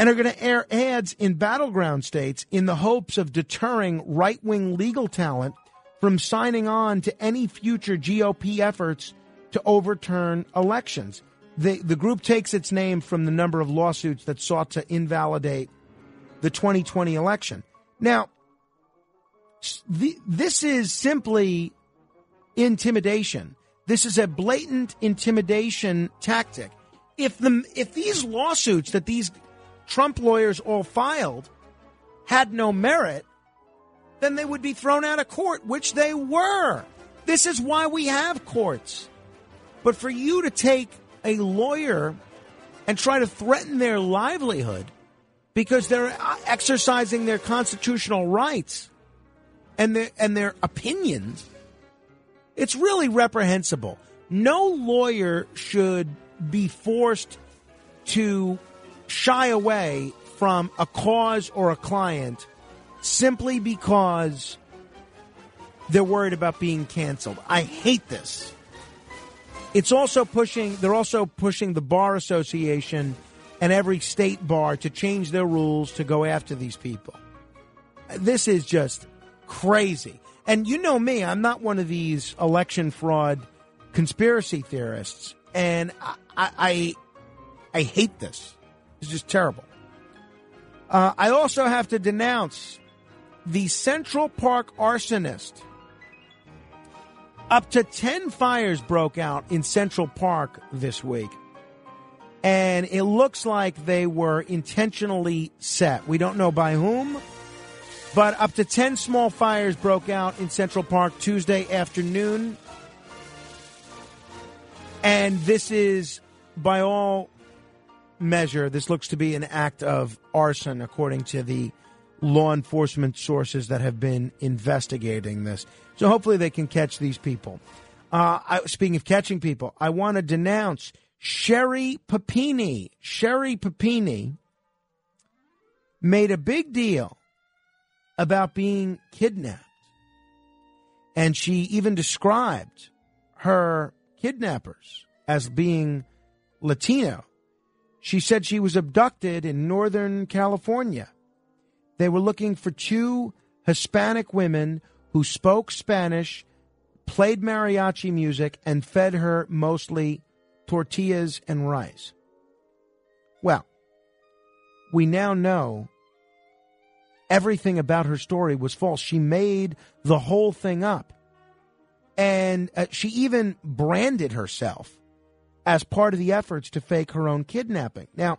and are going to air ads in battleground states in the hopes of deterring right wing legal talent from signing on to any future GOP efforts to overturn elections. The, the group takes its name from the number of lawsuits that sought to invalidate the 2020 election. Now, the, this is simply intimidation. This is a blatant intimidation tactic. If the if these lawsuits that these Trump lawyers all filed had no merit, then they would be thrown out of court, which they were. This is why we have courts. But for you to take a lawyer and try to threaten their livelihood because they're exercising their constitutional rights and their, and their opinions, it's really reprehensible. No lawyer should be forced to shy away from a cause or a client simply because they're worried about being canceled. I hate this. It's also pushing, they're also pushing the Bar Association and every state bar to change their rules to go after these people. This is just crazy. And you know me, I'm not one of these election fraud conspiracy theorists. And I, I, I hate this. It's just terrible. Uh, I also have to denounce the Central Park arsonist. Up to 10 fires broke out in Central Park this week. And it looks like they were intentionally set. We don't know by whom, but up to 10 small fires broke out in Central Park Tuesday afternoon. And this is, by all measure, this looks to be an act of arson, according to the law enforcement sources that have been investigating this. So hopefully they can catch these people. Uh, I, speaking of catching people, I want to denounce Sherri Papini. Sherri Papini made a big deal about being kidnapped. And she even described her kidnappers as being Latino. She said she was abducted in Northern California. They were looking for two Hispanic women who spoke Spanish, played mariachi music, and fed her mostly tortillas and rice. Well, we now know everything about her story was false. She made the whole thing up. And uh, she even branded herself as part of the efforts to fake her own kidnapping. Now,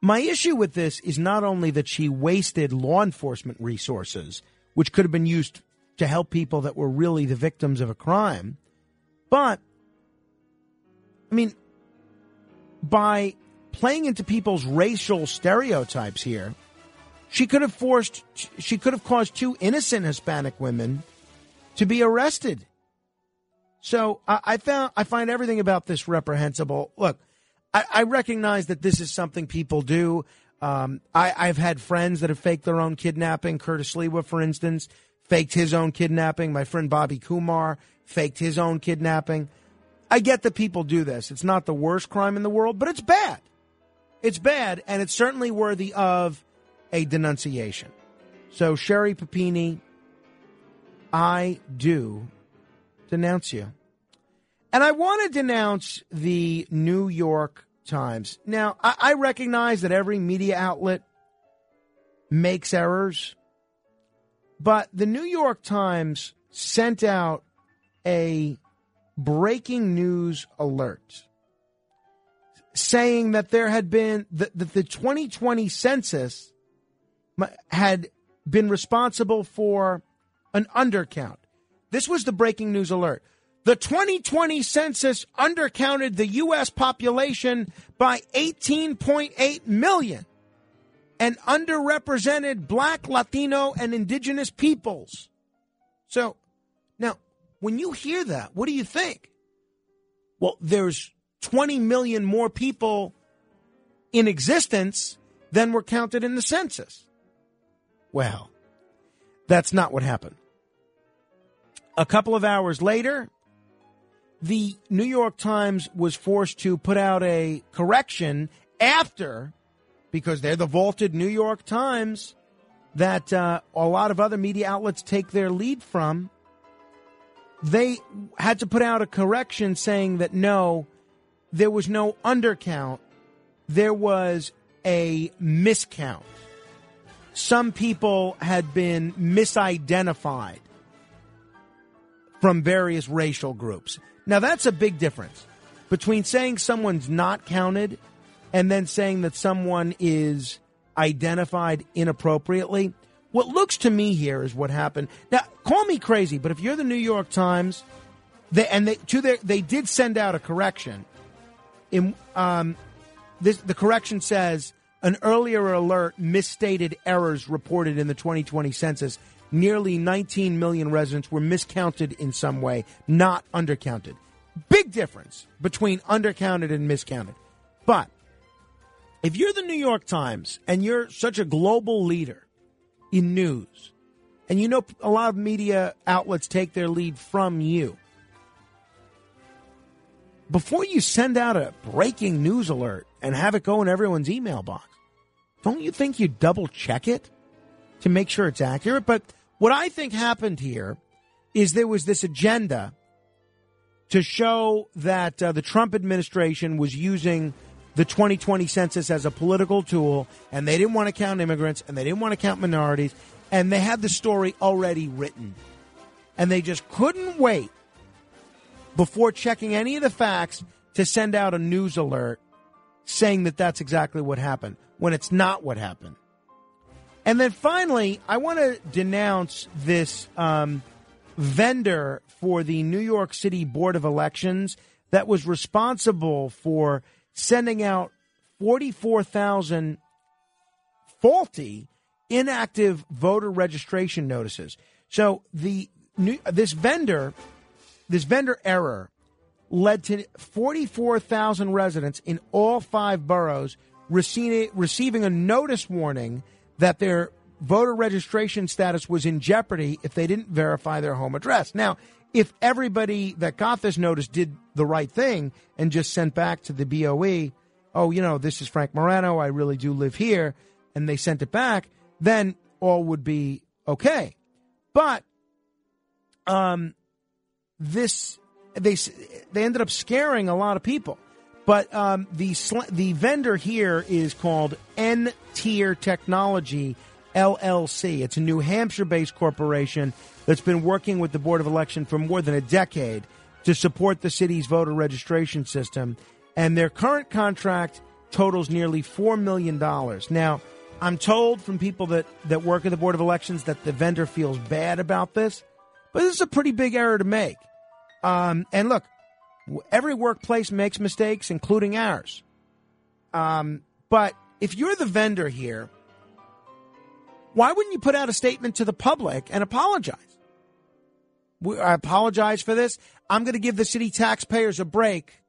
my issue with this is not only that she wasted law enforcement resources, which could have been used to help people that were really the victims of a crime, but, I mean, by playing into people's racial stereotypes here, she could have forced, she could have caused two innocent Hispanic women to be arrested. So I, I found, I find everything about this reprehensible. Look, I, I recognize that this is something people do. Um, I, have had friends that have faked their own kidnapping. Curtis Sliwa, for instance, faked his own kidnapping. My friend Bobby Kumar faked his own kidnapping. I get that people do this. It's not the worst crime in the world, but it's bad. It's bad, and it's certainly worthy of a denunciation. So, Sherri Papini, I do denounce you. And I want to denounce the New York Times. Now, I, I recognize that every media outlet makes errors, but the New York Times sent out a breaking news alert saying that there had been that the, the 2020 census had been responsible for an undercount. This was the breaking news alert. The 2020 census undercounted the U.S. population by 18.8 million and underrepresented black, Latino, and indigenous peoples. So now, when you hear that, what do you think? Well, there's 20 million more people in existence than were counted in the census. Well, that's not what happened. A couple of hours later, the New York Times was forced to put out a correction after, because they're the vaulted New York Times that uh, a lot of other media outlets take their lead from. They had to put out a correction saying that no, there was no undercount, there was a miscount. Some people had been misidentified from various racial groups. Now, that's a big difference between saying someone's not counted and then saying that someone is identified inappropriately. What looks to me here is what happened. Now, call me crazy, but if you're the New York Times, they, and they to their, they did send out a correction. In um, this, the correction says an earlier alert misstated errors reported in the 2020 census nearly 19 million residents were miscounted in some way, not undercounted. Big difference between undercounted and miscounted. But if you're the New York Times and you're such a global leader in news, and you know a lot of media outlets take their lead from you, before you send out a breaking news alert and have it go in everyone's email box, don't you think you double check it to make sure it's accurate? But what I think happened here is there was this agenda to show that uh, the Trump administration was using the 2020 census as a political tool, and they didn't want to count immigrants, and they didn't want to count minorities, and they had the story already written. And they just couldn't wait before checking any of the facts to send out a news alert saying that that's exactly what happened when it's not what happened. And then finally, I want to denounce this um, vendor for the New York City Board of Elections that was responsible for sending out 44,000 faulty, inactive voter registration notices. So the new, this vendor, this vendor error led to 44,000 residents in all five boroughs receiving, receiving a notice warning that their voter registration status was in jeopardy if they didn't verify their home address. Now, if everybody that got this notice did the right thing and just sent back to the BOE, oh, you know, this is Frank Morano, I really do live here, and they sent it back, then all would be okay. But um, this they they ended up scaring a lot of people. But um, the sl- the vendor here is called N Tier Technology LLC. It's a New Hampshire based corporation that's been working with the Board of Election for more than a decade to support the city's voter registration system. And their current contract totals nearly $4 million. Now, I'm told from people that, that work at the Board of Elections that the vendor feels bad about this, but this is a pretty big error to make. Um, and look, every workplace makes mistakes, including ours. Um, but if you're the vendor here, why wouldn't you put out a statement to the public and apologize? I apologize for this. I'm going to give the city taxpayers a break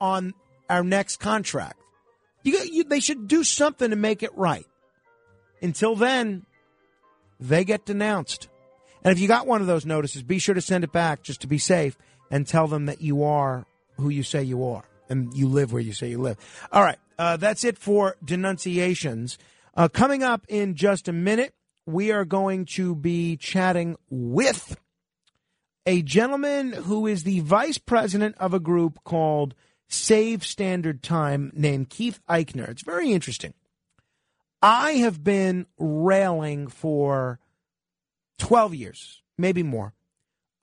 on our next contract. You, you, they should do something to make it right. Until then, they get denounced. And if you got one of those notices, be sure to send it back just to be safe and tell them that you are who you say you are and you live where you say you live. All right, uh, that's it for denunciations. Uh, coming up in just a minute, we are going to be chatting with a gentleman who is the vice president of a group called Save Standard Time named Keith Eichner. It's very interesting. I have been railing for 12 years, maybe more,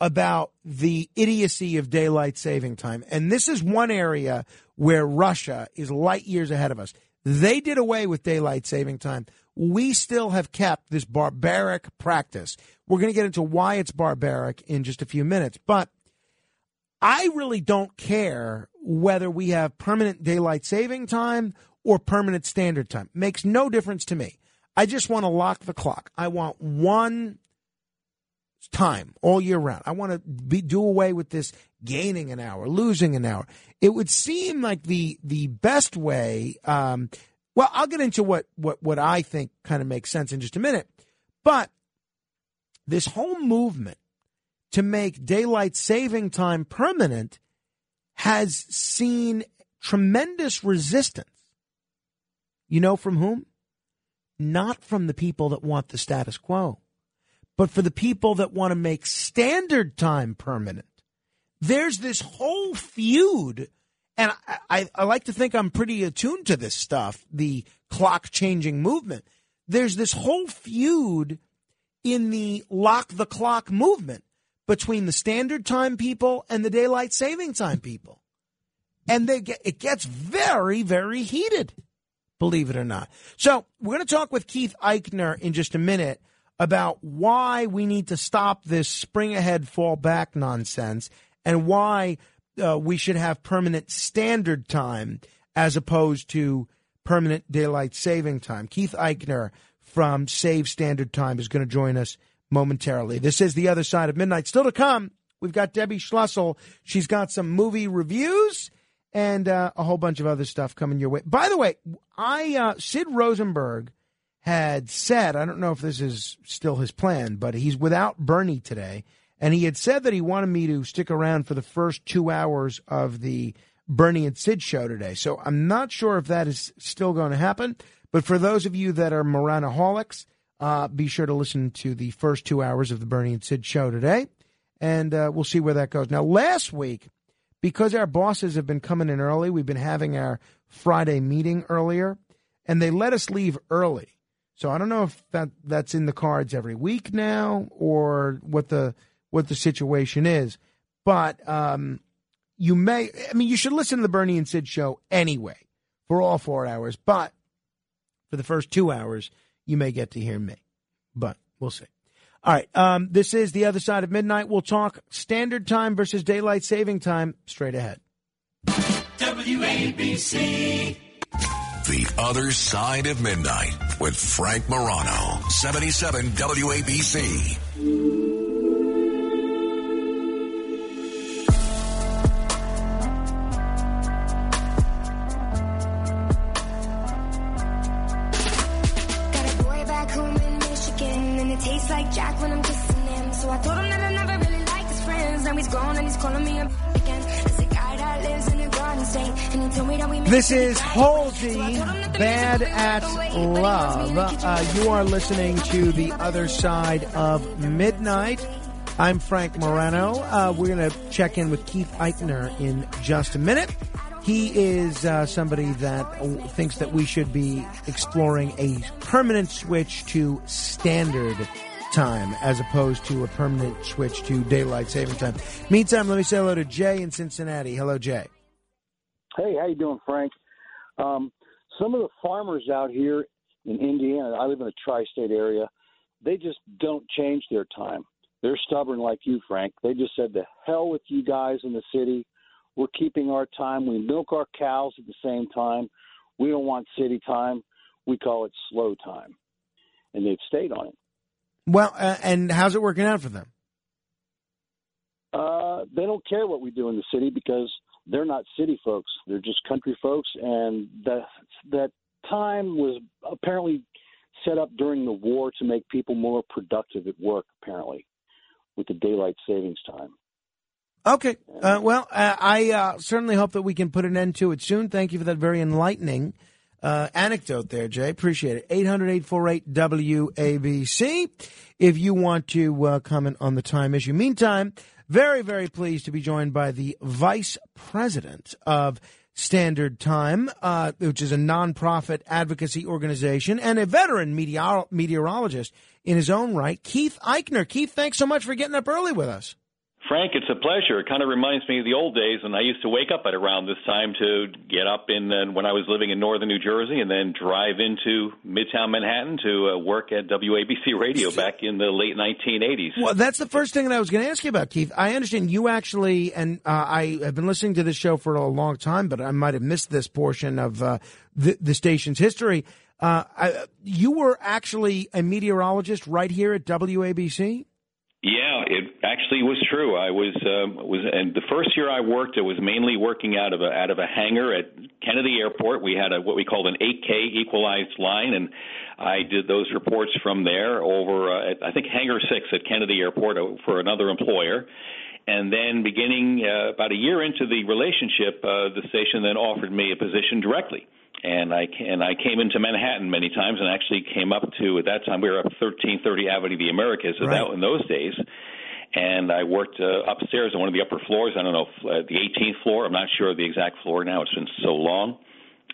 about the idiocy of daylight saving time. And this is one area where Russia is light years ahead of us. They did away with daylight saving time. We still have kept this barbaric practice. We're going to get into why it's barbaric in just a few minutes. But I really don't care whether we have permanent daylight saving time or permanent standard time. Makes no difference to me. I just want to lock the clock. I want one time all year round. I want to be, do away with this gaining an hour, losing an hour. It would seem like the the best way. Um, well, I'll get into what what what I think kind of makes sense in just a minute, but this whole movement to make daylight saving time permanent has seen tremendous resistance. You know from whom? Not from the people that want the status quo but for the people that want to make standard time permanent. There's this whole feud, and I, I, I like to think I'm pretty attuned to this stuff, the clock changing movement. There's this whole feud in the lock the clock movement between the standard time people and the daylight saving time people. And they get, it gets very, very heated, believe it or not. So we're going to talk with Keith Eichner in just a minute about why we need to stop this spring ahead, fall back nonsense and why uh, we should have permanent standard time as opposed to permanent daylight saving time. Keith Eichner from Save Standard Time is going to join us momentarily. This is The Other Side of Midnight. Still to come, we've got Debbie Schlussel. She's got some movie reviews and uh, a whole bunch of other stuff coming your way. By the way, I uh, Sid Rosenberg had said, I don't know if this is still his plan, but he's without Bernie today. And he had said that he wanted me to stick around for the first two hours of the Bernie and Sid show today. So I'm not sure if that is still going to happen. But for those of you that are Moranaholics, uh, be sure to listen to the first two hours of the Bernie and Sid show today. And uh, we'll see where that goes. Now, last week, because our bosses have been coming in early, we've been having our Friday meeting earlier, and they let us leave early. So I don't know if that that's in the cards every week now or what the what the situation is. But um, you may, I mean, you should listen to the Bernie and Sid show anyway for all four hours. But for the first two hours, you may get to hear me. But we'll see. All right. Um, this is the other side of midnight. We'll talk standard time versus daylight saving time straight ahead. WABC. The Other Side of Midnight with Frank Morano, 77 WABC. Got a boy back home in Michigan and it tastes like Jack when I'm kissing him. So I told him that I never really liked his friends. Now he's gone and he's calling me up again. It's a guy that lives in This is Halsey, Bad at Love. Uh, you are listening to The Other Side of Midnight. I'm Frank Morano. Uh, we're going to check in with Keith Eichner in just a minute. He is uh, somebody that thinks that we should be exploring a permanent switch to standard time as opposed to a permanent switch to daylight saving time. Meantime, let me say hello to Jay in Cincinnati. Hello, Jay. Hey, how you doing, Frank? Um, some of the farmers out here in Indiana, I live in a tri-state area, they just don't change their time. They're stubborn like you, Frank. They just said, "The hell with you guys in the city. We're keeping our time. We milk our cows at the same time. We don't want city time. We call it slow time." And they've stayed on it. Well, uh, and how's it working out for them? Uh, they don't care what we do in the city because they're not city folks. They're just country folks, and that that time was apparently set up during the war to make people more productive at work. Apparently, with the daylight savings time. Okay. Uh, well, uh, I uh, certainly hope that we can put an end to it soon. Thank you for that very enlightening uh, anecdote there, Jay. Appreciate it. 800 848 WABC if you want to uh, comment on the time issue. Meantime, very, very pleased to be joined by the vice president of Standard Time, uh, which is a nonprofit advocacy organization and a veteran meteor- meteorologist in his own right, Keith Eichner. Keith, thanks so much for getting up early with us. Frank, it's a pleasure. It kind of reminds me of the old days when I used to wake up at around this time to get up in uh, when I was living in northern New Jersey and then drive into Midtown Manhattan to uh, work at WABC Radio back in the late 1980s. Well, that's the first thing that I was going to ask you about, Keith. I understand you actually, and uh, I have been listening to this show for a long time, but I might have missed this portion of uh, the, the station's history. Uh, I, you were actually a meteorologist right here at WABC. Yeah, it actually was true. I was um, was and the first year I worked, it was mainly working out of a out of a hangar at Kennedy Airport. We had a what we called an 8K equalized line, and I did those reports from there over uh, at, I think Hangar Six at Kennedy Airport uh, for another employer. And then, beginning uh, about a year into the relationship, uh, the station then offered me a position directly and I and I came into Manhattan many times, and actually came up to at that time we were up 1330 Avenue of the Americas right. that, in those days, and I worked uh, upstairs on one of the upper floors. I don't know uh, the 18th floor. I'm not sure of the exact floor now. It's been so long,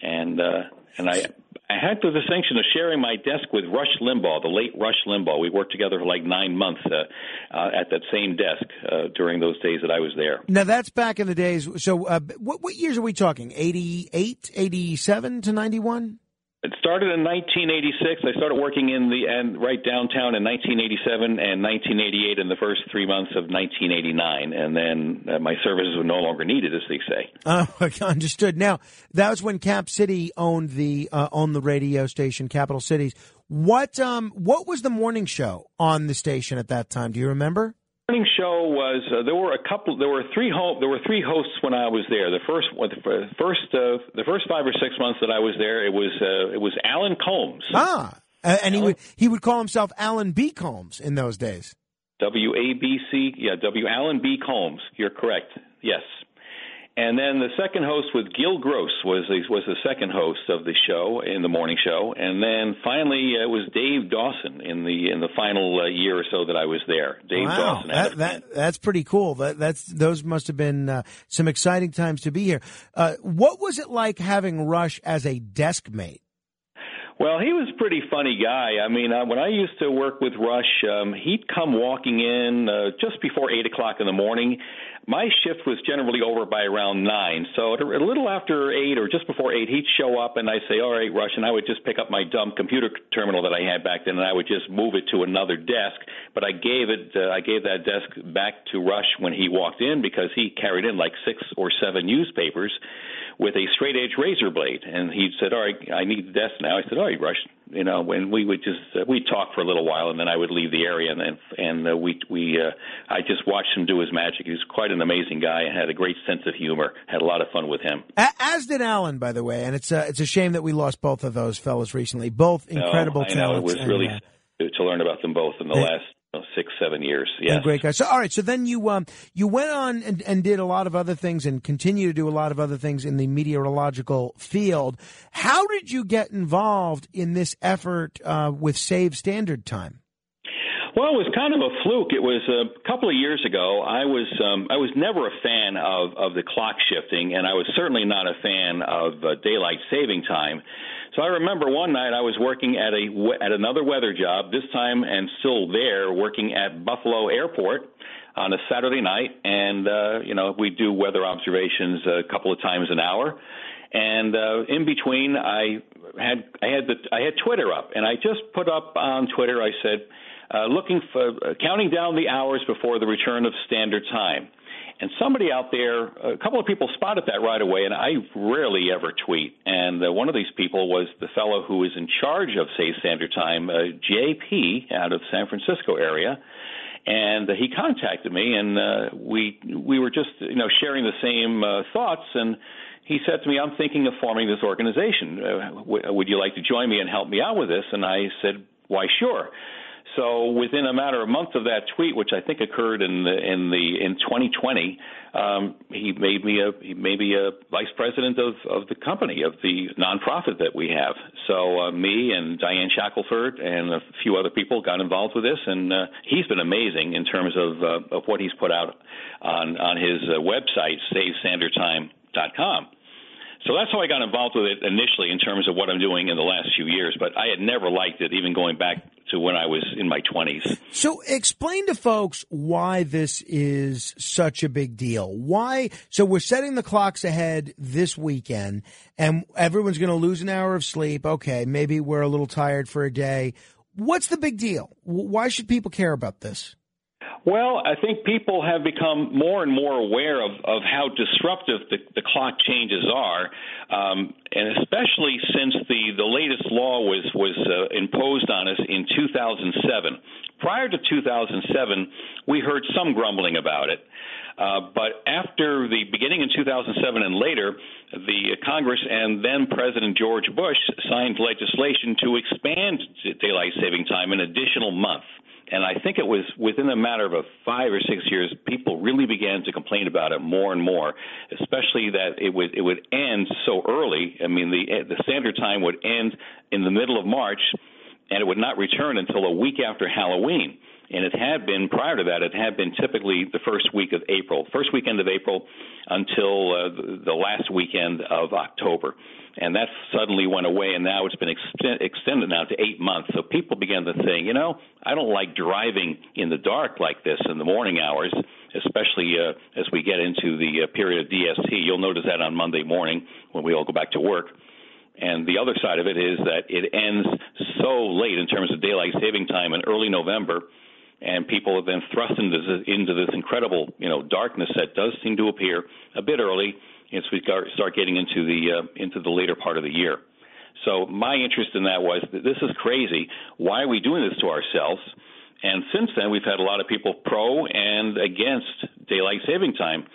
and uh, and I I had the distinction of sharing my desk with Rush Limbaugh, the late Rush Limbaugh. We worked together for like nine months uh, uh, at that same desk uh, during those days that I was there. Now that's back in the days. So uh, what, what years are we talking? 88, 87 to 91? It started in 1986. I started working in the and right downtown in 1987 and 1988 in the first three months of 1989, and then uh, my services were no longer needed, as they say. Uh, understood. Now that was when Cap City owned the uh, owned the radio station, Capital Cities. What um what was the morning show on the station at that time? Do you remember? Morning show was uh, there were a couple there were three there were three hosts when I was there. The first the first uh, the first 5 or 6 months that I was there it was uh, it was Alan Colmes. Ah. and he would he would call himself Alan B Colmes in those days. W A B C yeah W Alan B Colmes. You're correct. Yes. And then the second host was Gil Gross was the, was the second host of the show in the morning show, and then finally uh, it was Dave Dawson in the in the final uh, year or so that I was there. Dave wow, Dawson. That, that, that's pretty cool. That that's those must have been uh, some exciting times to be here. Uh, what was it like having Rush as a desk mate? Well, he was a pretty funny guy. I mean, uh, when I used to work with Rush, um, he'd come walking in uh, just before eight o'clock in the morning. My shift was generally over by around nine, so a little after eight or just before eight, he'd show up and I'd say, "All right, Rush," and I would just pick up my dumb computer terminal that I had back then, and I would just move it to another desk. But I gave it, uh, I gave that desk back to Rush when he walked in because he carried in like six or seven newspapers with a straight edge razor blade. And he said, "All right, I need this now." I said, "All right, Rush." You know, when we would just uh, we talk for a little while, and then I would leave the area, and then and uh, we we uh, I just watched him do his magic. He was quite an amazing guy and had a great sense of humor. Had a lot of fun with him. As did Alan, by the way. And it's uh, it's a shame that we lost both of those fellas recently. Both incredible no, I talents. Know. It was and, really uh, to learn about them both in the they, last six, seven years. Yeah, great guys. So, all right. So then you um you went on and, and did a lot of other things and continue to do a lot of other things in the meteorological field. How did you get involved in this effort uh, with Save Standard Time? Well, it was kind of a fluke. It was a couple of years ago. I was um, I was never a fan of of the clock shifting, and I was certainly not a fan of uh, daylight saving time. So I remember one night I was working at a at another weather job, this time and still there, working at Buffalo Airport on a Saturday night, and uh, you know we do weather observations a couple of times an hour. And uh, in between, I had I had the I had Twitter up, and I just put up on Twitter. I said, uh, looking for uh, counting down the hours before the return of standard time. And somebody out there, a couple of people spotted that right away, and I rarely ever tweet. And uh, one of these people was the fellow who is in charge of Save Standard Time, uh, JP, out of San Francisco area and uh, he contacted me, and uh, we we were just you know sharing the same uh, thoughts, and he said to me, "I'm thinking of forming this organization. Uh, w- would you like to join me and help me out with this?" And I said, "Why, sure." So within a matter of months of that tweet, which I think occurred in the in the in 2020, um, he made me a he made me a vice president of of the company of the nonprofit that we have. So uh, me and Diane Shackelford and a few other people got involved with this, and uh, he's been amazing in terms of uh, of what he's put out on on his uh, website, SaveStandardTime.com. So that's how I got involved with it initially in terms of what I'm doing in the last few years. But I had never liked it, even going back to when I was in my 20s. So explain to folks why this is such a big deal. Why? So we're setting the clocks ahead this weekend, and everyone's going to lose an hour of sleep. Okay, maybe we're a little tired for a day. What's the big deal? Why should people care about this? Well, I think people have become more and more aware of, of how disruptive the, the clock changes are, um, and especially since the, the latest law was was uh, imposed on us in 2007. Prior to 2007, we heard some grumbling about it. Uh, but after the beginning in 2007 and later, the Congress and then President George Bush signed legislation to expand daylight saving time an additional month. And I think it was within a matter of a five or six years, people really began to complain about it more and more, especially that it would it would end so early. I mean, the the standard time would end in the middle of March, and it would not return until a week after Halloween. And it had been prior to that, it had been typically the first week of April, first weekend of April until uh, the last weekend of October and that suddenly went away, and now it's been ext- extended now to eight months. So people began to think, you know, I don't like driving in the dark like this in the morning hours, especially uh, as we get into the uh, period of DST. You'll notice that on Monday morning when we all go back to work. And the other side of it is that it ends so late in terms of daylight saving time in early November, and people have been thrust into this, into this incredible, you know, darkness that does seem to appear a bit early as we start getting into the uh, into the later part of the year. So my interest in that was that this is crazy. Why are we doing this to ourselves? And since then, we've had a lot of people pro and against daylight saving time.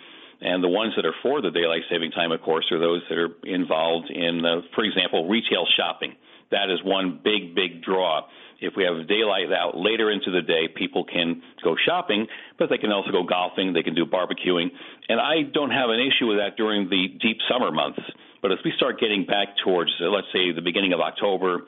And the ones that are for the daylight saving time, of course, are those that are involved in, uh, for example, retail shopping. That is one big, big draw if we have daylight out later into the day, people can go shopping, but they can also go golfing, they can do barbecuing. And I don't have an issue with that during the deep summer months. But as we start getting back towards, uh, let's say, the beginning of October,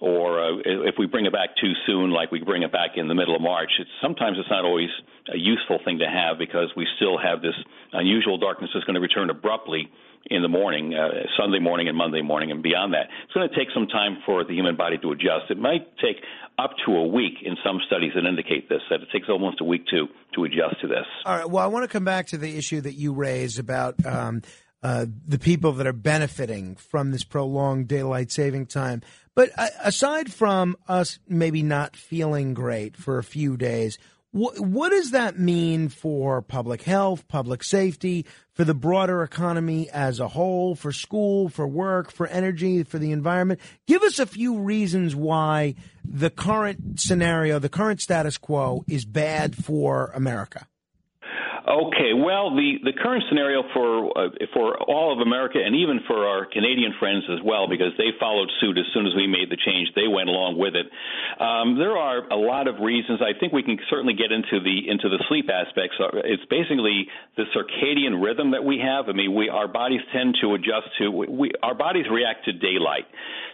or uh, if we bring it back too soon, like we bring it back in the middle of March, it's, sometimes it's not always a useful thing to have because we still have this unusual darkness that's going to return abruptly in the morning, uh, Sunday morning and Monday morning, and beyond that. It's going to take some time for the human body to adjust. It might take up to a week in some studies that indicate this, that it takes almost a week to, to adjust to this. All right. Well, I want to come back to the issue that you raised about um, uh, the people that are benefiting from this prolonged daylight saving time. But uh, aside from us maybe not feeling great for a few days, what, what does that mean for public health, public safety, for the broader economy as a whole, for school, for work, for energy, for the environment? Give us a few reasons why the current scenario, the current status quo is bad for America. Okay, well, the, the current scenario for uh, for all of America and even for our Canadian friends as well, because they followed suit as soon as we made the change, they went along with it. Um, there are a lot of reasons. I think we can certainly get into the into the sleep aspects. Uh, It's basically the circadian rhythm that we have. I mean, we our bodies tend to adjust to we our bodies react to daylight.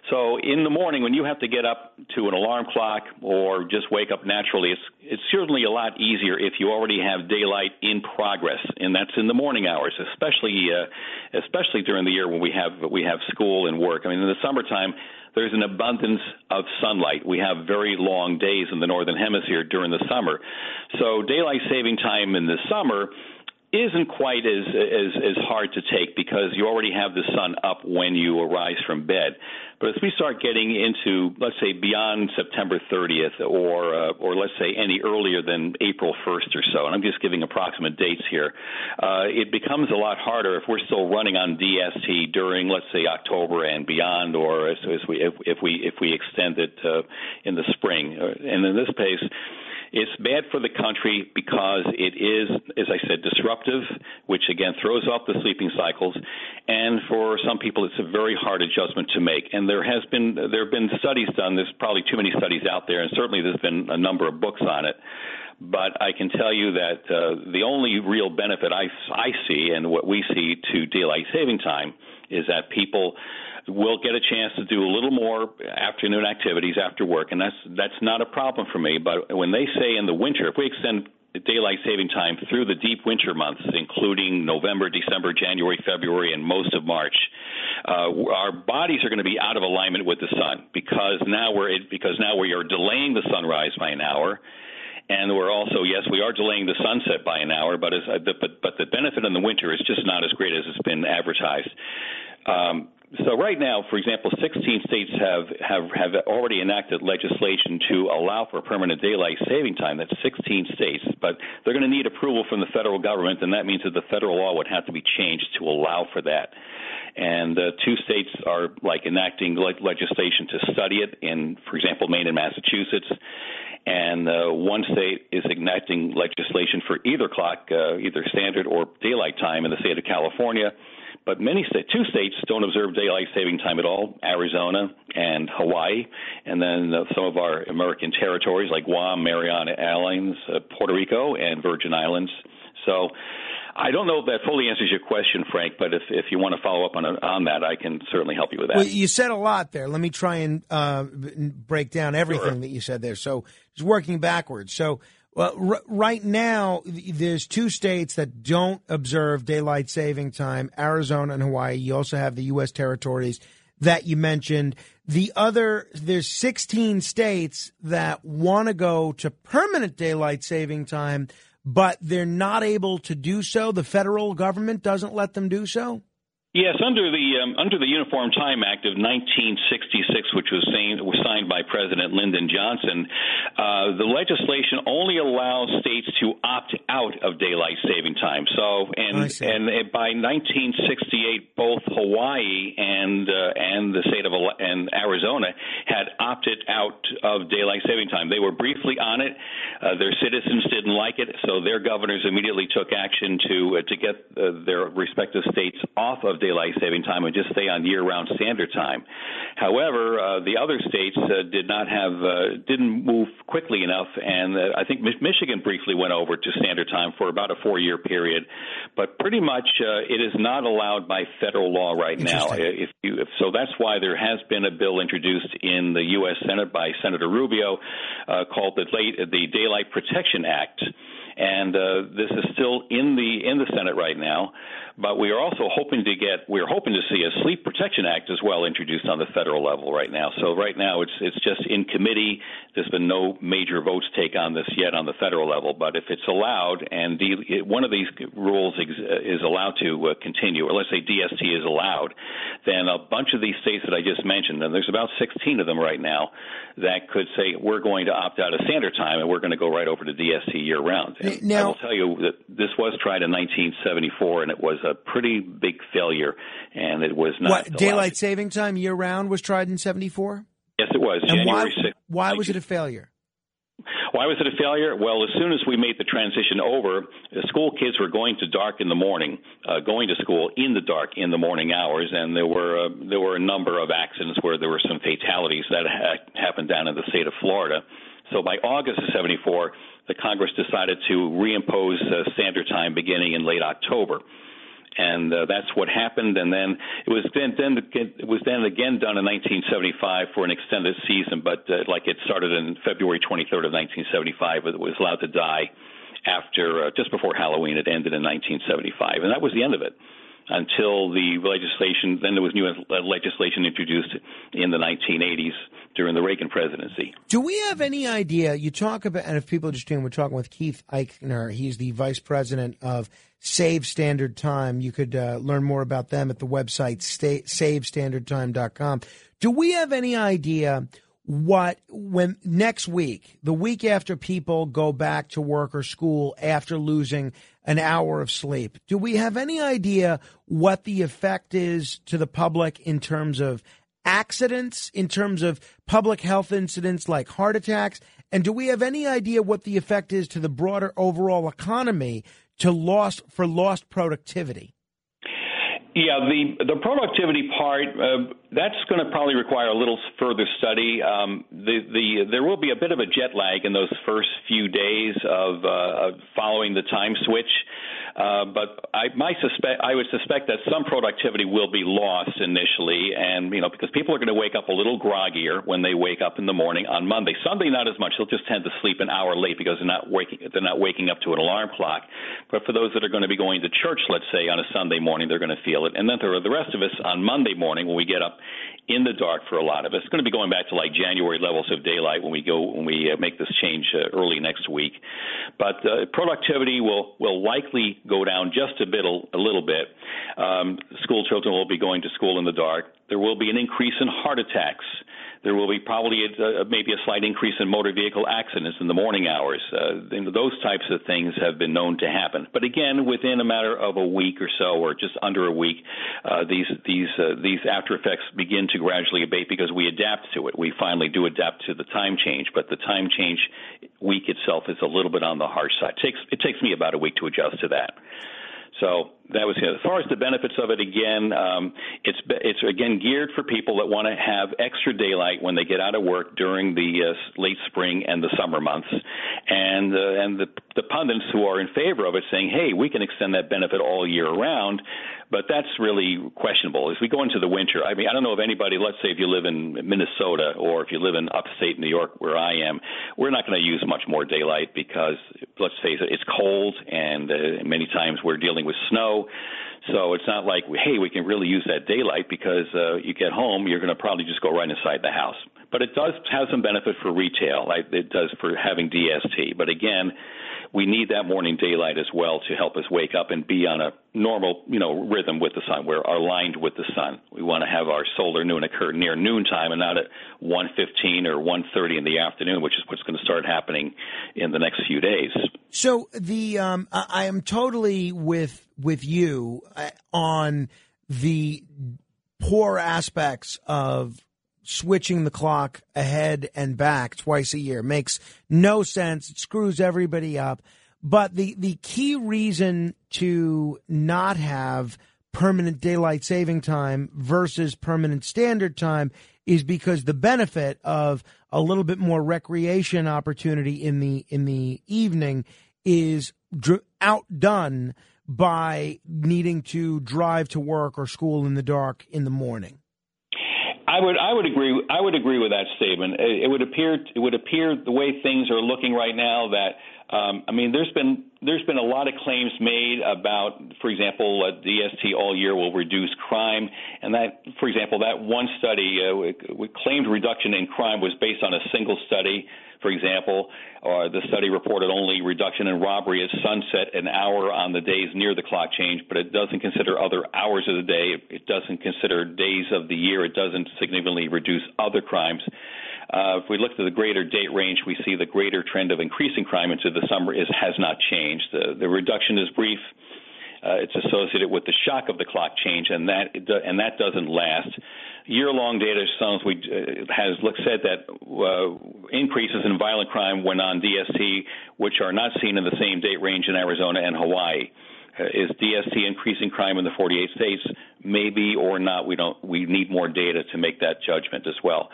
So in the morning, when you have to get up to an alarm clock or just wake up naturally, it's it's certainly a lot easier if you already have daylight in progress, and that's in the morning hours, especially uh, especially during the year when we have we have school and work. I mean, in the summertime, there's an abundance of sunlight. We have very long days in the northern hemisphere during the summer, so daylight saving time in the summer isn't quite as as as hard to take because you already have the sun up when you arise from bed. But as we start getting into, let's say, beyond September 30th, or uh, or let's say any earlier than April 1st or so, and I'm just giving approximate dates here, uh, it becomes a lot harder if we're still running on DST during, let's say, October and beyond, or as, as we if, if we if we extend it uh, in the spring. Uh, and in this case it's bad for the country because it is, as I said, disruptive, which again throws off the sleeping cycles. And for some people, it's a very hard adjustment to make. And there has been there have been studies done. There's probably too many studies out there, and certainly there's been a number of books on it. But I can tell you that uh, the only real benefit I, I see and what we see to daylight saving time is that people will get a chance to do a little more afternoon activities after work, and that's that's not a problem for me. But when they say in the winter, if we extend daylight saving time through the deep winter months, including November, December, January, February, and most of March, uh, our bodies are going to be out of alignment with the sun because now we're because now we are delaying the sunrise by an hour. And we're also, yes, we are delaying the sunset by an hour, but, as, but but the benefit in the winter is just not as great as it's been advertised. Um, so right now, for example, 16 states have, have, have already enacted legislation to allow for permanent daylight saving time. That's 16 states, but they're going to need approval from the federal government, and that means that the federal law would have to be changed to allow for that. And uh, two states are like enacting le- legislation to study it in, for example, Maine and Massachusetts. And uh, one state is enacting legislation for either clock, uh, either standard or daylight time in the state of California but many states, two states don't observe daylight saving time at all: Arizona and Hawaii, and then uh, some of our American territories like Guam, Mariana Islands, uh, Puerto Rico, and Virgin Islands. So. I don't know if that fully answers your question, Frank, but if, if you want to follow up on on that, I can certainly help you with that. Well, you said a lot there. Let me try and uh, break down everything Sure. that you said there. So, just working backwards. So, well, r- right now, there's two states that don't observe daylight saving time Arizona and Hawaii. You also have the U.S. territories that you mentioned. The other, there's 16 states that want to go to permanent daylight saving time, but they're not able to do so. The federal government doesn't let them do so. Yes, under the um, under the Uniform Time Act of 1966, which was, was signed by President Lyndon Johnson, uh, the legislation only allows states to opt out of daylight saving time. So, and and by 1968, both Hawaii and uh, and the state of and Arizona had opted out of daylight saving time. They were briefly on it. Uh, their citizens didn't like it, so their governors immediately took action to uh, to get uh, their respective states off of daylight saving time and just stay on year-round standard time. However, uh, the other states uh, did not have uh, didn't move quickly enough, and uh, I think Mich- Michigan briefly went over to standard time for about a four-year period, but pretty much uh, it is not allowed by federal law right now. If you, if, so that's why there has been a bill introduced in the U.S. Senate by Senator Rubio uh, called the, late, the Daylight Protection Act and uh, this is still in the in the Senate right now. But we are also hoping to get we're hoping to see a Sleep Protection Act as well introduced on the federal level right now. So right now it's it's just in committee. There's been no major votes take on this yet on the federal level. But if it's allowed and one of these rules ex, is allowed to uh, continue, or let's say DST is allowed, then a bunch of these states that I just mentioned, and there's about 16 of them right now, that could say we're going to opt out of standard time and we're going to go right over to DST year round. And I will tell you that this was tried in 1974 and it was a pretty big failure, and it was not what daylight saving time year round was tried in '74? Yes, it was And why, January 6th. why was it a failure? Why was it a failure? Well, as soon as we made the transition over, the school kids were going to dark in the morning, uh, going to school in the dark in the morning hours, and there were uh, there were a number of accidents where there were some fatalities that ha- happened down in the state of Florida. So by August of '74, the Congress decided to reimpose uh, standard time beginning in late October and uh, that's what happened. And then it was then then it was then again done in 1975 for an extended season, but uh, like it started in February 23rd of 1975, but it was allowed to die after uh, just before Halloween. It ended in 1975, and that was the end of it until the legislation. Then there was new legislation introduced in the 1980s during the Reagan presidency. Do we have any idea? You talk about, and if people are just tuning, we're talking with Keith Eichner. He's the vice president of Save Standard Time. You could uh, learn more about them at the website savestandardtime.com. Do we have any idea? What when next week, the week after people go back to work or school after losing an hour of sleep, do we have any idea what the effect is to the public in terms of accidents, in terms of public health incidents like heart attacks? And do we have any idea what the effect is to the broader overall economy to lost for lost productivity? Yeah, the the productivity part uh, that's going to probably require a little further study. Um, the the there will be a bit of a jet lag in those first few days of, uh, of following the time switch. Uh, but I, my suspect, I would suspect that some productivity will be lost initially, and you know because people are going to wake up a little groggier when they wake up in the morning on Monday. Sunday, not as much; they'll just tend to sleep an hour late because they're not waking they're not waking up to an alarm clock. But for those that are going to be going to church, let's say on a Sunday morning, they're going to feel it, and then there are the rest of us on Monday morning when we get up in the dark for a lot of us. It's going to be going back to like January levels of daylight when we go when we uh, make this change uh, early next week. But uh, productivity will will likely go down just a bit, a, little bit. Um, school children will be going to school in the dark. There will be an increase in heart attacks there will be probably a, maybe a slight increase in motor vehicle accidents in the morning hours. Uh, those types of things have been known to happen. But again, within a matter of a week or so, or just under a week, uh, these these uh, these after effects begin to gradually abate because we adapt to it. We finally do adapt to the time change, but the time change week itself is a little bit on the harsh side. It takes it takes me about a week to adjust to that. So that was it. As far as the benefits of it, again, um, it's it's again geared for people that want to have extra daylight when they get out of work during the uh, late spring and the summer months, and uh, and the the pundits who are in favor of it saying, hey, we can extend that benefit all year round but that's really questionable. As we go into the winter, I mean, I don't know if anybody, let's say if you live in Minnesota or if you live in upstate New York where I am, we're not going to use much more daylight because, let's face it, it's cold and uh, many times we're dealing with snow. So it's not like, hey, we can really use that daylight because uh, you get home, you're going to probably just go right inside the house. But it does have some benefit for retail, like it does for having DST. But again, we need that morning daylight as well to help us wake up and be on a normal, you know, rhythm with the sun. We're aligned with the sun. We want to have our solar noon occur near noontime and not at 1:15 or 1:30 in the afternoon, which is what's going to start happening in the next few days. So the um, I am totally with with you uh, on the poor aspects of switching the clock ahead and back twice a year makes no sense. It screws everybody up. But the, the key reason to not have permanent daylight saving time versus permanent standard time is because the benefit of a little bit more recreation opportunity in the in the evening is dr- outdone by needing to drive to work or school in the dark in the morning. I would I would agree I would agree with that statement. It, it would appear it would appear the way things are looking right now that um, I mean there's been there's been a lot of claims made about, for example, uh, DST all year will reduce crime, and that, for example, that one study uh, claimed reduction in crime was based on a single study for example, or the study reported only reduction in robbery at sunset an hour on the days near the clock change, but it doesn't consider other hours of the day. It doesn't consider days of the year. It doesn't significantly reduce other crimes. Uh, if we look at the greater date range, we see the greater trend of increasing crime into the summer is, has not changed. The, the reduction is brief. Uh, it's associated with the shock of the clock change, and that and that doesn't last year-long data shows we uh, has said that uh, increases in violent crime when on DST, which are not seen in the same date range in Arizona and Hawaii. Uh, is DST increasing crime in the 48 states? Maybe or not. We don't. We need more data to make that judgment as well.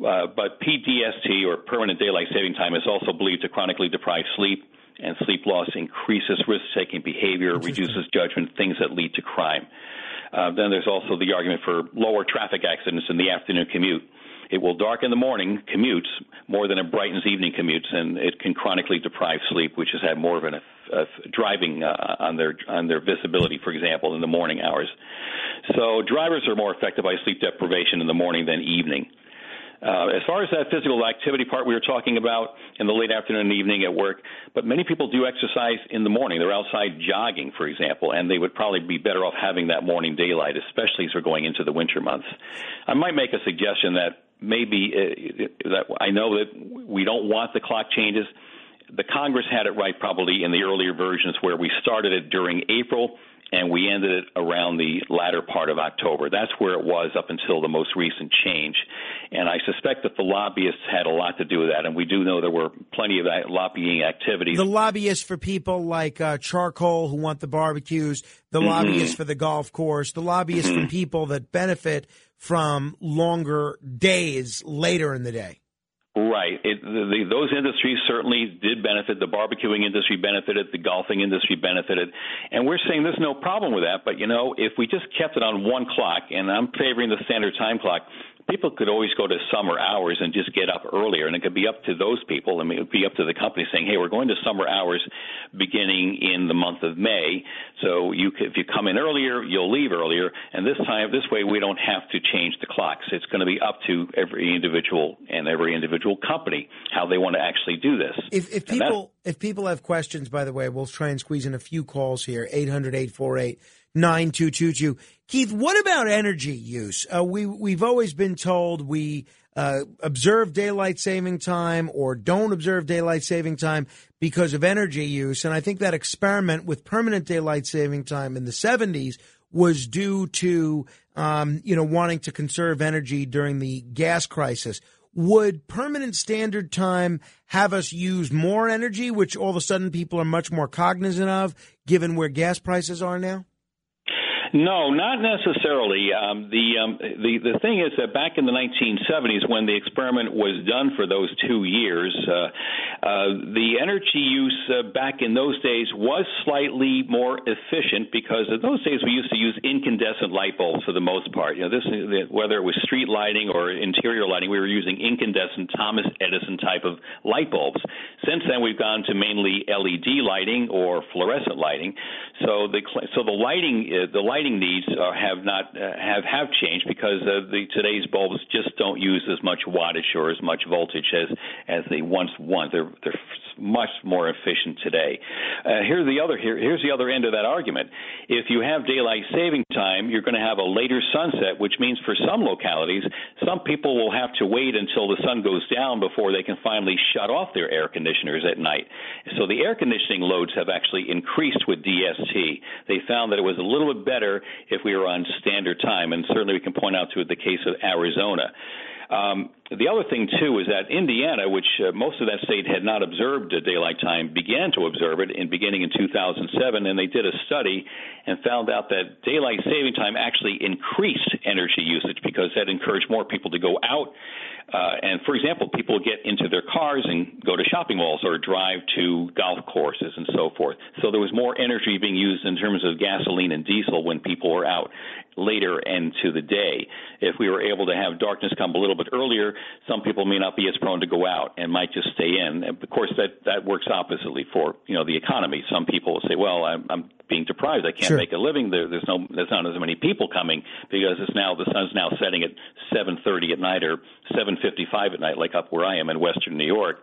Uh, but PDST or permanent daylight saving time is also believed to chronically deprive sleep, and sleep loss increases risk-taking behavior, reduces judgment, things that lead to crime. Uh, then there's also the argument for lower traffic accidents in the afternoon commute. It will darken the morning commutes more than it brightens evening commutes, and it can chronically deprive sleep, which has had more of an uh, driving uh, on their on their visibility, for example, in the morning hours. So drivers are more affected by sleep deprivation in the morning than evening. Uh, as far as that physical activity part we were talking about in the late afternoon and evening at work, but many people do exercise in the morning. They're outside jogging, for example, and they would probably be better off having that morning daylight, especially as we're going into the winter months. I might make a suggestion that maybe uh, that I know that we don't want the clock changes. The Congress had it right probably in the earlier versions where we started it during April and we ended it around the latter part of October. That's where it was up until the most recent change. And I suspect that the lobbyists had a lot to do with that. And we do know there were plenty of lobbying activities. The lobbyists for people like uh, Charcoal who want the barbecues, the mm-hmm. lobbyists for the golf course, the lobbyists mm-hmm. for people that benefit from longer days later in the day. Right. It, the, the, those industries certainly did benefit. The barbecuing industry benefited. The golfing industry benefited. And we're saying there's no problem with that. But, you know, if we just kept it on one clock, and I'm favoring the standard time clock, people could always go to summer hours and just get up earlier, and it could be up to those people. I mean, it would be up to the company saying, "Hey, we're going to summer hours beginning in the month of May. So you, could, if you come in earlier, you'll leave earlier, and this time, this way, we don't have to change the clocks. It's going to be up to every individual and every individual company how they want to actually do this. If, if people if people have questions, by the way, we'll try and squeeze in a few calls here. 800 848 9222. Keith, what about energy use? Uh, we, we've always been told we uh, observe daylight saving time or don't observe daylight saving time because of energy use. And I think that experiment with permanent daylight saving time in the 70s was due to, um, you know, wanting to conserve energy during the gas crisis. Would permanent standard time have us use more energy, which all of a sudden people are much more cognizant of, given where gas prices are now? No, not necessarily. Um, the um, the the thing is that back in the 1970s, when the experiment was done for those two years, uh, uh, the energy use uh, back in those days was slightly more efficient because in those days we used to use incandescent light bulbs for the most part. You know, this whether it was street lighting or interior lighting, we were using incandescent Thomas Edison type of light bulbs. Since then, we've gone to mainly LED lighting or fluorescent lighting. So the so the lighting uh, the lighting lighting needs uh, have not uh, have have changed because uh, the today's bulbs just don't use as much wattage or as much voltage as as they once want. They're they're much more efficient today. Uh, here's the other here, here's the other end of that argument. If you have daylight saving time, you're going to have a later sunset, which means for some localities, some people will have to wait until the sun goes down before they can finally shut off their air conditioners at night. So the air conditioning loads have actually increased with DST. They found that it was a little bit better if we were on standard time, and certainly we can point out to the case of Arizona. Um, the other thing too is that Indiana, which uh, most of that state had not observed uh, daylight time, began to observe it in beginning in 2007, and they did a study and found out that daylight saving time actually increased energy usage because that encouraged more people to go out uh, and for example, people get into their cars and go to shopping malls or drive to golf courses and so forth. So there was more energy being used in terms of gasoline and diesel when people were out later into the day. If we were able to have darkness come a little bit earlier, some people may not be as prone to go out and might just stay in. And of course, that that works oppositely for you know the economy. Some people will say, "Well, I'm, I'm being deprived. I can't sure. make a living. There, there's no, there's not as many people coming because it's now the sun's now setting at 7:30 at night or 7:55 at night, like up where I am in Western New York.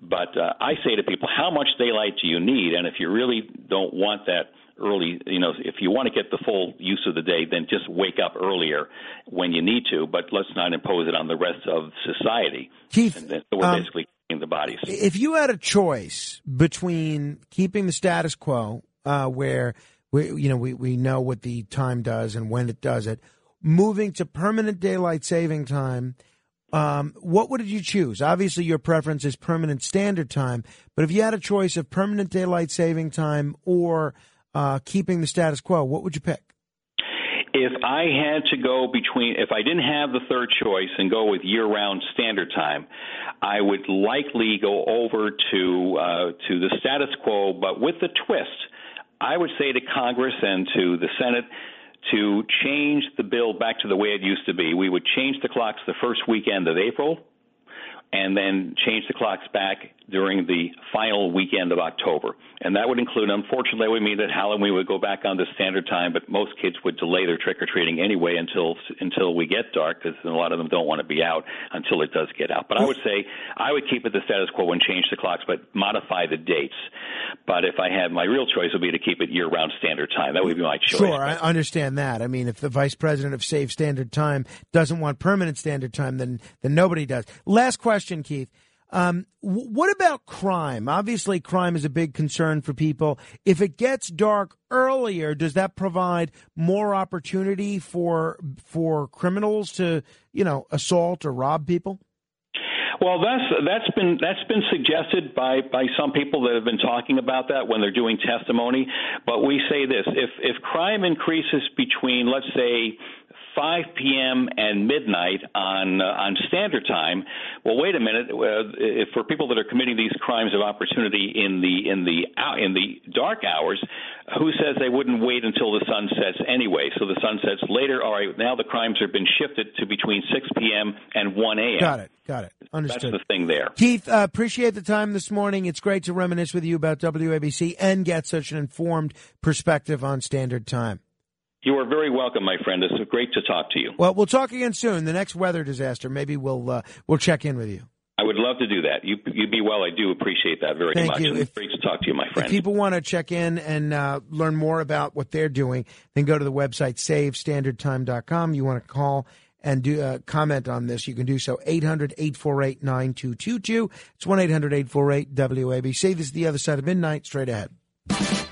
But uh, I say to people, how much daylight do you need? And if you really don't want that early, you know, if you want to get the full use of the day, then just wake up earlier when you need to. But let's not impose it on the rest of society. Keith, and so we're um, basically in the bodies. If you had a choice between keeping the status quo uh, where we, you know, we, we know what the time does and when it does it. Moving to permanent daylight saving time Um, what would you choose? Obviously, your preference is permanent standard time, but if you had a choice of permanent daylight saving time or uh, keeping the status quo, what would you pick? If I had to go between, if I didn't have the third choice and go with year-round standard time, I would likely go over to uh, to the status quo, but with the twist. I would say to Congress and to the Senate to change the bill back to the way it used to be. We would change the clocks the first weekend of April and then change the clocks back during the final weekend of October. And that would include, unfortunately, would mean that Halloween would go back on to standard time, but most kids would delay their trick or treating anyway until until we get dark, because a lot of them don't want to be out until it does get out. But I would say I would keep it the status quo and change the clocks, but modify the dates. But if I had my real choice, would be to keep it year-round standard time. That would be my choice. Sure, I understand that. I mean, if the vice president of Save Standard Time doesn't want permanent standard time, then then nobody does. Last question, Keith. Um, what about crime? Obviously, crime is a big concern for people. If it gets dark earlier, does that provide more opportunity for for criminals to, you know, assault or rob people? Well, that's that's been that's been suggested by by some people that have been talking about that when they're doing testimony. But we say this: if if crime increases between, let's say, 5 p.m. and midnight on uh, on standard time. Well, wait a minute. Uh, if for people that are committing these crimes of opportunity in the in the in the dark hours, who says they wouldn't wait until the sun sets anyway? So the sun sets later. All right, now the crimes have been shifted to between 6 p.m. and 1 a.m. Got it. Got it. Understood. That's the thing there. Keith, uh, appreciate the time this morning. It's great to reminisce with you about WABC and get such an informed perspective on standard time. You are very welcome, my friend. It's great to talk to you. Well, we'll talk again soon. The next weather disaster, maybe we'll uh, we'll check in with you. I would love to do that. You you be well. I do appreciate that very Thank much. you. And If- it's great to talk to you, my friend. If people want to check in and uh, learn more about what they're doing, then go to the website savestandardtime.com. You want to call and do uh, comment on this, you can do so 800-848-9222. It's 1-800-848-WABC. This is the other side of midnight, straight ahead.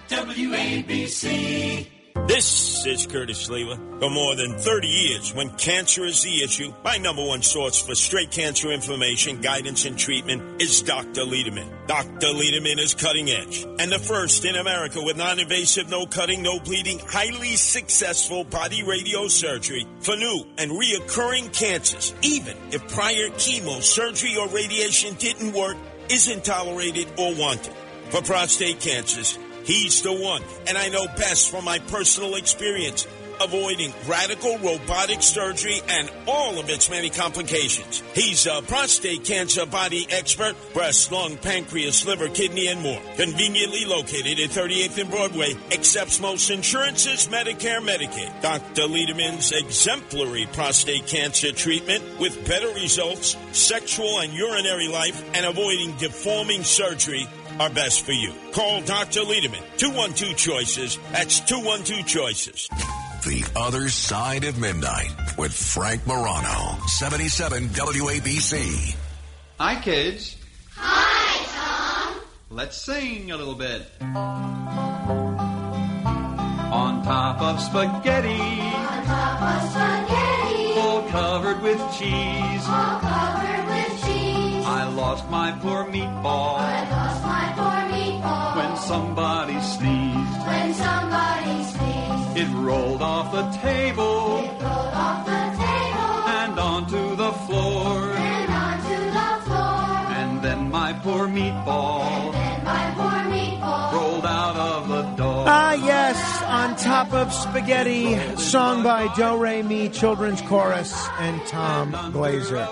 WABC. This is Curtis Sliwa. For more than 30 years, when cancer is the issue, my number one source for straight cancer information, guidance, and treatment is Dr. Lederman. Dr. Lederman is cutting edge and the first in America with non-invasive, no cutting, no bleeding, highly successful body radio surgery for new and reoccurring cancers, even if prior chemo, surgery, or radiation didn't work, isn't tolerated, or wanted. For prostate cancers, He's the one, and I know best from my personal experience, avoiding radical robotic surgery and all of its many complications. He's a prostate cancer body expert, breast, lung, pancreas, liver, kidney, and more. Conveniently located at 38th and Broadway, accepts most insurances, Medicare, Medicaid. Dr. Lederman's exemplary prostate cancer treatment with better results, sexual and urinary life, and avoiding deforming surgery are best for you. Call Dr. Lederman, 212 Choices. That's 212 Choices. The Other Side of Midnight with Frank Morano, 77 WABC. Hi, kids. Hi, Tom. Let's sing a little bit. On top of spaghetti, On top of spaghetti, all covered with cheese, all covered with cheese. I lost my poor meatball somebody sneezed. When somebody sneezed, It rolled off the table it rolled off the table and onto the floor. and onto the floor. And then my poor meatball Then my poor meatball rolled out of the door. Ah, yes, on top of spaghetti, song by Do Re Mi Children's Chorus and Tom Glazer.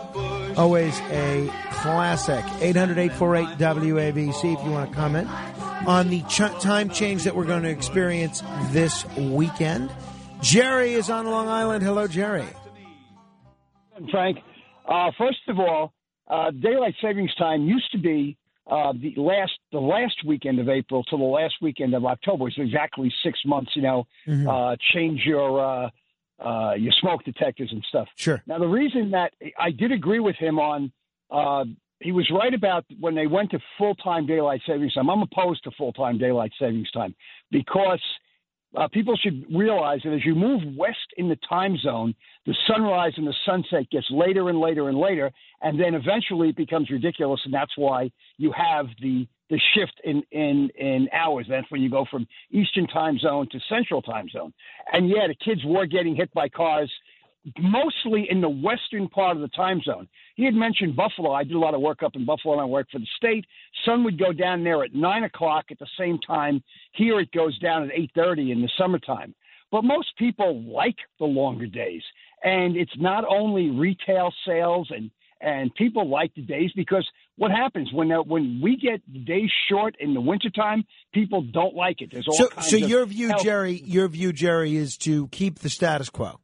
Always a classic. 800 848 WABC if you want to comment on the ch- time change that we're going to experience this weekend. Jerry is on Long Island. Hello, Jerry. Frank. Uh, first of all, uh, daylight savings time used to be uh, the last the last weekend of April to the last weekend of October. It's exactly six months. You know, Mhm. uh, change your uh, uh, your smoke detectors and stuff. Sure. Now the reason that I did agree with him on. Uh, he was right about when they went to full time daylight savings time. I'm opposed to full time daylight savings time because uh, people should realize that as you move west in the time zone, the sunrise and the sunset gets later and later and later, and then eventually it becomes ridiculous, and that's why you have the the shift in in in hours. That's when you go from Eastern time zone to Central time zone, and yeah, the kids were getting hit by cars mostly in the western part of the time zone. He had mentioned Buffalo. I did a lot of work up in Buffalo and I worked for the state. Sun would go down there at nine o'clock at the same time. Here it goes down at eight thirty in the summertime. But most people like the longer days. And it's not only retail sales and and people like the days because what happens when when we get days short in the wintertime, people don't like it. There's all So, so your view, health- Jerry, your view, Jerry, is to keep the status quo.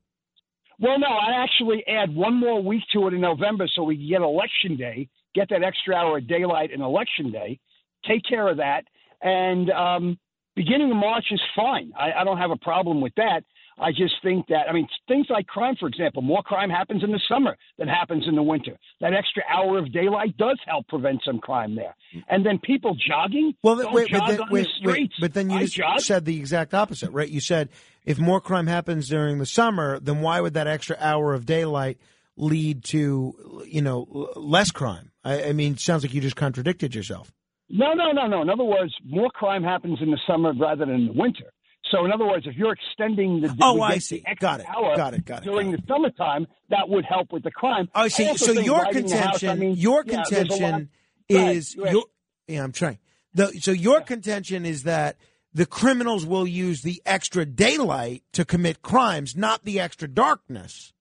Well, no, I actually add one more week to it in November so we can get election day, get that extra hour of daylight in election day, take care of that, and um, beginning of March is fine. I, I don't have a problem with that. I just think that I mean things like crime, for example, more crime happens in the summer than happens in the winter. That extra hour of daylight does help prevent some crime there. And then people jogging, Well, don't wait, jog but then, on wait, the wait, streets. but then you just said the exact opposite, right? You said if more crime happens during the summer, then why would that extra hour of daylight lead to you know less crime? I, I mean, it sounds like you just contradicted yourself. No, no, no, no. In other words, more crime happens in the summer rather than in the winter. So, in other words, if you're extending the Oh, I see. Got it. hour Got it. Got it. during the summertime, that would help with the crime. Oh, I see. also So your the house, contention, I mean, your yeah, there's a lot- contention is right. your. Yeah, I'm trying. The, so your contention is that the criminals will use the extra daylight to commit crimes, not the extra darkness.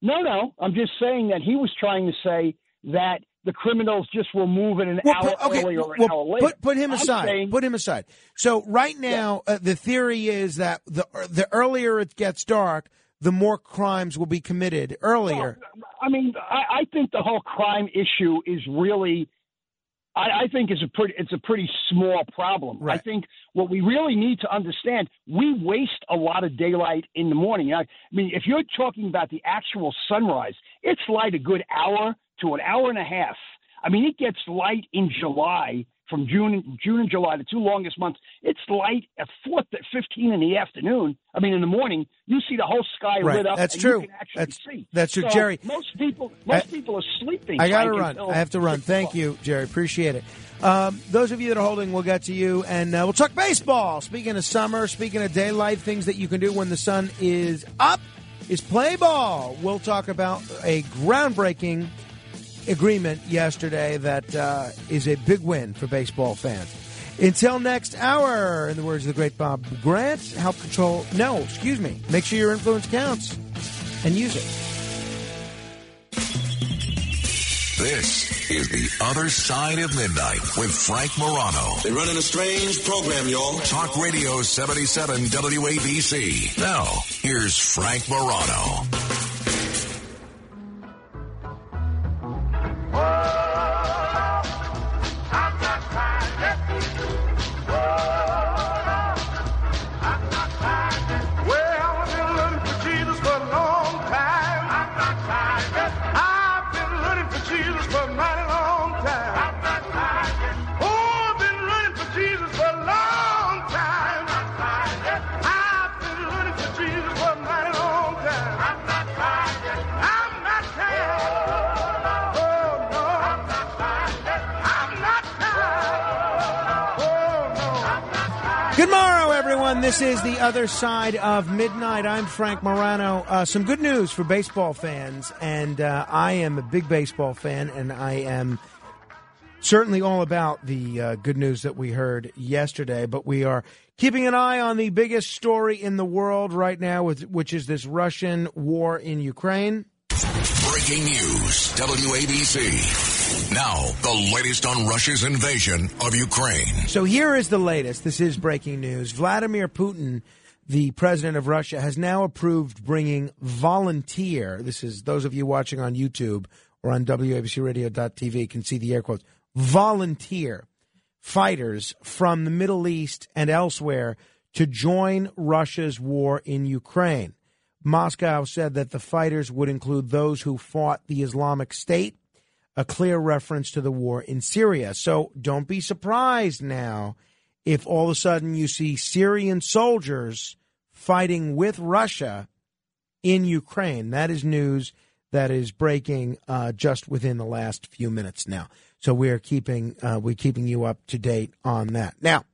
No, no. I'm just saying that he was trying to say that the criminals just will move in an Well, hour okay, earlier or an well, hour later. Put, put him I'm aside. saying- put him aside. So right now, uh, the theory is that the the earlier it gets dark, the more crimes will be committed earlier. I mean, I, I think the whole crime issue is really, I, I think is a pretty, it's a pretty small problem. I think what we really need to understand, we waste a lot of daylight in the morning. I, I mean, if you're talking about the actual sunrise, it's light a good hour to an hour and a half. I mean, it gets light in July from June, June and July, the two longest months. It's light at four fifteen in the afternoon. I mean, in the morning, you see the whole sky Right. lit up. That's and true. You can actually That's- see. that's true. So Jerry, Most people, most I- people are sleeping. I got to run. I have to run. Thank you, Jerry. Appreciate it. Um, those of you that are holding, we'll get to you, and uh, we'll talk baseball. Speaking of summer, speaking of daylight, things that you can do when the sun is up is play ball. We'll talk about a groundbreaking agreement yesterday that uh, is a big win for baseball fans. Until next hour, in the words of the great Bob Grant, help control. No, excuse me. Make sure your influence counts and use it. This is The Other Side of Midnight with Frank Morano. They're running a strange program, y'all. Talk Radio 77 WABC. Now, here's Frank Morano. This is the other side of midnight. I'm Frank Morano. Uh, some good news for baseball fans, and uh, I am a big baseball fan, and I am certainly all about the uh, good news that we heard yesterday. But we are keeping an eye on the biggest story in the world right now, with, which is this Russian war in Ukraine. Breaking news, WABC. Now, the latest on Russia's invasion of Ukraine. So here is the latest. This is breaking news. Vladimir Putin, the president of Russia, has now approved bringing volunteer. This is those of you watching on YouTube or on WABCRadio.tv can see the air quotes. Volunteer fighters from the Middle East and elsewhere to join Russia's war in Ukraine. Moscow said that the fighters would include those who fought the Islamic State, a clear reference to the war in Syria. So don't be surprised now if all of a sudden you see Syrian soldiers fighting with Russia in Ukraine. That is news that is breaking uh, just within the last few minutes now. So we are keeping uh, we're keeping you up to date on that. Now,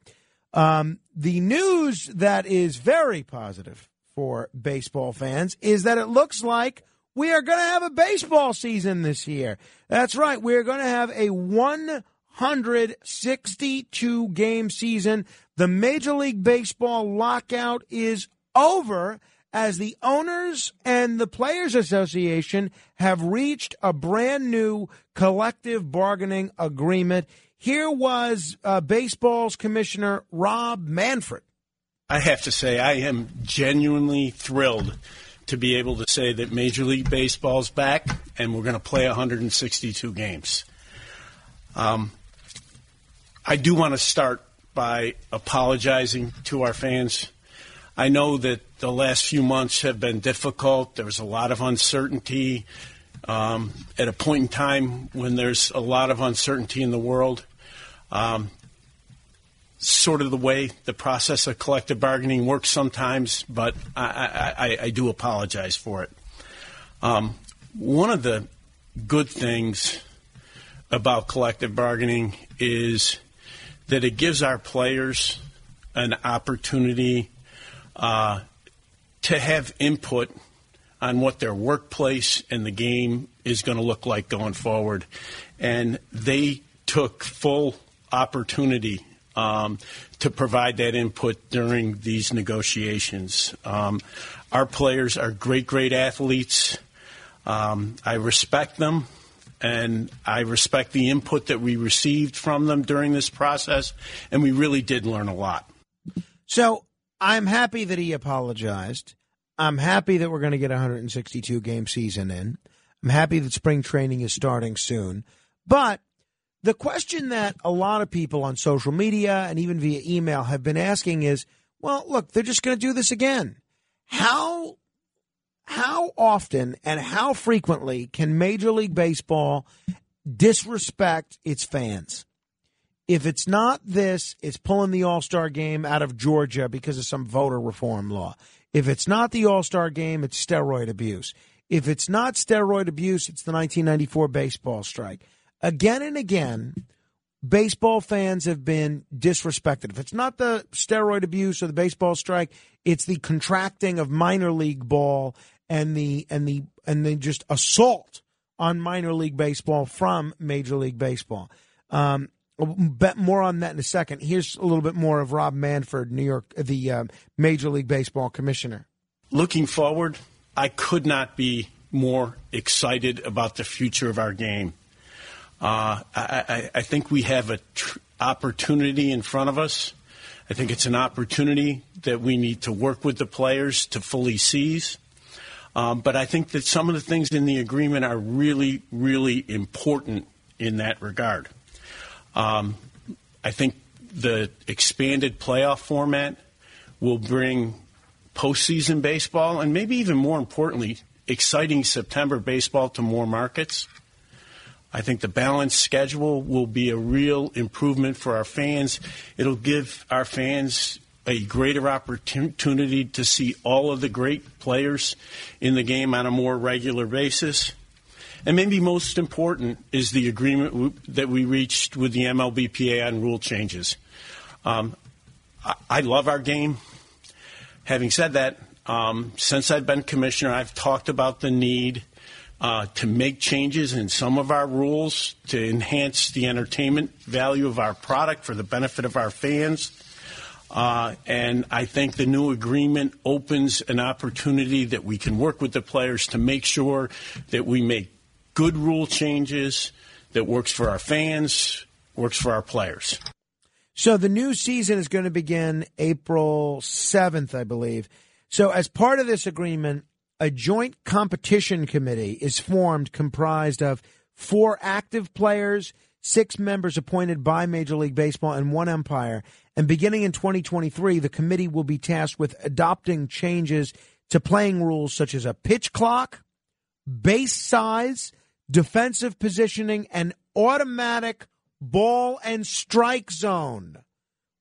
um, the news that is very positive for baseball fans is that it looks like we are going to have a baseball season this year. That's right. We're going to have a 162 game season. The Major League Baseball lockout is over as the owners and the Players Association have reached a brand new collective bargaining agreement. Here was uh, baseball's commissioner, Rob Manfred. I have to say, I am genuinely thrilled to be able to say that Major League Baseball's back and we're going to play 162 games. Um, I do want to start by apologizing to our fans. I know that the last few months have been difficult. There was a lot of uncertainty. Um, at a point in time when there's a lot of uncertainty in the world, um, sort of the way the process of collective bargaining works sometimes, but I, I, I do apologize for it. Um, one of the good things about collective bargaining is that it gives our players an opportunity uh, to have input on what their workplace and the game is going to look like going forward. And they took full opportunity um, to provide that input during these negotiations. Um, our players are great, great athletes. Um, I respect them, and I respect the input that we received from them during this process, and we really did learn a lot. So I'm happy that he apologized. I'm happy that we're going to get a 162 game season in. I'm happy that spring training is starting soon. But the question that a lot of people on social media and even via email have been asking is, well, look, they're just going to do this again. How how often and how frequently can Major League Baseball disrespect its fans? If it's not this, it's pulling the All Star game out of Georgia because of some voter reform law. If it's not the All Star game, it's steroid abuse. If it's not steroid abuse, it's the 1994 baseball strike again and again, baseball fans have been disrespected. If it's not the steroid abuse or the baseball strike, it's the contracting of minor league ball and the and the and the just assault on minor league baseball from Major League Baseball. Um, bet more on that in a second. Here's a little bit more of Rob Manfred, New York, the uh, Major League Baseball commissioner. Looking forward, I could not be more excited about the future of our game. Uh, I, I, think we have an tr- opportunity in front of us. I think it's an opportunity that we need to work with the players to fully seize. Um, but I think that some of the things in the agreement are really, really important in that regard. Um, I think the expanded playoff format will bring postseason baseball and maybe even more importantly, exciting September baseball to more markets. I think the balanced schedule will be a real improvement for our fans. It'll give our fans a greater opportunity to see all of the great players in the game on a more regular basis. And maybe most important is the agreement that we reached with the MLBPA on rule changes. Um, I, I, love our game. Having said that, um, since I've been commissioner, I've talked about the need uh, to make changes in some of our rules to enhance the entertainment value of our product for the benefit of our fans. Uh, and I think the new agreement opens an opportunity that we can work with the players to make sure that we make good rule changes that works for our fans, works for our players. So the new season is going to begin April 7th, I believe. So as part of this agreement, a joint competition committee is formed comprised of four active players, six members appointed by Major League Baseball, and one umpire. And beginning in 2023, the committee will be tasked with adopting changes to playing rules such as a pitch clock, base size, defensive positioning, and automatic ball and strike zone.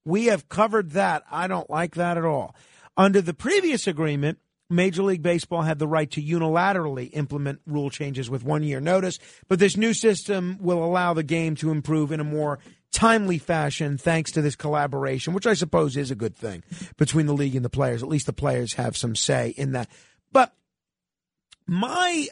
We have covered that. I don't like that at all. Under the previous agreement, Major League Baseball had the right to unilaterally implement rule changes with one year notice, but this new system will allow the game to improve in a more timely fashion thanks to this collaboration, which I suppose is a good thing between the league and the players. At least the players have some say in that. But my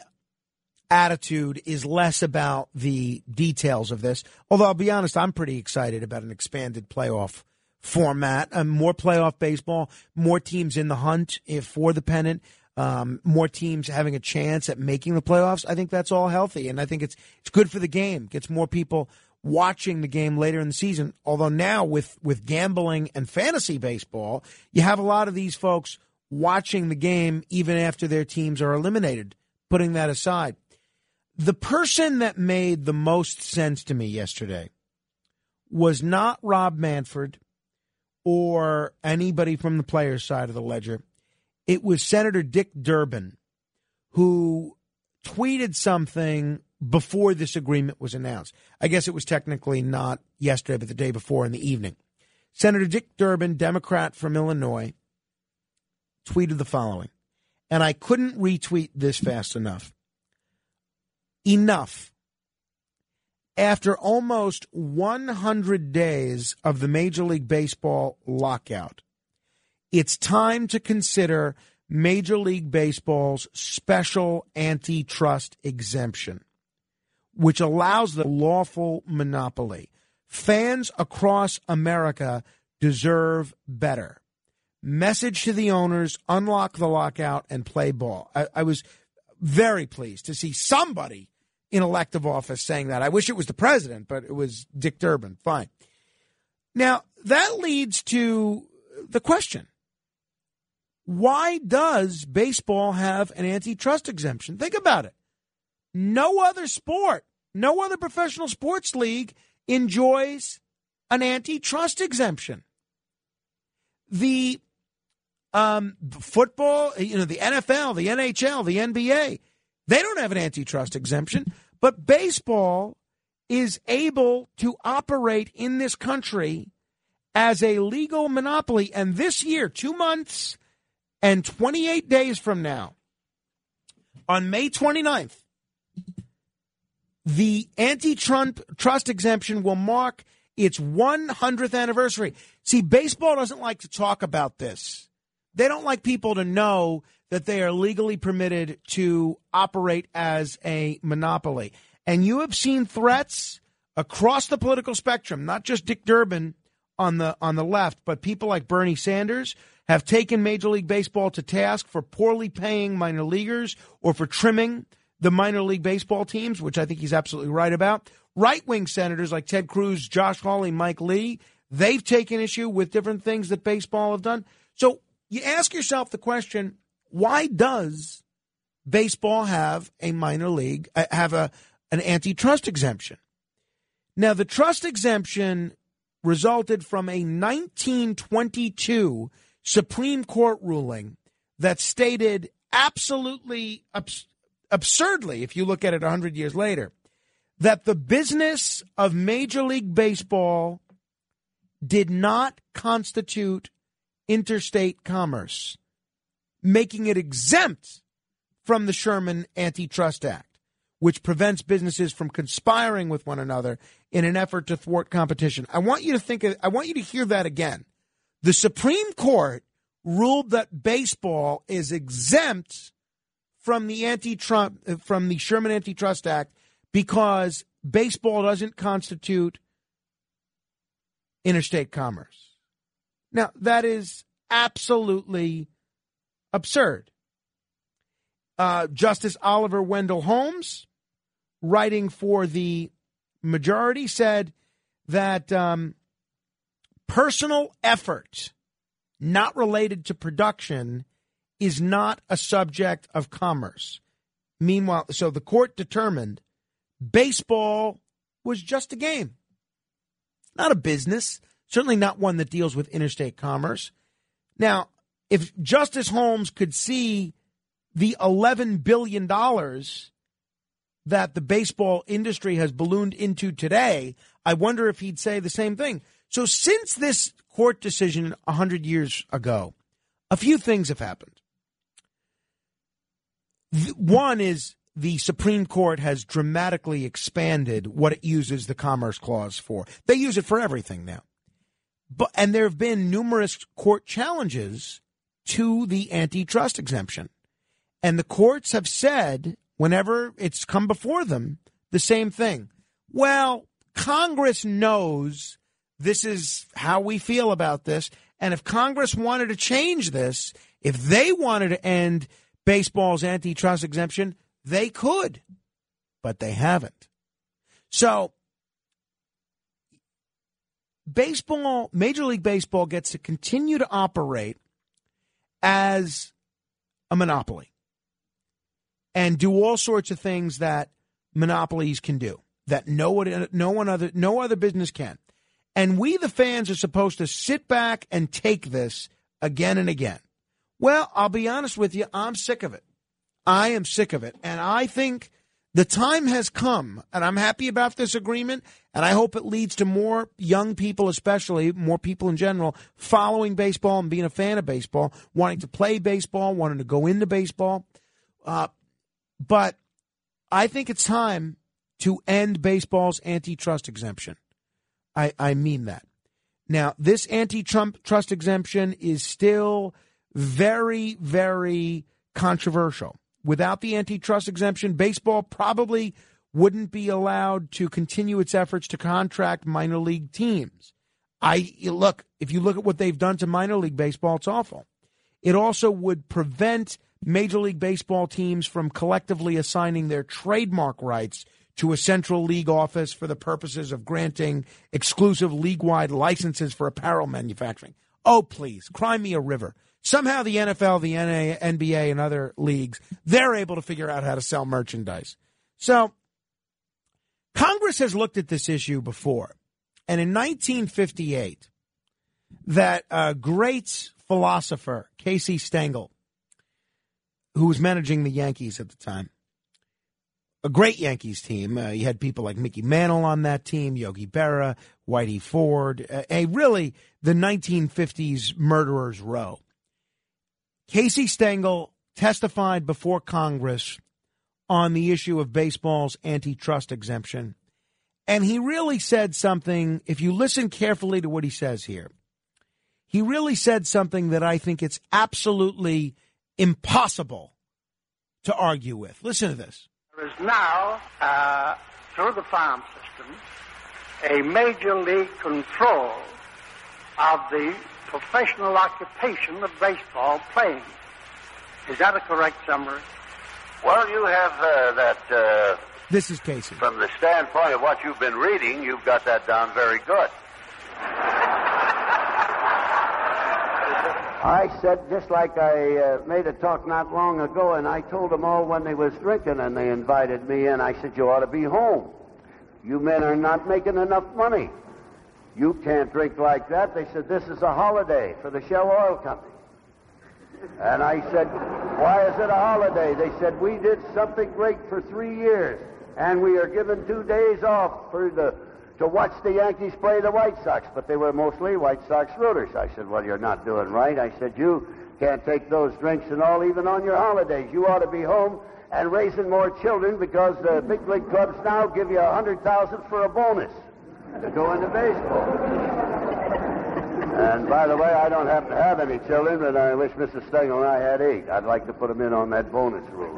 attitude is less about the details of this, although I'll be honest, I'm pretty excited about an expanded playoff format, uh, more playoff baseball, more teams in the hunt if, for the pennant, um, more teams having a chance at making the playoffs. I think that's all healthy, and I think it's it's good for the game. Gets more people watching the game later in the season. Although now with with gambling and fantasy baseball, you have a lot of these folks watching the game even after their teams are eliminated. Putting that aside, the person that made the most sense to me yesterday was not Rob Manfred or anybody from the players' side of the ledger. It was Senator Dick Durbin who tweeted something before this agreement was announced. I guess it was technically not yesterday, but the day before in the evening. Senator Dick Durbin, Democrat from Illinois, tweeted the following, and I couldn't retweet this fast enough. Enough after almost 100 days of the Major League Baseball lockout, it's time to consider Major League Baseball's special antitrust exemption, which allows the lawful monopoly. Fans across America deserve better. Message to the owners unlock the lockout and play ball. I, I was very pleased to see somebody in elective office saying that. I wish it was the president, but it was Dick Durbin. Fine. Now, that leads to the question why does baseball have an antitrust exemption? Think about it. No other sport, no other professional sports league enjoys an antitrust exemption. The um, football, you know, the NFL, the NHL, the NBA, they don't have an antitrust exemption, but baseball is able to operate in this country as a legal monopoly. And this year, two months and 28 days from now, on May 29th, the antitrust exemption will mark its 100th anniversary. See, baseball doesn't like to talk about this. They don't like people to know that they are legally permitted to operate as a monopoly. And you have seen threats across the political spectrum, not just Dick Durbin on the on the left, but people like Bernie Sanders have taken Major League Baseball to task for poorly paying minor leaguers or for trimming the minor league baseball teams, which I think he's absolutely right about. Right wing senators like Ted Cruz, Josh Hawley, Mike Lee, they've taken issue with different things that baseball have done. So you ask yourself the question why does baseball have a minor league, uh, have a, an antitrust exemption? Now, the trust exemption resulted from a 1922 Supreme Court ruling that stated absolutely abs- absurdly, if you look at it 100 years later, that the business of Major League Baseball did not constitute interstate commerce making it exempt from the Sherman Antitrust Act, which prevents businesses from conspiring with one another in an effort to thwart competition. I want you to think of, I want you to hear that again. The Supreme Court ruled that baseball is exempt from the anti-Trump from the Sherman Antitrust Act because baseball doesn't constitute interstate commerce. Now, that is absolutely absurd. Uh, Justice Oliver Wendell Holmes, writing for the majority, said that um, personal effort not related to production is not a subject of commerce. Meanwhile, so the court determined baseball was just a game, not a business, certainly not one that deals with interstate commerce. Now, if Justice Holmes could see the $11 billion that the baseball industry has ballooned into today, I wonder if he'd say the same thing. So since this court decision 100 years ago, a few things have happened. One is the Supreme Court has dramatically expanded what it uses the Commerce Clause for. They use it for everything now. But and there have been numerous court challenges to the antitrust exemption. And the courts have said whenever it's come before them the same thing. Well, Congress knows this is how we feel about this. And if Congress wanted to change this, if they wanted to end baseball's antitrust exemption, they could, but they haven't. So, baseball, Major League Baseball gets to continue to operate as a monopoly and do all sorts of things that monopolies can do that no one, no one other, no other business can. And we, the fans, are supposed to sit back and take this again and again. Well, I'll be honest with you, I'm sick of it. I am sick of it. And I think the time has come, and I'm happy about this agreement, and I hope it leads to more young people, especially more people in general, following baseball and being a fan of baseball, wanting to play baseball, wanting to go into baseball. Uh, but I think it's time to end baseball's antitrust exemption. I, I mean that. Now, this antitrust exemption is still very, very controversial. Without the antitrust exemption, baseball probably wouldn't be allowed to continue its efforts to contract minor league teams. I look, if you look at what they've done to minor league baseball, it's awful. It also would prevent Major League Baseball teams from collectively assigning their trademark rights to a central league office for the purposes of granting exclusive league wide licenses for apparel manufacturing. Oh, please, cry me a river. Somehow the NFL, the NA, NBA, and other leagues, they're able to figure out how to sell merchandise. So Congress has looked at this issue before. And in 1958, that uh, great philosopher, Casey Stengel, who was managing the Yankees at the time, a great Yankees team. Uh, you had people like Mickey Mantle on that team, Yogi Berra, Whitey Ford, a really the 1950s murderers row. Casey Stengel testified before Congress on the issue of baseball's antitrust exemption. And he really said something, if you listen carefully to what he says here, he really said something that I think it's absolutely impossible to argue with. Listen to this. There is now, uh, through the farm system, a major league control of the professional occupation of baseball playing. Is that a correct summary? Well, you have uh, that. Uh, this is Casey. From the standpoint of what you've been reading, you've got that down very good. I said, just like I uh, made a talk not long ago, and I told them all when they was drinking and they invited me in, I said, you ought to be home. You men are not making enough money. You can't drink like that. They said, this is a holiday for the Shell Oil Company. And I said, why is it a holiday? They said, we did something great for three years, and we are given two days off for the to watch the Yankees play the White Sox, but they were mostly White Sox rooters. I said, well, you're not doing right. I said, you can't take those drinks and all even on your holidays. You ought to be home and raising more children because the big league clubs now give you a hundred thousand for a bonus to go into baseball. And by the way, I don't happen to have any children, but I wish Mrs. Stengel and I had eight. I'd like to put them in on that bonus rule.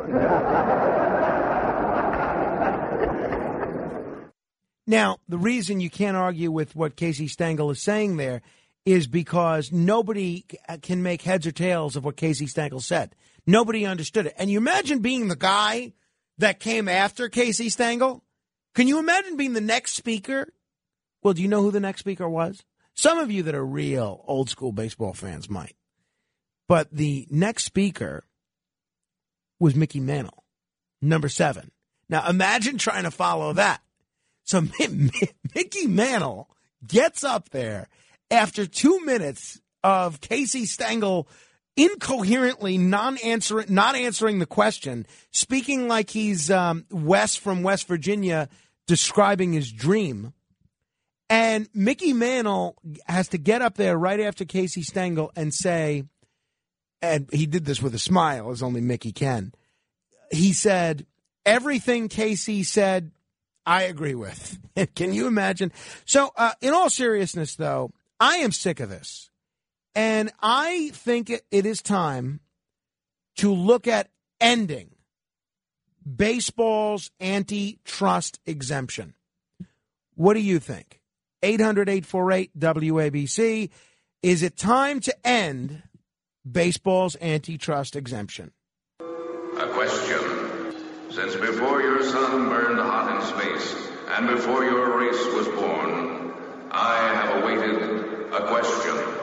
Now, the reason you can't argue with what Casey Stengel is saying there is because nobody can make heads or tails of what Casey Stengel said. Nobody understood it. And you imagine being the guy that came after Casey Stengel? Can you imagine being the next speaker? Well, do you know who the next speaker was? Some of you that are real old school baseball fans might. But the next speaker was Mickey Mantle, number seven. Now imagine trying to follow that. So Mi- Mi- Mickey Mantle gets up there after two minutes of Casey Stengel incoherently non answering not answering the question, speaking like he's um, Wes from West Virginia describing his dream, And Mickey Mantle has to get up there right after Casey Stengel and say, and he did this with a smile, as only Mickey can. He said, Everything Casey said, I agree with. can you imagine? So, uh, in all seriousness, though, I am sick of this. And I think it, it is time to look at ending baseball's antitrust exemption. What do you think? 800 848 WABC. Is it time to end baseball's antitrust exemption? A question. Since before your sun burned hot in space and before your race was born, I have awaited a question.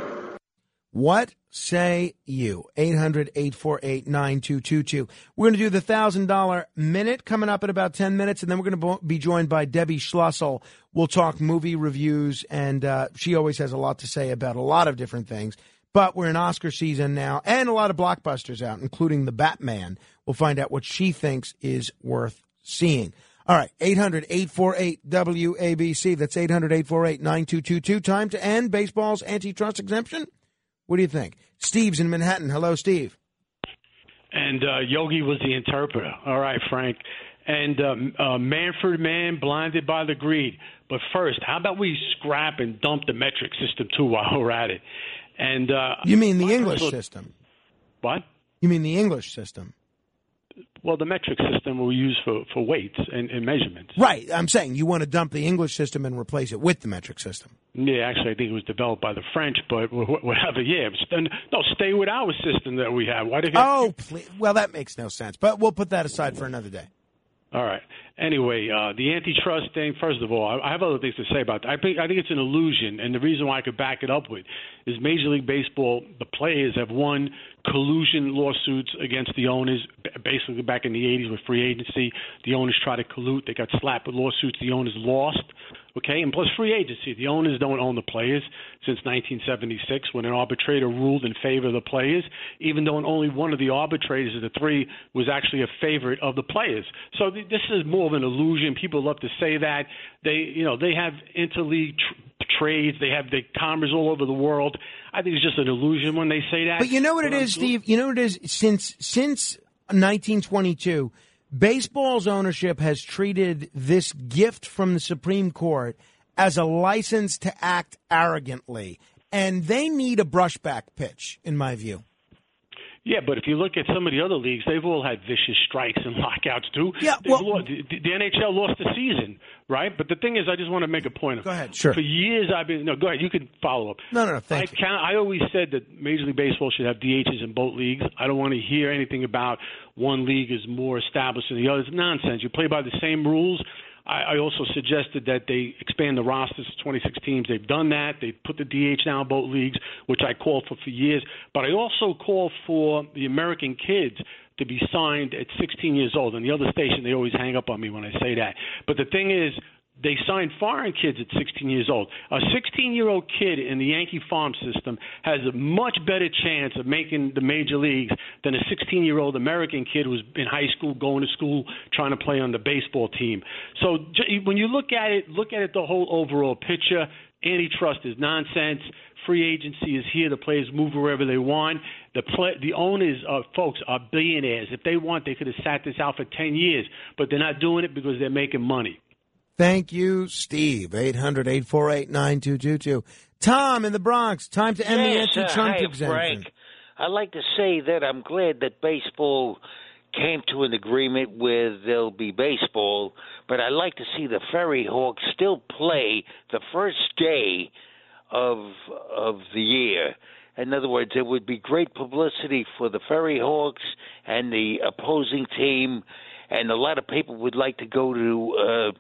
What say you? 800 848 9222. We're going to do the $1,000 minute coming up in about 10 minutes, and then we're going to be joined by Debbie Schlussel. We'll talk movie reviews, and uh, she always has a lot to say about a lot of different things. But we're in Oscar season now, and a lot of blockbusters out, including The Batman. We'll find out what she thinks is worth seeing. All right, 800 848 WABC. That's 800 848 9222. Time to end baseball's antitrust exemption. What do you think? Steve's in Manhattan. Hello, Steve. And uh, Yogi was the interpreter. All right, Frank. And um, uh, Manfred Mann, blinded by the greed. But first, how about we scrap and dump the metric system too while we're at it? And uh, You mean the English system? What? You mean the English system? Well, the metric system we use for, for weights and, and measurements. Right. I'm saying you want to dump the English system and replace it with the metric system. Yeah, actually, I think it was developed by the French, but wh- whatever. Yeah, but no, stay with our system that we have. Why do you? Oh, please. well, that makes no sense. But we'll put that aside for another day. All right. Anyway, uh, the antitrust thing. First of all, I, I have other things to say about that. I think I think it's an illusion, and the reason why I could back it up with is Major League Baseball. The players have won collusion lawsuits against the owners. Basically, back in the '80s with free agency, the owners tried to collude. They got slapped with lawsuits. The owners lost. Okay, and plus free agency. The owners don't own the players since 1976 when an arbitrator ruled in favor of the players, even though only one of the arbitrators of the three was actually a favorite of the players. So th- this is more of an illusion. People love to say that they, you know, they have interleague tr- trades. They have the commerce all over the world. I think it's just an illusion when they say that. But you know what it is, Steve? You know what it is? Since since 1922, baseball's ownership has treated this gift from the Supreme Court as a license to act arrogantly, and they need a brushback pitch, in my view. Yeah, but if you look at some of the other leagues, they've all had vicious strikes and lockouts too. Yeah, They've lost, the, the NHL lost the season, right? But the thing is, I just want to make a point. Of, go ahead, sure. For years, I've been no. Go ahead, you can follow up. No, no, no. Thank I count, I always said that Major League Baseball should have DHs in both leagues. I don't want to hear anything about one league is more established than the other. It's nonsense. You play by the same rules. I, I also suggested that they expand the rosters to 26 teams. They've done that. They've put the DH now in both leagues, which I called for for years. But I also called for the American kids to be signed at 16 years old. And the other station, they always hang up on me when I say that. But the thing is, they sign foreign kids at 16 years old. A 16 year old kid in the Yankee farm system has a much better chance of making the major leagues than a 16 year old American kid who's in high school, going to school, trying to play on the baseball team. So when you look at it, look at it the whole overall picture. Antitrust is nonsense. Free agency is here. The players move wherever they want. The play, the owners, uh, folks, are billionaires. If they want, they could have sat this out for 10 years, but they're not doing it because they're making money. Thank you, Steve. 800 848 9222. Tom in the Bronx, time to end yes, the uh, anti-Trump hi, exemption. Frank. I'd like to say that I'm glad that baseball came to an agreement where there'll be baseball, but I'd like to see the Ferry Hawks still play the first day of of the year. In other words, it would be great publicity for the Ferry Hawks and the opposing team, and a lot of people would like to go to uh,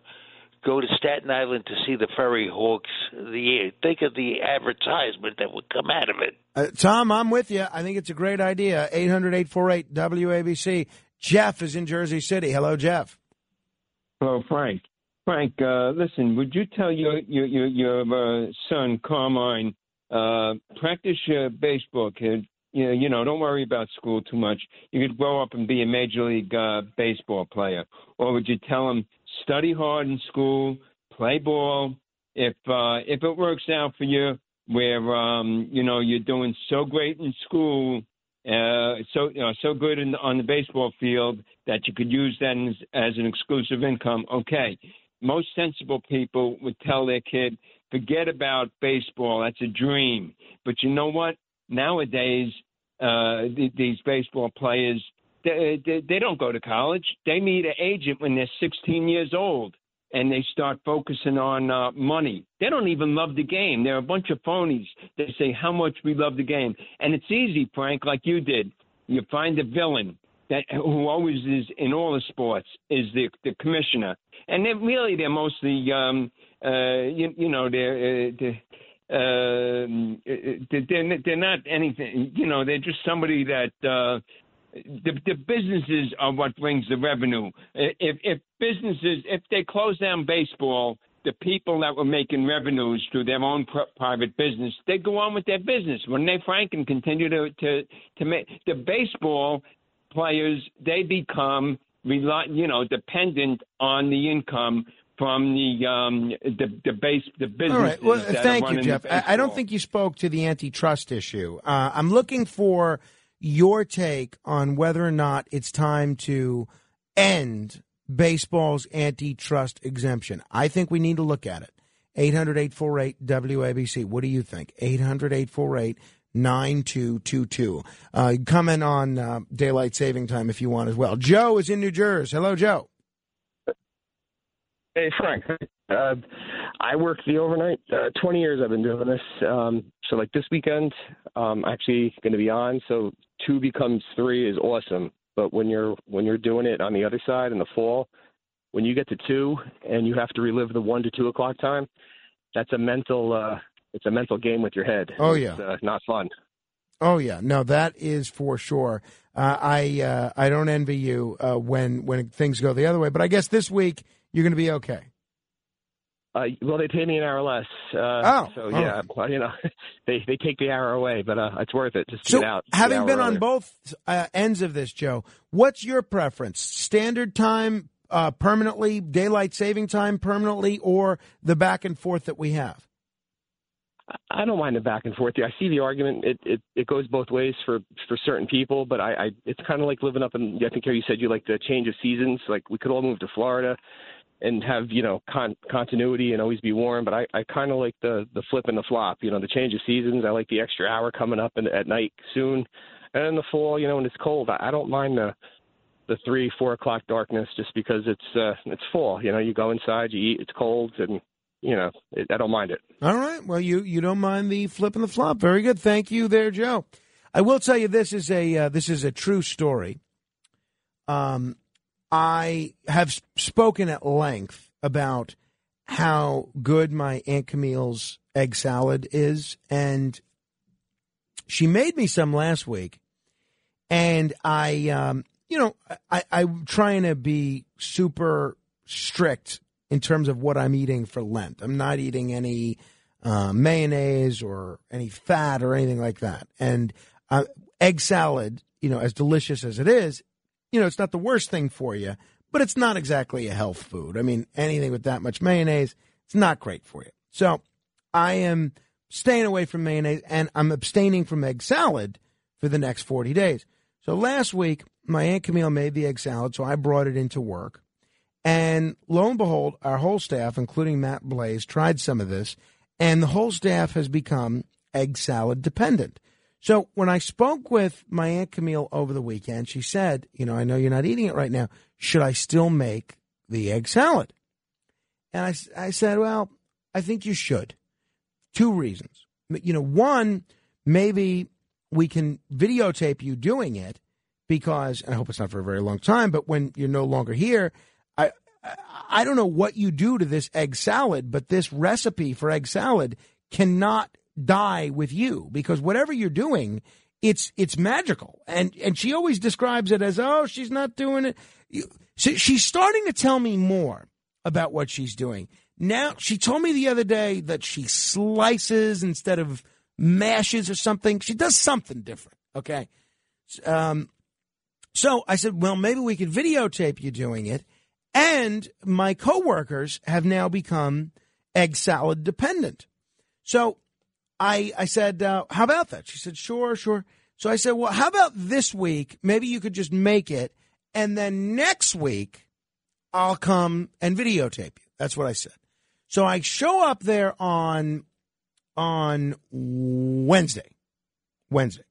go to Staten Island to see the Ferry Hawks. The think of the advertisement that would come out of it. Uh, Tom, I'm with you. I think it's a great idea. 800 848 WABC. Jeff is in Jersey City. Hello, Jeff. Hello, Frank. Frank, uh, listen, would you tell your your your, your uh, son Carmine uh, practice your baseball, kid? You know, you know, don't worry about school too much. You could grow up and be a major league uh, baseball player. Or would you tell him study hard in school, play ball, if uh, if it works out for you, where um, you know you're doing so great in school, uh, so you know, so good in, on the baseball field that you could use that as, as an exclusive income. Okay, most sensible people would tell their kid, forget about baseball. That's a dream. But you know what? Nowadays, uh, th- these baseball players, they, they, they don't go to college. They meet an agent when they're 16 years old and they start focusing on uh, money. They don't even love the game. They're a bunch of phonies. They say how much we love the game. And it's easy, Frank, like you did. You find a villain that who always is in all the sports is the the commissioner, and really they're mostly um, uh, you, you know they're, uh, they're um, they're they're not anything. You know, they're just somebody that uh, the the businesses are what brings the revenue. If if businesses if they close down baseball, the people that were making revenues through their own pr- private business, they go on with their business. When they Frank and continue to to to make the baseball players, they become rely, you know dependent on the income from the um, the the base the business. All right. Well, thank you, Jeff. I, I don't think you spoke to the antitrust issue. Uh, I'm looking for your take on whether or not it's time to end baseball's antitrust exemption. I think we need to look at it. 800 848 WABC. What do you think? 800 848 9222. Uh, comment on uh, daylight saving time if you want as well. Joe is in New Jersey. Hello, Joe. Hey, Frank. Uh, I work the overnight. Uh, 20 years I've been doing this. Um, so, like this weekend, I'm actually going to be on. So, two becomes three is awesome. But when you're when you're doing it on the other side in the fall, when you get to two and you have to relive the one to two o'clock time, that's a mental uh, it's a mental game with your head. Oh, It's, yeah. uh, not fun. Oh yeah, no, that is for sure. Uh, I uh, I don't envy you uh, when when things go the other way, but I guess this week you're going to be okay. Uh, well, they pay me an hour less. Uh, Oh, so all yeah, right. well, you know, they they take the hour away, but uh, it's worth it just to So, get out. having been on both uh, ends of this, Joe, what's your preference? Standard time uh, permanently, daylight saving time permanently, or the back and forth that we have? I don't mind the back and forth. I see the argument. It it, it goes both ways for for certain people, but I, I it's kind of like living up in. I think you said you like the change of seasons. Like we could all move to Florida and have you know con- continuity and always be warm. But I I kind of like the the flip and the flop. You know the change of seasons. I like the extra hour coming up in, at night soon, and in the fall, you know when it's cold, I, I don't mind the the three four o'clock darkness just because it's uh it's fall. You know you go inside, you eat, it's cold, and you know it, I don't mind it. All right. Well, you you don't mind the flip and the flop. Very good. Thank you, there, Joe. I will tell you this is a uh, this is a true story. Um, I have spoken at length about how good my Aunt Camille's egg salad is, and she made me some last week, and I, um, you know, I, I'm trying to be super strict in terms of what I'm eating for Lent. I'm not eating any uh, mayonnaise or any fat or anything like that. And uh, egg salad, you know, as delicious as it is, you know, it's not the worst thing for you, but it's not exactly a health food. I mean, anything with that much mayonnaise, it's not great for you. So I am staying away from mayonnaise and I'm abstaining from egg salad for the next 40 days. So last week, my Aunt Camille made the egg salad, so I brought it into work. And lo and behold, our whole staff, including Matt Blaze, tried some of this, and the whole staff has become egg salad dependent. So when I spoke with my Aunt Camille over the weekend, she said, You know, I know you're not eating it right now. Should I still make the egg salad? And I said, Well, I think you should. Two reasons. You know, one, maybe we can videotape you doing it because, I hope it's not for a very long time, but when you're no longer here, I, I- I don't know what you do to this egg salad, but this recipe for egg salad cannot die with you because whatever you're doing, it's it's magical. And and she always describes it as, oh, she's not doing it. You, so she's starting to tell me more about what she's doing. Now she told me the other day that she slices instead of mashes or something. She does something different. Okay. Um, so I said, well, maybe we could videotape you doing it. And my coworkers have now become egg salad dependent. So I I said, uh, "How about that?" She said, "Sure, sure." So I said, "Well, how about this week? Maybe you could just make it, and then next week I'll come and videotape you." That's what I said. So I show up there on on Wednesday, Wednesday,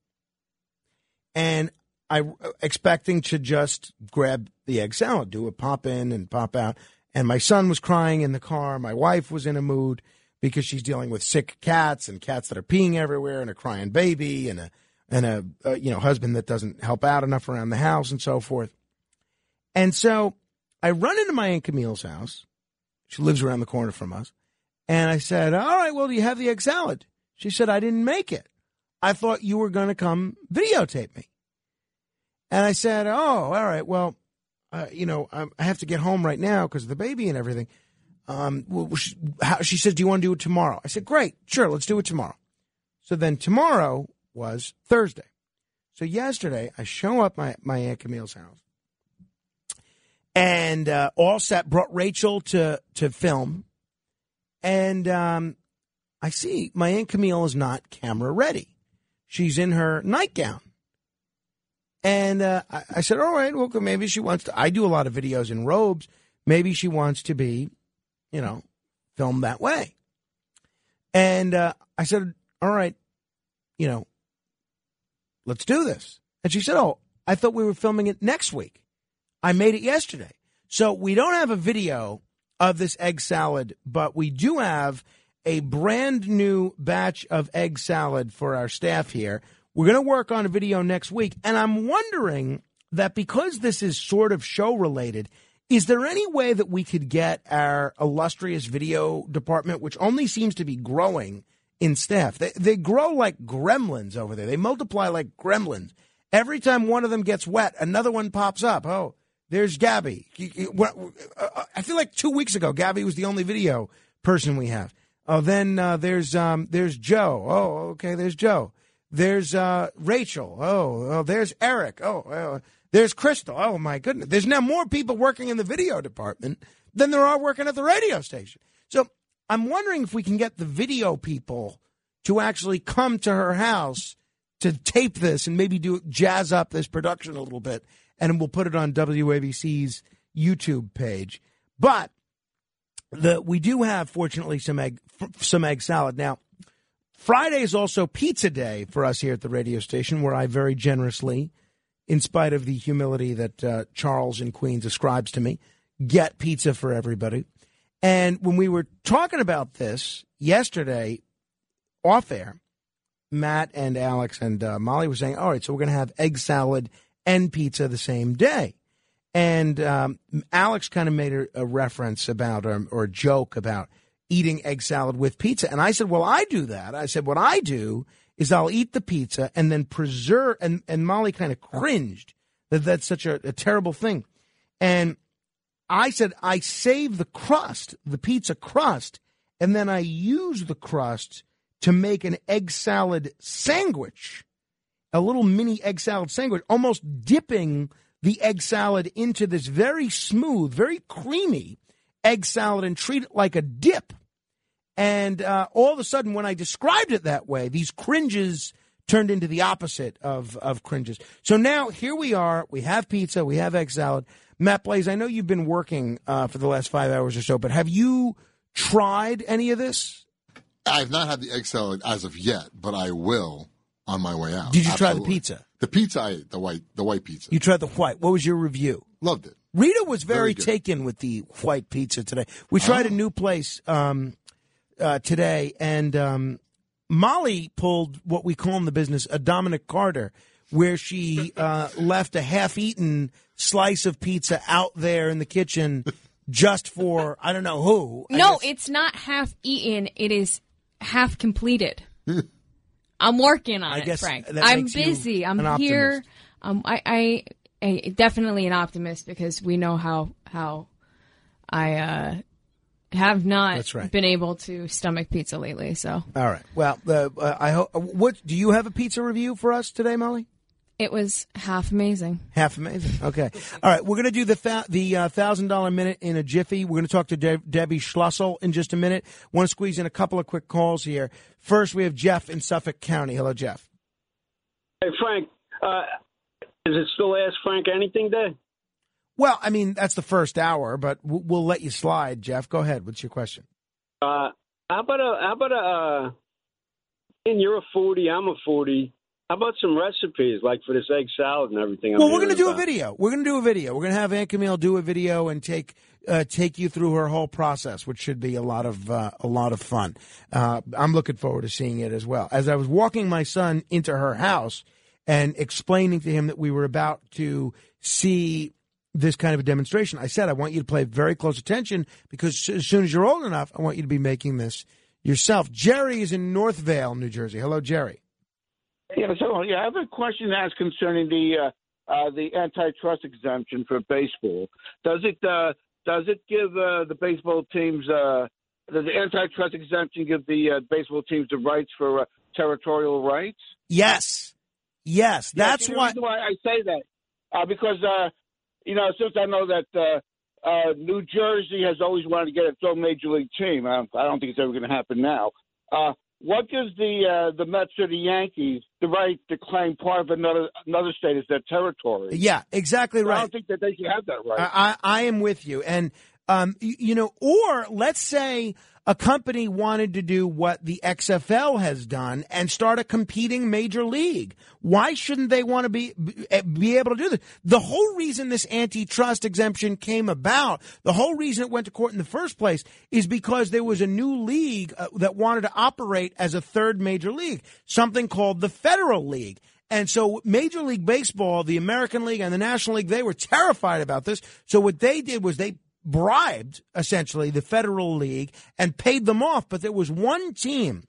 and I expecting to just grab the egg salad, do a pop in and pop out. And my son was crying in the car. My wife was in a mood because she's dealing with sick cats and cats that are peeing everywhere and a crying baby and a and a, a you know husband that doesn't help out enough around the house and so forth. And so I run into my aunt Camille's house. She lives around the corner from us. And I said, "All right, well, do you have the egg salad?" She said, "I didn't make it. I thought you were going to come videotape me." And I said, "Oh, all right. Well, uh, you know, I I have to get home right now because of the baby and everything." Um, she, how, she says, "Do you want to do it tomorrow?" I said, "Great, sure, let's do it tomorrow." So then tomorrow was Thursday. So yesterday, I show up my my aunt Camille's house, and uh, all set. Brought Rachel to to film, and um, I see my aunt Camille is not camera ready. She's in her nightgown. And uh, I, I said, all right, well, maybe she wants to. I do a lot of videos in robes. Maybe she wants to be, you know, film that way. And uh, I said, all right, you know, let's do this. And she said, oh, I thought we were filming it next week. I made it yesterday. So we don't have a video of this egg salad, but we do have a brand new batch of egg salad for our staff here. We're going to work on a video next week. And I'm wondering that because this is sort of show related, is there any way that we could get our illustrious video department, which only seems to be growing in staff? They, they grow like gremlins over there. They multiply like gremlins. Every time one of them gets wet, another one pops up. Oh, there's Gabby. Uh, I feel like two weeks ago, Gabby was the only video person we have. Oh, then uh, there's um, there's Joe. Oh, okay, there's Joe. There's uh, Rachel. Oh, oh, there's Eric. Oh, oh, there's Crystal. Oh my goodness. There's now more people working in the video department than there are working at the radio station. So I'm wondering if we can get the video people to actually come to her house to tape this and maybe do jazz up this production a little bit, and we'll put it on WABC's YouTube page. But the we do have fortunately some egg some egg salad now. Friday is also pizza day for us here at the radio station, where I very generously, in spite of the humility that uh, Charles in Queens ascribes to me, get pizza for everybody. And when we were talking about this yesterday, off air, Matt and Alex and uh, Molly were saying, "All right, so we're going to have egg salad and pizza the same day." And um, Alex kind of made a, a reference about um, or a joke about eating egg salad with pizza, and I said, "Well, I do that." I said, "What I do is I'll eat the pizza and then preserve." And and Molly kind of cringed that that's such a, a terrible thing, and I said, "I save the crust, the pizza crust, and then I use the crust to make an egg salad sandwich." a little mini egg salad sandwich, almost dipping the egg salad into this very smooth, very creamy egg salad and treat it like a dip. And uh, all of a sudden, when I described it that way, these cringes turned into the opposite of, of cringes. So now here we are. We have pizza. We have egg salad. Matt Blaze, I know you've been working uh, for the last five hours or so, but have you tried any of this? I've not had the egg salad as of yet, but I will on my way out. Did you try the pizza? The pizza, I ate, the white, the white pizza. You tried the white. What was your review? Loved it. Rita was very, Very taken with the white pizza today. We tried a new place um, uh, today, and um, Molly pulled what we call in the business a Dominic Carter, where she uh, left a half-eaten slice of pizza out there in the kitchen just for I don't know who. I No, guess- it's not half eaten. It is half completed. I'm working on I it, Frank. I'm busy. I'm here. Um, I, I, I definitely an optimist because we know how how I uh, have not That's right. been able to stomach pizza lately. So All right. Well, uh, uh, I hope. What do you have a pizza review for us today, Molly? It was half amazing. Half amazing. Okay. All right. We're going to do the fa- the uh, thousand dollar minute in a jiffy. We're going to talk to De- Debbie Schlussel in just a minute. Want to squeeze in a couple of quick calls here. First, we have Jeff in Suffolk County. Hello, Jeff. Hey, Frank, uh, is it still Ask Frank Anything Day? Well, I mean that's the first hour, but we'll let you slide. Jeff, go ahead. What's your question? Uh, how about a, how about a, uh, and you're a 40, I'm a 40. How about some recipes, like for this egg salad and everything? I'm well, we're going to do a video. We're going to do a video. We're going to have Aunt Camille do a video and take uh, take you through her whole process, which should be a lot of uh, a lot of fun. Uh, I'm looking forward to seeing it as well. As I was walking my son into her house and explaining to him that we were about to see this kind of a demonstration, I said, "I want you to pay very close attention because as soon as you're old enough, I want you to be making this yourself." Jerry is in Northvale, New Jersey. Hello, Jerry. Yeah, so yeah, I have a question to ask concerning the uh, uh, the antitrust exemption for baseball. Does it uh, does it give uh, the baseball teams uh, does the antitrust exemption give the uh, baseball teams the rights for uh, territorial rights? Yes, yes, that's why. why I say that uh, because uh, you know since I know that uh, uh, New Jersey has always wanted to get its own major league team. I don't, I don't think it's ever going to happen now. Uh, what gives the uh, the Mets or the Yankees the right to claim part of another another state as their territory? Yeah, exactly right. I don't think that they should have that right. I, I I am with you. And, um, you, you know, or let's say a company wanted to do what the XFL has done and start a competing major league. Why shouldn't they want to be, be able to do this? The whole reason this antitrust exemption came about, the whole reason it went to court in the first place is because there was a new league uh, that wanted to operate as a third major league, something called the Federal League. And so Major League Baseball, the American League and the National League, they were terrified about this. So what they did was they bribed essentially the Federal League and paid them off. But there was one team,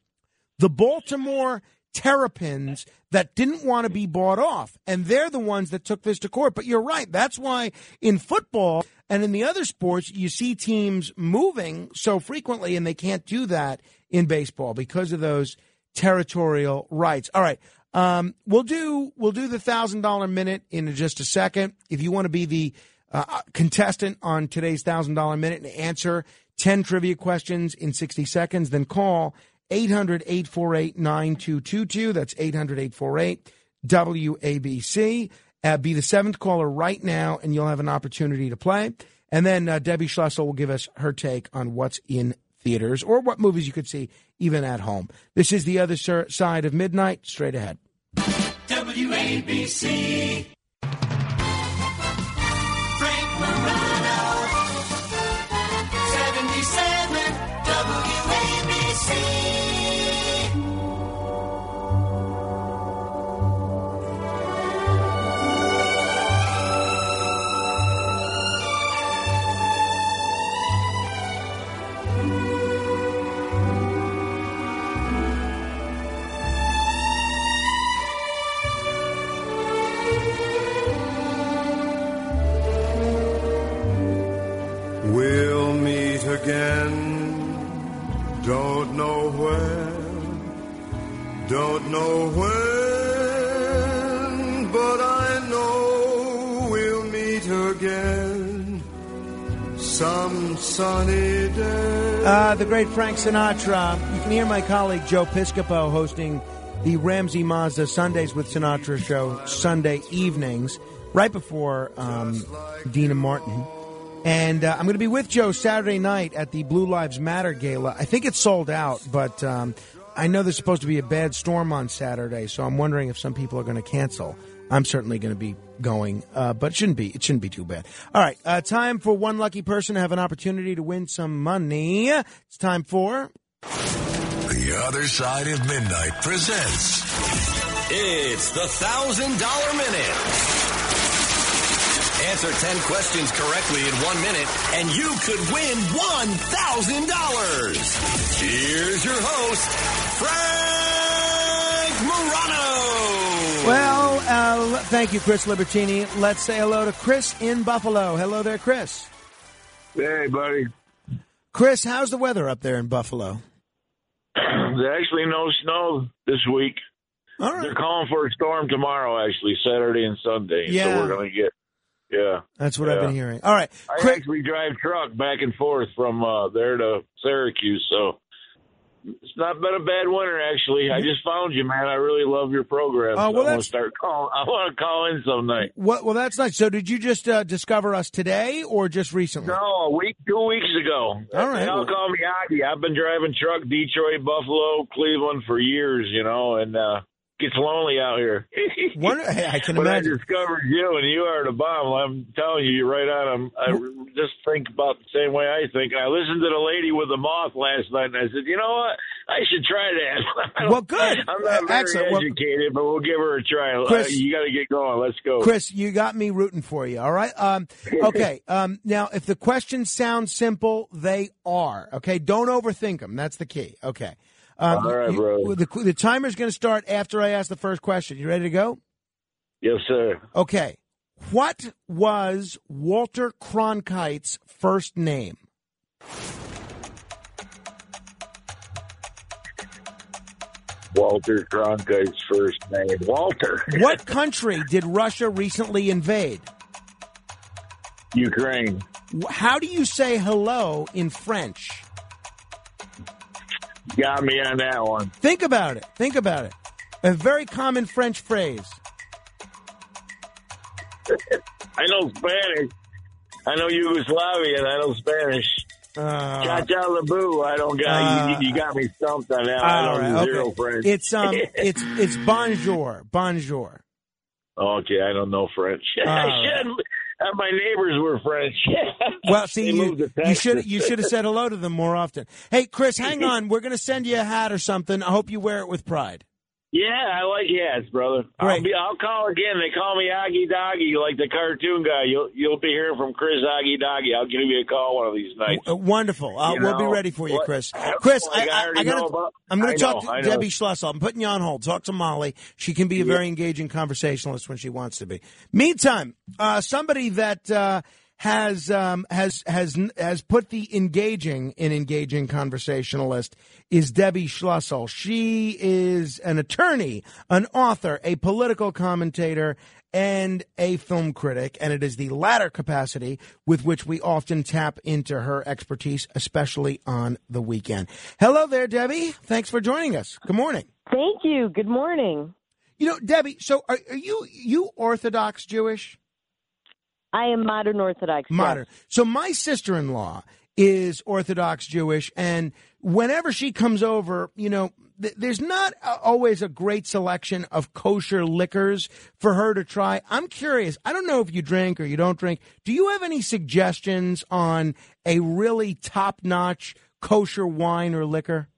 the Baltimore Terrapins, that didn't want to be bought off. And they're the ones that took this to court. But you're right. That's why in football and in the other sports, you see teams moving so frequently and they can't do that in baseball because of those territorial rights. All right. Um, we'll do we'll do the thousand dollar minute in just a second. If you want to be the uh, contestant on today's thousand dollar minute and answer ten trivia questions in sixty seconds, then call 800-848-9222. That's 800-848 WABC. Uh, be the seventh caller right now, and you'll have an opportunity to play. And then uh, Debbie Schlussel will give us her take on what's in theaters or what movies you could see even at home. This is the other side of midnight. Straight ahead. WABC. Frank Sinatra. You can hear my colleague Joe Piscopo hosting the Ramsey Mazda Sundays with Sinatra show Sunday evenings, right before um, Deana Martin. And uh, I'm going to be with Joe Saturday night at the Blue Lives Matter gala. I think it's sold out, but um, I know there's supposed to be a bad storm on Saturday, so I'm wondering if some people are going to cancel. I'm certainly going to be going, uh, but it shouldn't be. It shouldn't be too bad. All right, uh, time for one lucky person to have an opportunity to win some money. It's time for The Other Side of Midnight presents It's the thousand dollar minute. Answer 10 questions correctly in one minute, and you could win $1,000. Here's your host, Frank Morano. Well, uh, thank you, Chris Libertini. Let's say hello to Chris in Buffalo. Hello there, Chris. Hey, buddy. Chris, how's the weather up there in Buffalo? There's actually no snow this week. All right. They're calling for a storm tomorrow, actually, Saturday and Sunday. Yeah. So we're going to get, yeah. That's what I've been hearing. All right. I actually drive truck back and forth from uh, there to Syracuse, so it's not been a bad winter actually. I just found you, man. I really love your program. Oh, well, I want to start calling. I want to call in some night. Well, well, that's nice. So, did you just uh, discover us today, or just recently? No, a week, two weeks ago. All right. They all call me Aggie. I've been driving truck Detroit, Buffalo, Cleveland for years, you know, and uh gets lonely out here. Hey, I can but imagine. I discovered you, and you are the bomb. I'm telling you, you're right on. I'm, I just think about the same way I think. I listened to the lady with the moth last night, and I said, you know what? I should try that. Well, good. I'm not Uh, very excellent. Well- educated, but we'll give her a try. Chris- Uh, you got to get going. Let's go. Chris, you got me rooting for you. All right. Um, okay. Um, now, if the questions sound simple, they are. Okay. Don't overthink them. That's the key. Okay. Um, All right, you- bro. The, the timer's going to start after I ask the first question. You ready to go? Yes, sir. Okay. What was Walter Cronkite's first name? Walter Cronkite's first name. Walter. What country did Russia recently invade? Ukraine. How do you say hello in French? Got me on that one. Think about it. Think about it. A very common French phrase. I know Spanish. I know Yugoslavian. I know Spanish. Uh, Cha cha laboo. I don't got uh, you, you. got me stumped on that. I know right, zero okay. French. It's um, it's it's bonjour, bonjour. okay. I don't know French. I right. should. Uh, my neighbors were French. Well, see, you, you should you should have said hello to them more often. Hey, Chris, hang on. We're going to send you a hat or something. I hope you wear it with pride. Yeah, I like yes, brother. I'll, be, I'll call again. They call me Aggie Doggy, like the cartoon guy. You'll you'll be hearing from Chris Aggie Doggy. I'll give you a call one of these nights. Uh, wonderful. Uh, we'll be ready for you, what- Chris. Chris, like I, I I, already I gotta, know about- I'm going to talk know, to. Debbie Schlussel. I'm putting you on hold. Talk to Molly. She can be a very engaging conversationalist when she wants to be. Meantime, uh, somebody that uh, has um, has has has put the engaging in engaging conversationalist is Debbie Schlussel. She is an attorney, an author, a political commentator, and a film critic, and it is the latter capacity with which we often tap into her expertise, especially on the weekend. Hello there, Debbie. Thanks for joining us. Good morning. Thank you. Good morning. You know, Debbie. So, are, are you you Orthodox Jewish? I am modern Orthodox. yes. Modern. So, my sister in law is Orthodox Jewish, and whenever she comes over, you know, th- there's not uh, always a great selection of kosher liquors for her to try. I'm curious. I don't know if you drink or you don't drink. Do you have any suggestions on a really top notch kosher wine or liquor?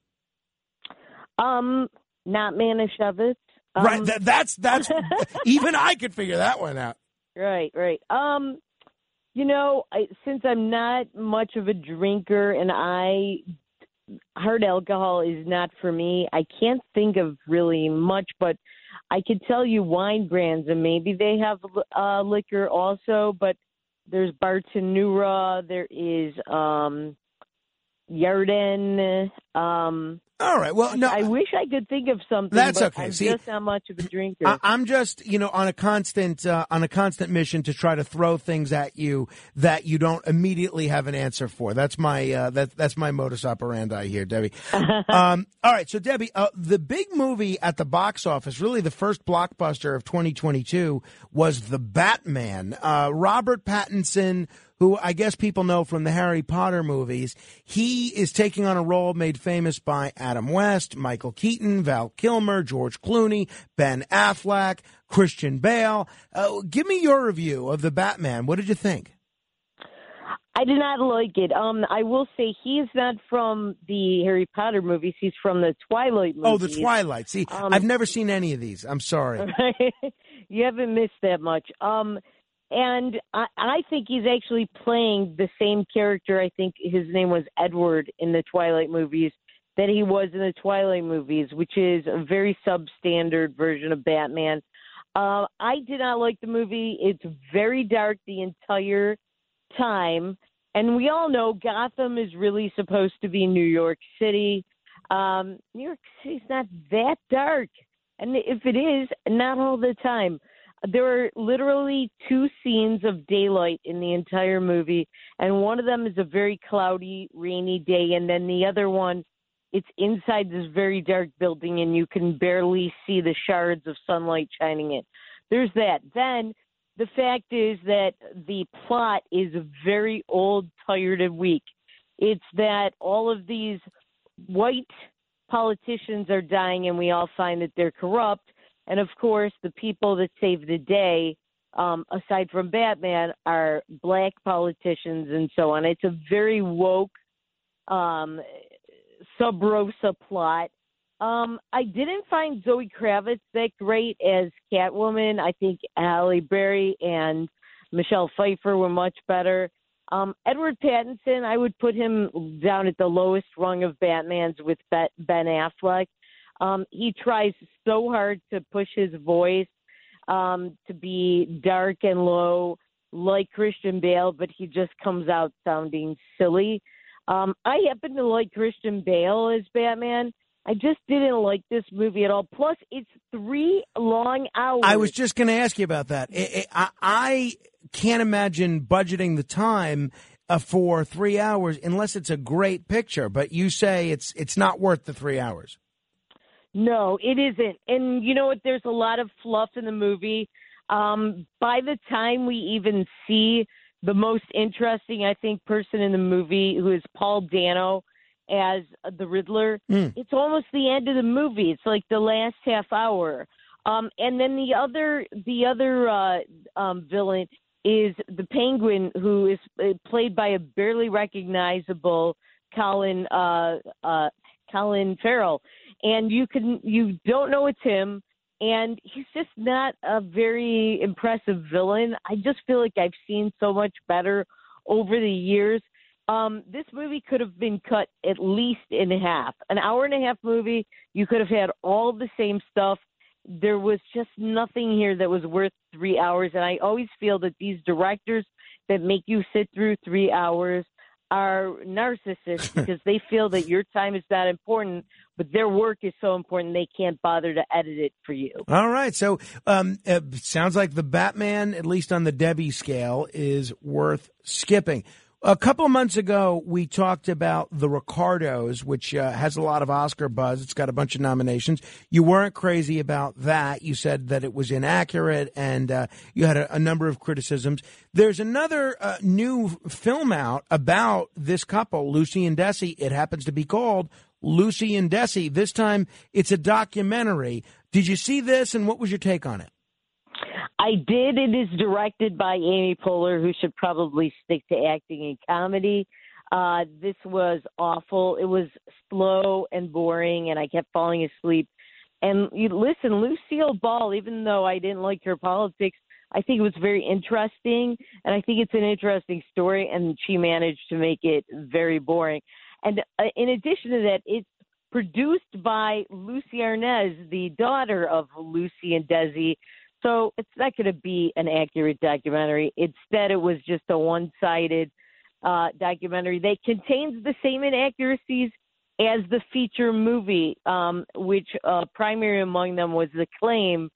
Um, not Manischewitz. Um, right. That, that's that's even I could figure that one out. Right, right. Um, you know, I, since I'm not much of a drinker and I hard alcohol is not for me, I can't think of really much, but I could tell you wine brands and maybe they have uh, liquor also, but there's Bartenura, there is um Yarden, um All right. Well, no, I wish I could think of something. That's okay. I'm See, just not much of a drinker. I, I'm just, you know, on a constant, uh, on a constant mission to try to throw things at you that you don't immediately have an answer for. That's my, uh, that, that's my modus operandi here, Debbie. um, all right. So Debbie, uh, the big movie at the box office, really the first blockbuster of 2022 was The Batman. Uh, Robert Pattinson, who I guess people know from the Harry Potter movies. He is taking on a role made famous by Adam West, Michael Keaton, Val Kilmer, George Clooney, Ben Affleck, Christian Bale. Uh, give me your review of the Batman. What did you think? I did not like it. Um, I will say he's not from the Harry Potter movies. He's from the Twilight movies. Oh, the Twilight. See, Um, I've never seen any of these. I'm sorry. you haven't missed that much. Um, and I, I think he's actually playing the same character. I think his name was Edward in the Twilight movies that he was in the Twilight movies, which is a very substandard version of Batman. Uh, I did not like the movie. It's very dark the entire time. And we all know Gotham is really supposed to be New York City. Um, New York City's not that dark. And if it is, not all the time. There are literally two scenes of daylight in the entire movie, and one of them is a very cloudy, rainy day, and then the other one, it's inside this very dark building, and you can barely see the shards of sunlight shining in. There's that. Then the fact is that the plot is very old, tired, and weak. It's that all of these white politicians are dying, and we all find that they're corrupt. And of course, the people that save the day, um, aside from Batman, are black politicians and so on. It's a very woke um, sub rosa plot. Um, I didn't find Zoe Kravitz that great as Catwoman. I think Halle Berry and Michelle Pfeiffer were much better. Um, Edward Pattinson, I would put him down at the lowest rung of Batman's with Ben Affleck. Um, he tries so hard to push his voice um, to be dark and low, like Christian Bale, but he just comes out sounding silly. Um, I happen to like Christian Bale as Batman. I just didn't like this movie at all. Plus, it's three long hours. I was just going to ask you about that. I, I, I can't imagine budgeting the time uh, for three hours unless it's a great picture. But you say it's it's not worth the three hours. No, it isn't. And you know what? There's a lot of fluff in the movie. Um, by the time we even see the most interesting, I think, person in the movie, who is Paul Dano as the Riddler, Mm. it's almost the end of the movie. It's like the last half hour. Um, and then the other, the other uh, um, villain is the Penguin, who is uh, played by a barely recognizable Colin uh, uh, Colin Farrell, and you can you don't know it's him, and he's just not a very impressive villain. I just feel like I've seen so much better over the years. Um, this movie could have been cut at least in half. An hour and a half movie, you could have had all the same stuff. There was just nothing here that was worth three hours. And I always feel that these directors that make you sit through three hours are narcissists because they feel that your time is not important, but their work is so important they can't bother to edit it for you. All right. So um, it sounds like the Batman, at least on the Debbie scale, is worth skipping. A couple of months ago, we talked about The Ricardos, which uh, has a lot of Oscar buzz. It's got a bunch of nominations. You weren't crazy about that. You said that it was inaccurate and uh, you had a, a number of criticisms. There's another uh, new film out about this couple, Lucy and Desi. It happens to be called Lucy and Desi. This time it's a documentary. Did you see this and what was your take on it? I did. It is directed by Amy Poehler, who should probably stick to acting and comedy. Uh, this was awful. It was slow and boring, and I kept falling asleep. And you listen, Lucille Ball, even though I didn't like her politics, I think it was very interesting, and I think it's an interesting story. And she managed to make it very boring. And uh, in addition to that, it's produced by Lucie Arnaz, the daughter of Lucy and Desi. So it's not going to be an accurate documentary. Instead, it was just a one-sided uh, documentary that contains the same inaccuracies as the feature movie, um, which uh, primary among them was the claim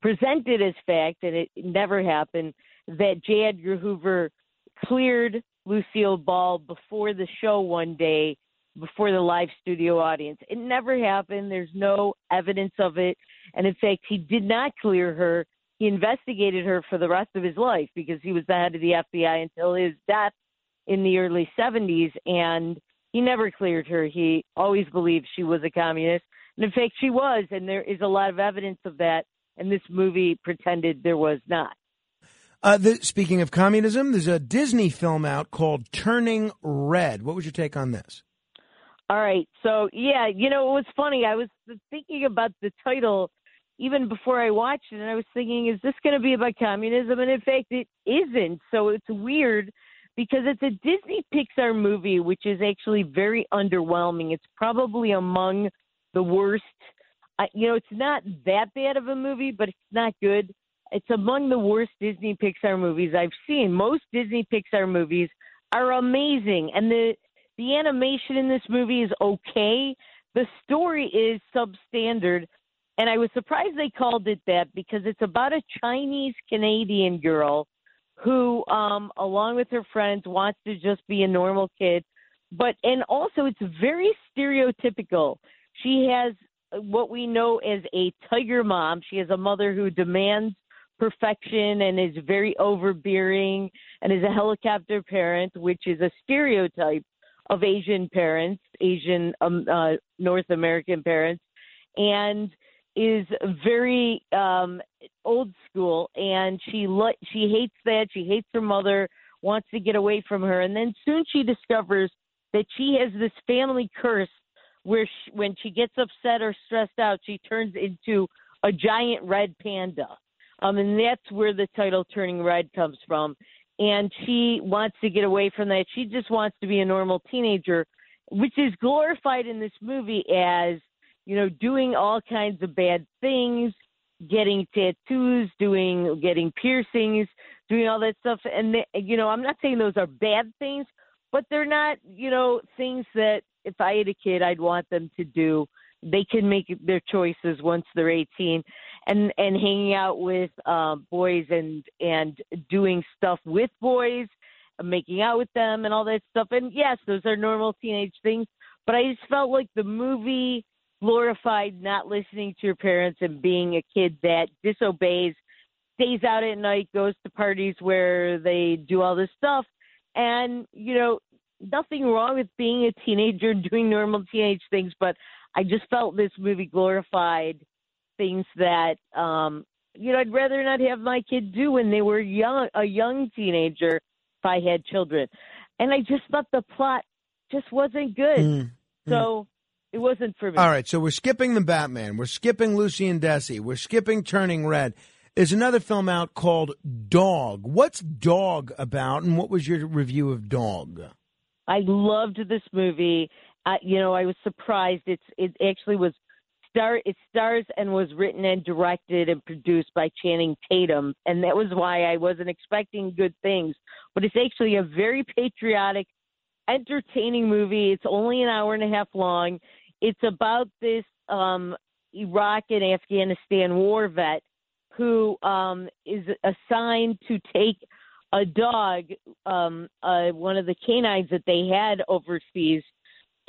presented as fact, and it never happened, that J. Edgar Hoover cleared Lucille Ball before the show one day, before the live studio audience. It never happened. There's no evidence of it. And in fact, he did not clear her. He investigated her for the rest of his life because he was the head of the FBI until his death in the early 70s. And he never cleared her. He always believed she was a communist. And in fact, she was. And there is a lot of evidence of that. And this movie pretended there was not. Uh, the, speaking of communism, there's a Disney film out called Turning Red. What was your take on this? All right. So, yeah, you know, it was funny. I was thinking about the title even before I watched it, and I was thinking, is this going to be about communism? And in fact, it isn't. So it's weird because it's a Disney Pixar movie, which is actually very underwhelming. It's probably among the worst. I, you know, it's not that bad of a movie, but it's not good. It's among the worst Disney Pixar movies I've seen. Most Disney Pixar movies are amazing, and the the animation in this movie is okay. The story is substandard. And I was surprised they called it that because it's about a Chinese Canadian girl who, um, along with her friends, wants to just be a normal kid. But, and also it's very stereotypical. She has what we know as a tiger mom. She has a mother who demands perfection and is very overbearing and is a helicopter parent, which is a stereotype of Asian parents, Asian um, uh, North American parents, and is very um, old school. And she lo- she hates that. She hates her mother. Wants to get away from her, and then soon she discovers that she has this family curse where she, when she gets upset or stressed out, she turns into a giant red panda. Um, and that's where the title Turning Red comes from. And she wants to get away from that. She just wants to be a normal teenager, which is glorified in this movie as, you know, doing all kinds of bad things, getting tattoos, doing, getting piercings, doing all that stuff. And, you know, I'm not saying those are bad things, but they're not, you know, things that if I had a kid, I'd want them to do. They can make their choices once they're 18, and and hanging out with uh, boys and and doing stuff with boys, making out with them, and all that stuff. And yes, those are normal teenage things. But I just felt like the movie glorified not listening to your parents and being a kid that disobeys, stays out at night, goes to parties where they do all this stuff, and you know nothing wrong with being a teenager doing normal teenage things, but I just felt this movie glorified things that um you know I'd rather not have my kid do when they were young a young teenager if I had children. And I just thought the plot just wasn't good. Mm, so it wasn't for me. All right, so we're skipping the Batman. We're skipping Lucy and Desi. We're skipping Turning Red. There's another film out called Dog. What's Dog about, and what was your review of Dog? I loved this movie. Uh, you know, I was surprised. It's it actually was star. It stars and was written and directed and produced by Channing Tatum, and that was why I wasn't expecting good things. But it's actually a very patriotic, entertaining movie. It's only an hour and a half long. It's about this um, Iraq and Afghanistan war vet who um, is assigned to take a dog, um, uh, one of the canines that they had overseas,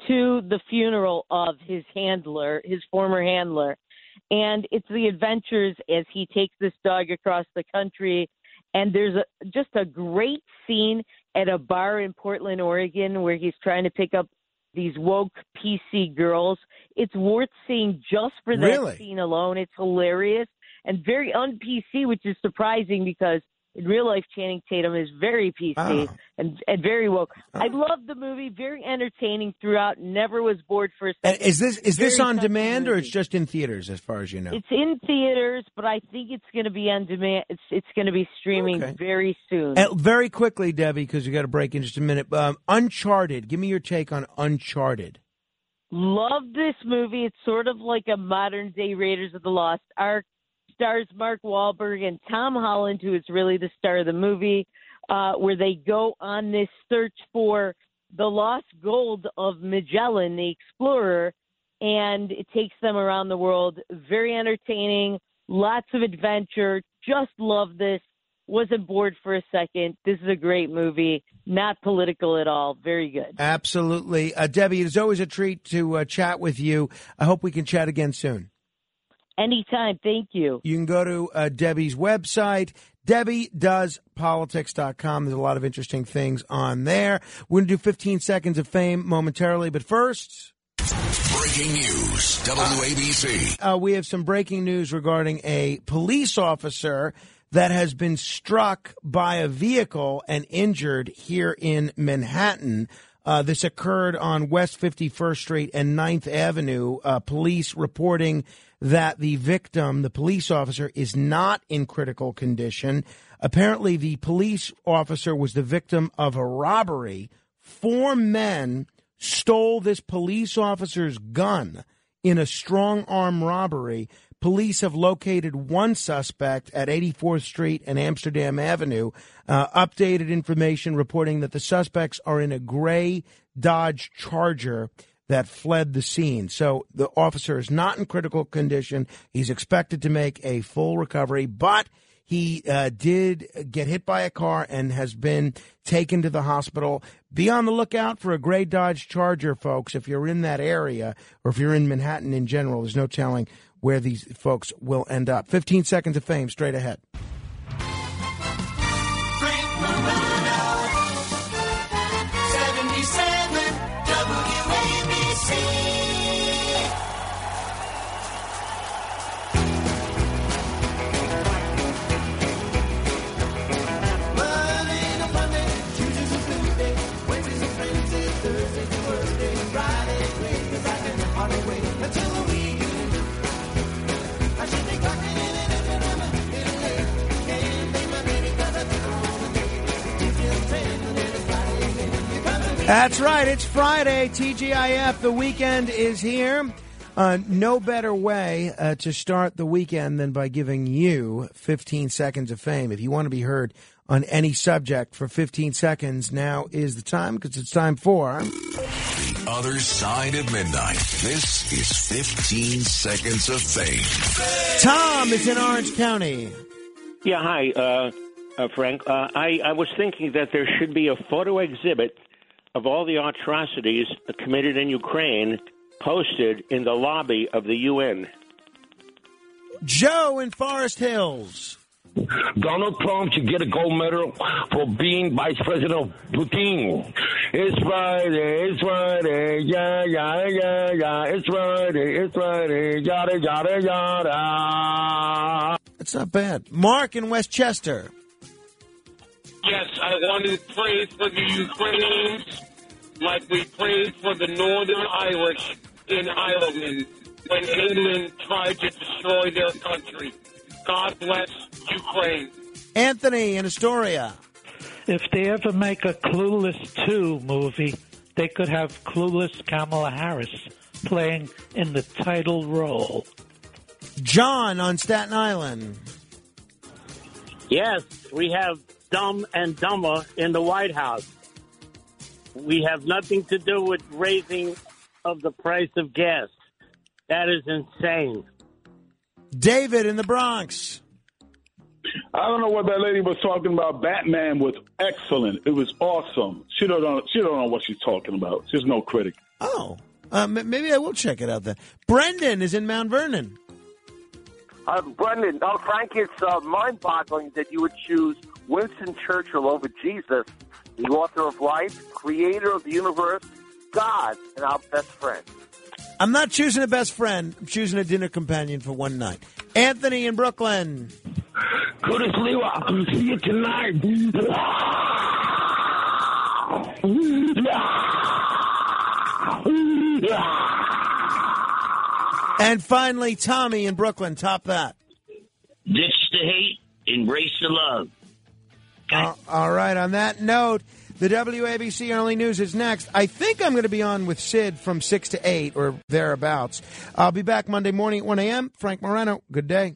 to the funeral of his handler, his former handler. And it's the adventures as he takes this dog across the country. And there's a, just a great scene at a bar in Portland, Oregon, where he's trying to pick up these woke PC girls. It's worth seeing just for that Really? scene alone. It's hilarious and very un PC, which is surprising because in real life, Channing Tatum is very PC Oh. and, and very woke. I loved the movie, very entertaining throughout. Never was bored for a And is this is this on demand or it's just in theaters, as far as you know? It's in theaters, but I think it's going to be on demand. It's it's going to be streaming Okay. very soon. And very quickly, Debbie, because we got to break in just a minute. Um, Uncharted. Give me your take on Uncharted. Love this movie. It's sort of like a modern day Raiders of the Lost Ark. Stars Mark Wahlberg and Tom Holland, who is really the star of the movie, uh, where they go on this search for the lost gold of Magellan, the explorer, and it takes them around the world. Very entertaining, lots of adventure. Just love this. Wasn't bored for a second. This is a great movie. Not political at all. Very good. Absolutely, uh, Debbie. It is always a treat to uh, chat with you. I hope we can chat again soon. Anytime. Thank you. You can go to uh, Debbie's website, debbiedoespolitics.com. There's a lot of interesting things on there. We're going to do 15 seconds of fame momentarily, but first. Breaking news. WABC. Uh, we have some breaking news regarding a police officer that has been struck by a vehicle and injured here in Manhattan. Uh, this occurred on West 51st Street and 9th Avenue. Uh, police reporting that the victim, the police officer, is not in critical condition. Apparently, the police officer was the victim of a robbery. Four men stole this police officer's gun in a strong arm robbery. Police have located one suspect at 84th Street and Amsterdam Avenue. Uh, updated information reporting that the suspects are in a gray Dodge Charger. that fled the scene. So the officer is not in critical condition. He's expected to make a full recovery, but he uh, did get hit by a car and has been taken to the hospital. Be on the lookout for a gray Dodge Charger, folks. If you're in that area or if you're in Manhattan in general, there's no telling where these folks will end up. 15 seconds of fame straight ahead. That's right. It's Friday. TGIF. The weekend is here. Uh, no better way uh, to start the weekend than by giving you 15 seconds of fame. If you want to be heard on any subject for 15 seconds, now is the time because it's time for. The other side of midnight. This is 15 seconds of fame. Tom is in Orange County. Yeah, hi, uh, uh, Frank. Uh, I, I was thinking that there should be a photo exhibit of all the atrocities committed in Ukraine posted in the lobby of the UN. Joe in Forest Hills. Donald Trump should get a gold medal for being vice president of Putin. It's Friday, it's Friday, yeah, yeah, yeah, yeah. It's Friday, it's Friday, yada, yada, yada. That's not bad. Mark in Westchester. Yes, I want to pray for the Ukrainians like we prayed for the Northern Irish in Ireland when England tried to destroy their country. God bless Ukraine. Anthony in Astoria. If they ever make a Clueless 2 movie, they could have Clueless Kamala Harris playing in the title role. John on Staten Island. Yes, we have Dumb and Dumber in the White House. We have nothing to do with raising of the price of gas. That is insane. David in the Bronx. I don't know what that lady was talking about. Batman was excellent. It was awesome. She don't know. She don't know what she's talking about. She's no critic. Oh, uh, maybe I will check it out then. Brendan is in Mount Vernon. Uh, Brendan, oh, Frank, it's uh, mind-boggling that you would choose Winston Churchill over Jesus, the author of life, creator of the universe, God, and our best friend. I'm not choosing a best friend. I'm choosing a dinner companion for one night. Anthony in Brooklyn. Curtis Sliwa, see you tonight. And finally, Tommy in Brooklyn. Top that. Ditch the hate, embrace the love. Uh, all right. On that note, the WABC Early News is next. I think I'm going to be on with Sid from 6 to 8 or thereabouts. I'll be back Monday morning at 1 a.m. Frank Morano, good day.